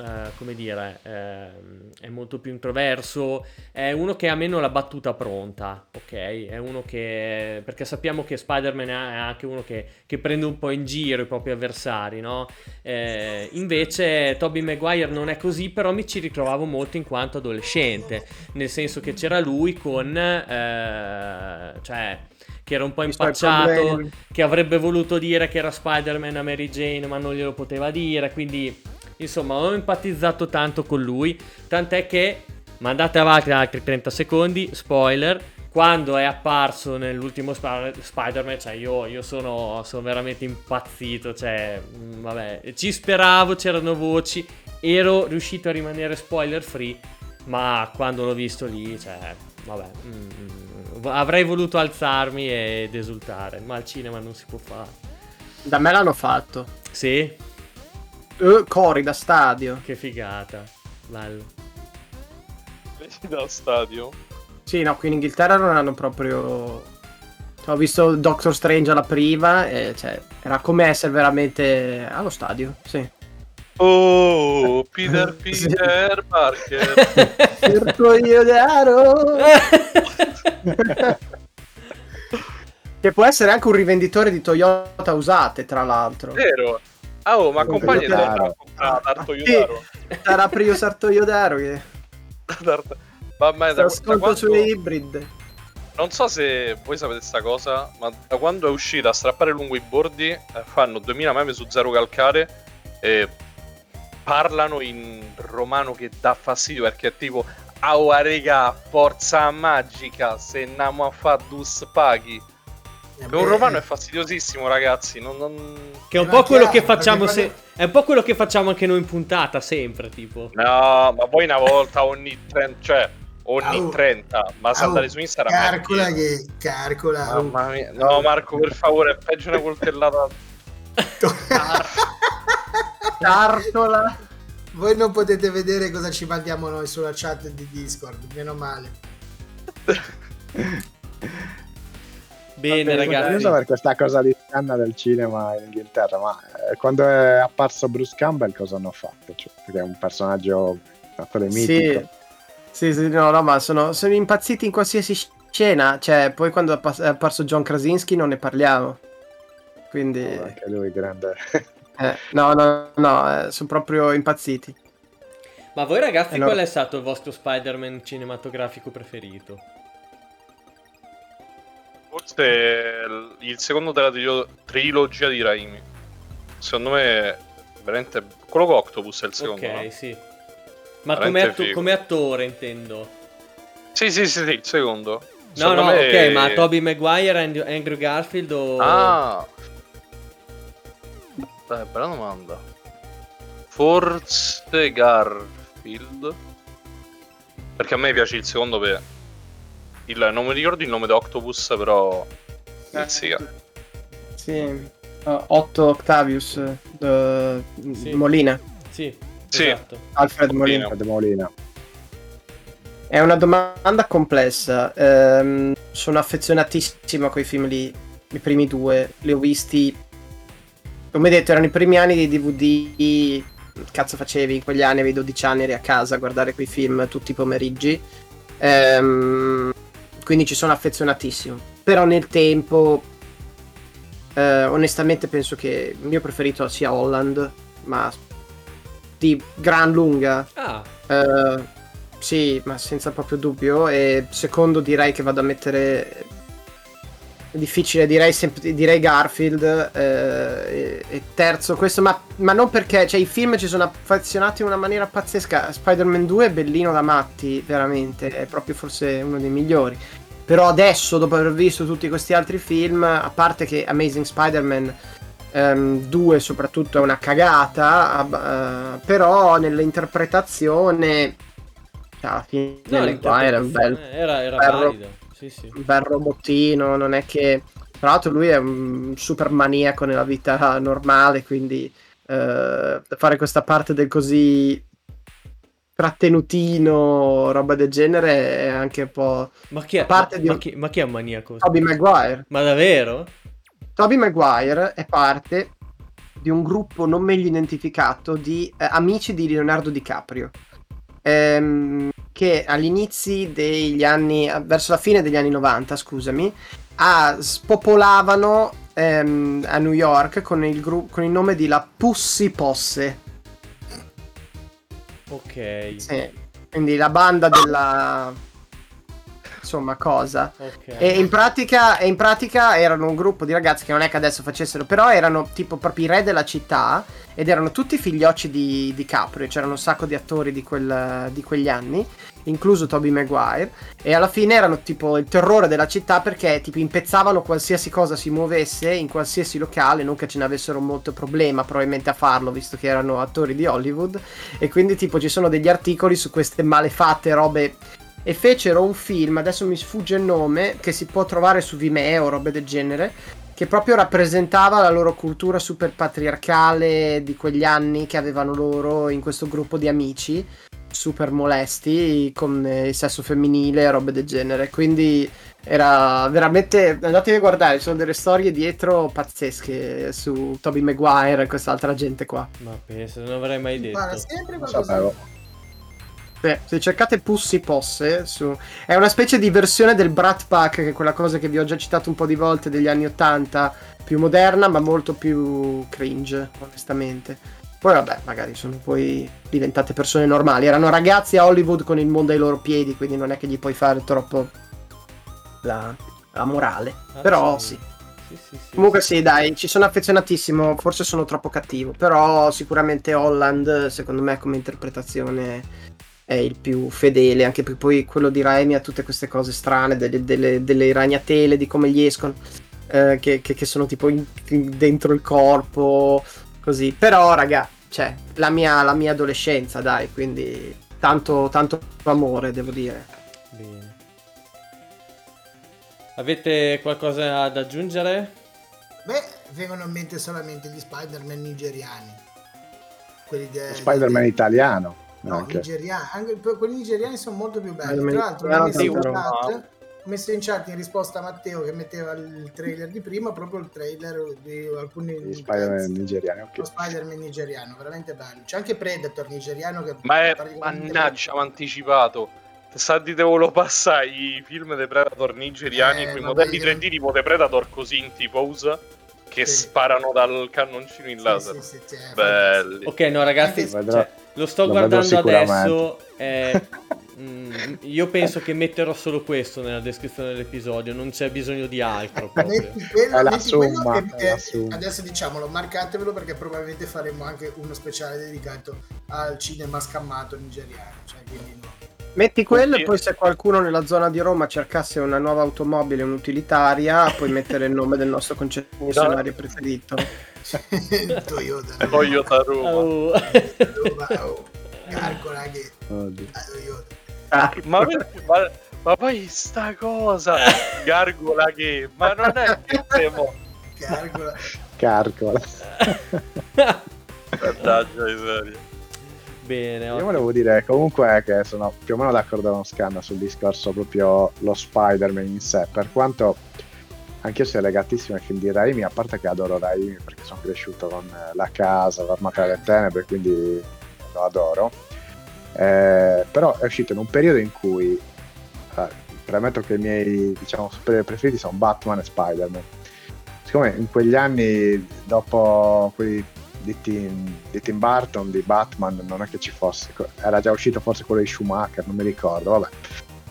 Eh, come dire, ehm, è molto più introverso. È uno che ha meno la battuta pronta, ok? È uno che. Perché sappiamo che Spider-Man è anche uno che, che prende un po' in giro i propri avversari, no? Eh, invece Toby Maguire non è così, però mi ci ritrovavo molto in quanto adolescente, nel senso che c'era lui con... eh, cioè che era un po' impacciato, che avrebbe voluto dire che era Spider-Man a Mary Jane, ma non glielo poteva dire, quindi insomma ho empatizzato tanto con lui, tant'è che mandate avanti altri 30 secondi, spoiler, quando è apparso nell'ultimo Sp- Spider-Man, cioè io, io sono, sono veramente impazzito, cioè, mm, vabbè, ci speravo, c'erano voci, ero riuscito a rimanere spoiler free, ma quando l'ho visto lì, cioè, vabbè, mm, avrei voluto alzarmi ed esultare, ma al cinema non si può fare. da me l'hanno fatto. Sì? Eh, cori da stadio. Che figata, bello. Vedi da stadio. Sì, no, qui in Inghilterra non hanno proprio Cioè, ho visto Doctor Strange alla prima e cioè, era come essere veramente allo stadio, sì. Oh, Peter. Peter Parker. Cerco io Daro. che può essere anche un rivenditore di Toyota usate, tra l'altro. Vero. Ah, oh, ma accompagni Yodaro. Darth a comprare Darth Sì. Yodaro. Sarà Prio Sarto Yodaro che Ma, da, da ascolto quando- sulle hybrid. Non so se voi sapete sta cosa, ma da quando è uscita a strappare lungo i bordi, eh, fanno 2000 meme su Zero Calcare e parlano in romano che dà fastidio perché è tipo Aua regà, forza magica, se andiamo a fa dus paghi. Eh Per un romano è fastidiosissimo, ragazzi. Non, non- Che è un Ma po' quello che facciamo se- È un po' quello che facciamo anche noi in puntata, sempre, tipo. No, ma poi una volta ogni 30, cioè ogni Au. 30, ma andare su Instagram. Calcola pieno. che calcola. Mamma mia. No, Marco, per favore, è peggio una coltellata. Cartola. Voi non potete vedere cosa ci mandiamo noi sulla chat di Discord, meno male. Bene, Vabbè, ragazzi. Curioso per questa cosa di scanna del cinema in Inghilterra, ma eh, quando è apparso Bruce Campbell cosa hanno fatto? Cioè, perché è un personaggio un attore Sì. mitico. Sì, sì, no, no, ma sono, sono impazziti in qualsiasi scena. Cioè, poi quando è appa- è apparso John Krasinski non ne parliamo. Quindi, Oh, Anche lui grande. eh, no, no, no, eh, sono proprio impazziti. Ma voi, ragazzi, Eh, no. qual è stato il vostro Spider-Man cinematografico preferito? Forse il- secondo della trio- trilogia di Raimi. Secondo me, veramente. Quello con Octopus è il secondo. ok, no? sì. Ma come, atto- come, attore intendo? Sì, sì, sì, sì il secondo. No, no, me... ok, ma Toby Maguire, and- Andrew Garfield o... Ah! Beh, bella domanda. Forse Garfield. Perché a me piace il secondo per... Il, non mi ricordo il nome di Octopus, però... Eh, sì. Sì. Uh, Otto Octavius uh, sì. Molina. Sì, sì. Esatto. Alfred Molina. Alfred Molina. È una domanda complessa. Um, sono affezionatissimo a quei film lì. I primi due li ho visti. Come detto, erano i primi anni di DVD. Cazzo facevi in quegli anni? Avevi 12 anni, eri a casa a guardare quei film tutti i pomeriggi. Um, quindi ci sono affezionatissimo. Però nel tempo eh, onestamente penso che il mio preferito sia Holland, ma di gran lunga. Ah. Eh, sì, ma senza proprio dubbio. E secondo direi che vado a mettere... Difficile, direi, sempre, direi Garfield. Eh, e, terzo questo, ma, ma, non perché... Cioè, i film ci sono affezionati in una maniera pazzesca. Spider-Man 2 è bellino da matti, veramente. È proprio forse uno dei migliori. Però adesso, dopo aver visto tutti questi altri film, a parte che Amazing Spider-Man um, 2 soprattutto è una cagata, uh, però nell'interpretazione... Alla fine no, qua era un bel... Era, era valido. Sì, sì. Un bel robottino, non è che... Tra l'altro lui è un super maniaco nella vita normale, quindi... Uh, fare questa parte del così trattenutino, roba del genere, è anche un po'. Ma chi è, parte ma, di... ma chi, ma chi è un maniaco? Toby Maguire. Ma davvero? Toby Maguire è parte di un gruppo non meglio identificato di eh, amici di Leonardo DiCaprio. Ehm, che all'inizio degli anni, verso la fine degli anni 90, scusami, a, spopolavano ehm, a New York con il, gru- con il nome di La Pussy Posse Ok. Sì. Quindi la banda della insomma cosa okay. e, in pratica, e in pratica erano un gruppo di ragazzi che non è che adesso facessero però erano tipo proprio i re della città ed erano tutti figliocci di, di Caprio c'erano un sacco di attori di, quel, di quegli anni incluso Toby Maguire e alla fine erano tipo il terrore della città perché tipo impezzavano qualsiasi cosa si muovesse in qualsiasi locale non che ce ne avessero molto problema probabilmente a farlo visto che erano attori di Hollywood e quindi tipo ci sono degli articoli su queste malefatte robe e fecero un film, adesso mi sfugge il nome, che si può trovare su Vimeo o robe del genere, che proprio rappresentava la loro cultura super patriarcale di quegli anni che avevano loro in questo gruppo di amici super molesti con il sesso femminile e robe del genere. Quindi era veramente andatevi a guardare, ci sono delle storie dietro pazzesche su Toby Maguire e quest'altra gente qua. Ma penso, non avrei mai detto. Guarda, sempre qualcosa. Beh, se cercate Pussy Posse, su... è una specie di versione del Brat Pack, che è quella cosa che vi ho già citato un po' di volte degli anni 80, più moderna ma molto più cringe, onestamente. Poi vabbè, magari sono poi diventate persone normali. Erano ragazzi a Hollywood con il mondo ai loro piedi, quindi non è che gli puoi fare troppo la, la morale. Ah, Però sì. Sì, sì, sì, Comunque sì, dai, ci sono affezionatissimo, forse sono troppo cattivo, però sicuramente Holland, secondo me come interpretazione è il più fedele, anche perché poi quello di Raimi ha tutte queste cose strane, delle, delle, delle ragnatele, di come gli escono, eh, che, che, che, sono tipo in, in, dentro il corpo, così. Però, raga, cioè, la mia, la mia adolescenza, dai, quindi tanto, tanto amore, devo dire. Bene. Avete qualcosa da aggiungere? Beh, vengono in mente solamente gli Spider-Man nigeriani. Quelli de- Spider-Man de- italiano. No, anche. nigeriani, anche, quelli nigeriani sono molto più belli. Tra l'altro, ho messo, in chat, messo in chat in risposta a Matteo che metteva il trailer di prima, proprio il trailer di alcuni Spider-Man nigeriani. Okay. Lo Spider-Man nigeriano, veramente bello. C'è anche Predator nigeriano che Ma è mannaggia, ho anticipato. Sa di te lo passa i film dei Predator nigeriani, eh, quei modelli 3D tipo dei Predator così in T-pose che sì. sparano dal cannoncino in laser. Sì, sì, Belli. Ok, no ragazzi, cioè, lo sto lo guardando adesso. Eh, mm, io penso che metterò solo questo nella descrizione dell'episodio, non c'è bisogno di altro. Metti quello, è la somma, che, è la somma. Adesso diciamolo, marcatevelo perché probabilmente faremo anche uno speciale dedicato al cinema scammato nigeriano. Cioè, quindi no. Metti quello e poi se qualcuno nella zona di Roma cercasse una nuova automobile, un'utilitaria, puoi mettere il nome del nostro concessionario preferito. Toyota. Toyota Roma. Oh. Roma oh. Calcola che... Toyota. Ah, ma, ma, ma, poi sta cosa Gargola che ma non è che siamo Gargola Gargola Mannaggia miseria Bene, io volevo dire comunque che sono più o meno d'accordo con Scanna sul discorso proprio lo Spider-Man in sé per quanto anch'io sia legatissimo ai film di Raimi a parte che adoro Raimi perché sono cresciuto con la casa, l'Armata delle Tenebre quindi lo adoro. Eh, però è uscito in un periodo in cui eh, premetto che i miei diciamo, preferiti sono Batman e Spider-Man. Siccome in quegli anni dopo quelli di Tim, di Tim, Burton di Batman non è che ci fosse era già uscito forse quello di Schumacher non mi ricordo vabbè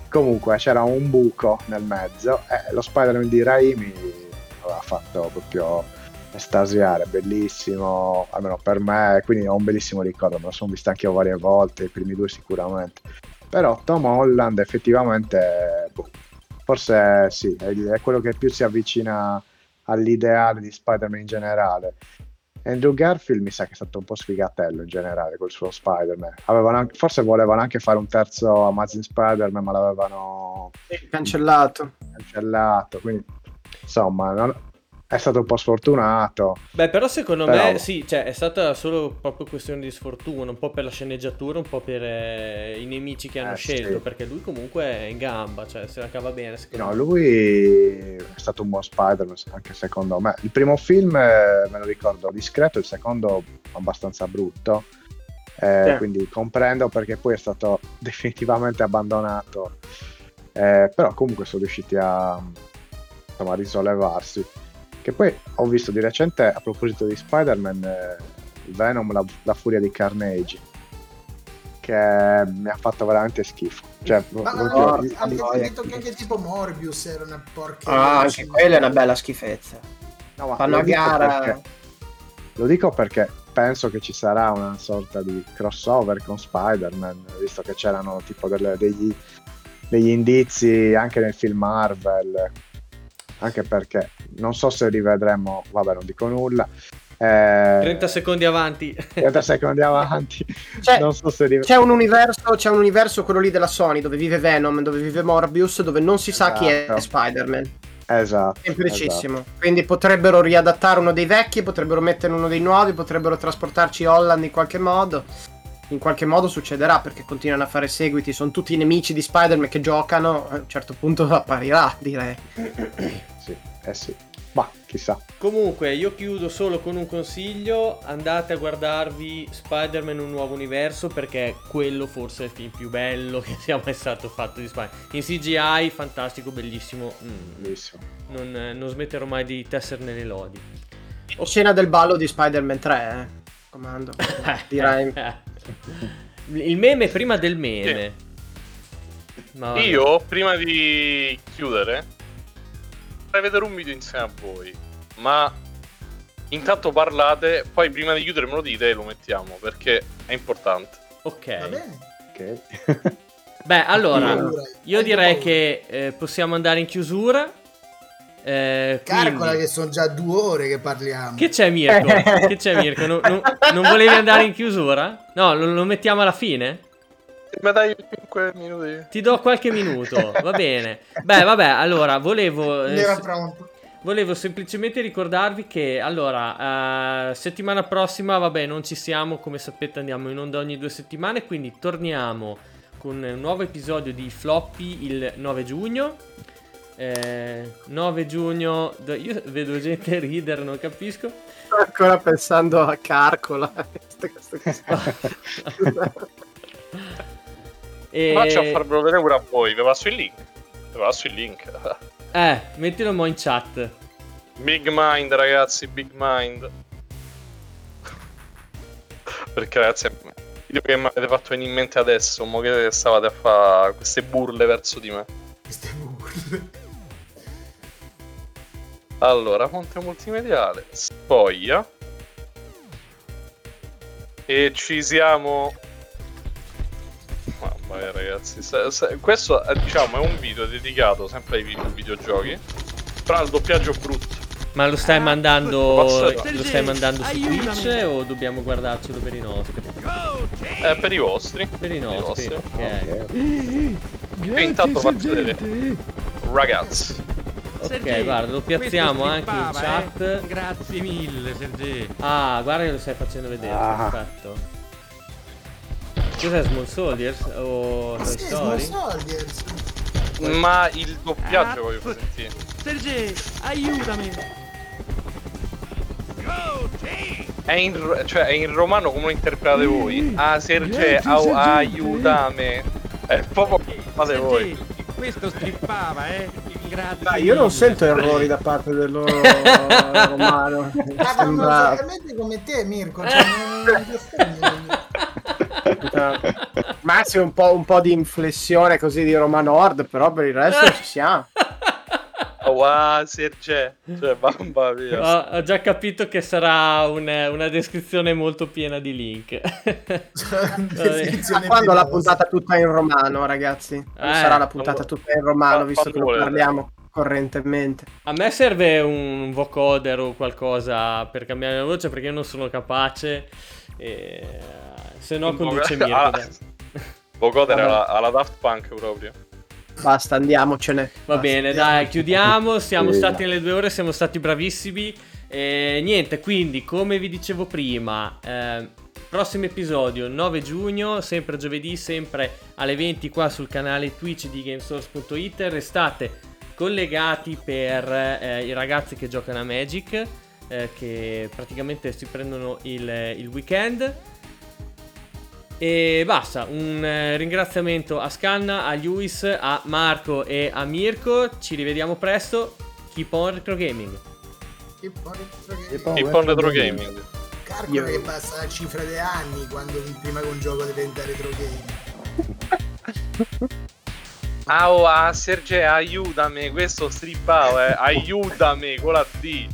comunque c'era un buco nel mezzo e lo Spider-Man di Raimi aveva fatto proprio estasiare, bellissimo, almeno per me, quindi ho un bellissimo ricordo, me lo sono visto anche io varie volte, i primi due sicuramente. Però Tom Holland effettivamente, boh, forse sì, è quello che più si avvicina all'ideale di Spider-Man in generale. Andrew Garfield mi sa che è stato un po' sfigatello in generale col suo Spider-Man. Anche, forse volevano anche fare un terzo Amazing Spider-Man, ma l'avevano cancellato. Cancellato, quindi insomma, non, è stato un po' sfortunato. Beh, però secondo però... me sì, cioè, è stata solo proprio questione di sfortuna, un po' per la sceneggiatura, un po' per eh, i nemici che hanno eh, scelto, sì. perché lui comunque è in gamba, cioè se la cava bene. No, me. lui è stato un buon Spider-Man, anche secondo me. Il primo film eh, me lo ricordo discreto, il secondo abbastanza brutto. Eh, sì. Quindi comprendo perché poi è stato definitivamente abbandonato. Eh, però comunque sono riusciti a, insomma, a risollevarsi. Che poi ho visto di recente, a proposito di Spider-Man, eh, Venom, la, la, furia di Carnage, che mi ha fatto veramente schifo. Cioè, Ma no, no, detto che anche tipo Morbius era una porca. Ah, anche quella è una bella schifezza. No, Fanno a gara. Perché, lo dico perché penso che ci sarà una sorta di crossover con Spider-Man, visto che c'erano tipo delle, degli, degli indizi anche nel film Marvel anche perché non so se rivedremo, vabbè non dico nulla. Eh, 30 secondi avanti 30 secondi avanti cioè, non so se rive... c'è, un universo, c'è un universo quello lì della Sony dove vive Venom dove vive Morbius dove non si esatto. sa chi è esatto. Spider-Man esatto semplicissimo esatto. quindi potrebbero riadattare uno dei vecchi potrebbero mettere uno dei nuovi potrebbero trasportarci Holland in qualche modo in qualche modo succederà perché continuano a fare seguiti, sono tutti nemici di Spider-Man che giocano, a un certo punto apparirà, direi. sì, eh sì. Ma chissà. Comunque, io chiudo solo con un consiglio: andate a guardarvi Spider-Man Un nuovo universo perché quello forse è il film più bello che sia mai stato fatto di Spider-Man. In CGI, fantastico, bellissimo. Mm. Bellissimo. Non, non, smetterò mai di tesserne le lodi. Scena del ballo di Spider-Man 3, eh. Comando. Direi. Il meme prima del meme. Sì. Io, prima di chiudere, vorrei vedere un video insieme a voi. Ma intanto parlate, poi prima di chiudere me lo dite e lo mettiamo perché è importante. Ok. Va bene. Ok. Beh, allora, io direi che eh, possiamo andare in chiusura. Eh, Calcola quindi... che sono già due ore che parliamo. Che c'è Mirko? che c'è Mirko? Non, non, non, volevi andare in chiusura? No, lo, lo mettiamo alla fine? Ma dai 5 minuti. Ti do qualche minuto, va bene. Beh, vabbè, allora, volevo... Eh, era pronto. Volevo semplicemente ricordarvi che, allora, uh, settimana prossima, vabbè, non ci siamo, come sapete andiamo in onda ogni due settimane, quindi torniamo con un nuovo episodio di Floppy il 9 giugno. Eh, 9 giugno, io vedo gente ridere, non capisco. Sto ancora pensando a Carcola. e... Faccio a farvelo vedere pure a voi, vi passo il link. Vi passo il link. Eh, mettilo mo in chat. Big mind, ragazzi, big mind. Perché ragazzi, Io che mi avete fatto venire in mente adesso, mo che stavate a fare queste burle verso di me. Queste burle. Allora, fonte multimediale, spoglia. E ci siamo... Mamma mia ragazzi, se, se, questo eh, diciamo è un video dedicato sempre ai video, videogiochi, però il doppiaggio brutto. Ma lo stai mandando, lo stai mandando su Twitch o dobbiamo guardarcelo per i nostri? Eh, per i vostri. Per i nostri, per ok. okay. E intanto faccio vedere. Ragazzi. Ok, Sergei, guarda, lo piazziamo anche in chat. Eh? Grazie mille, Sergei. Ah, guarda che lo stai facendo vedere. Ah. Perfetto. Cos'è Small Soldiers o Toy sì, Story? Small Soldiers. Ma il doppiaggio ah, voglio sentire. Sergei, aiutami. È in, cioè, è in romano come lo interpretate voi? Ah, Sergei, au, aiutami. È proprio fate voi. Questo strippava, eh. Grazie. Dai, io non sento errori da parte del loro romano. Ma sembra... esattamente come te, Mirko. Cioè, non... Massimo un po', un po' di inflessione così di Roma Nord, però per il resto ci siamo. Wow, Sergio, cioè, mamma mia. Ho, ho, già capito che sarà un, una descrizione molto piena di link. Quando la puntata tutta in romano, ragazzi? Eh, sarà la puntata tutta in romano, visto che lo parliamo correntemente. A me serve un vocoder o qualcosa per cambiare la voce perché io non sono capace. E... Se no, conduce Mirko. Ah, vocoder alla, alla Daft Punk proprio. Basta, andiamocene. Va Basta, bene, dai, chiudiamo. Siamo stati nelle due ore, siamo stati bravissimi. E niente, quindi, come vi dicevo prima, eh, prossimo episodio 9 giugno, sempre giovedì, sempre alle 20 qua sul canale Twitch di Gamesource.it. Restate collegati per eh, i ragazzi che giocano a Magic, eh, che praticamente si prendono il, il weekend. E basta, un eh, ringraziamento a Scanna, a Luis, a Marco e a Mirko. Ci rivediamo presto. Keep on retro gaming. Keep on retro gaming. Keep on retro gaming. Calcola che passa la cifra di anni quando prima che un gioco diventa retro gaming. Ah, oh, ah, Sergio, aiutami, questo strippavo, eh. aiutami con la D.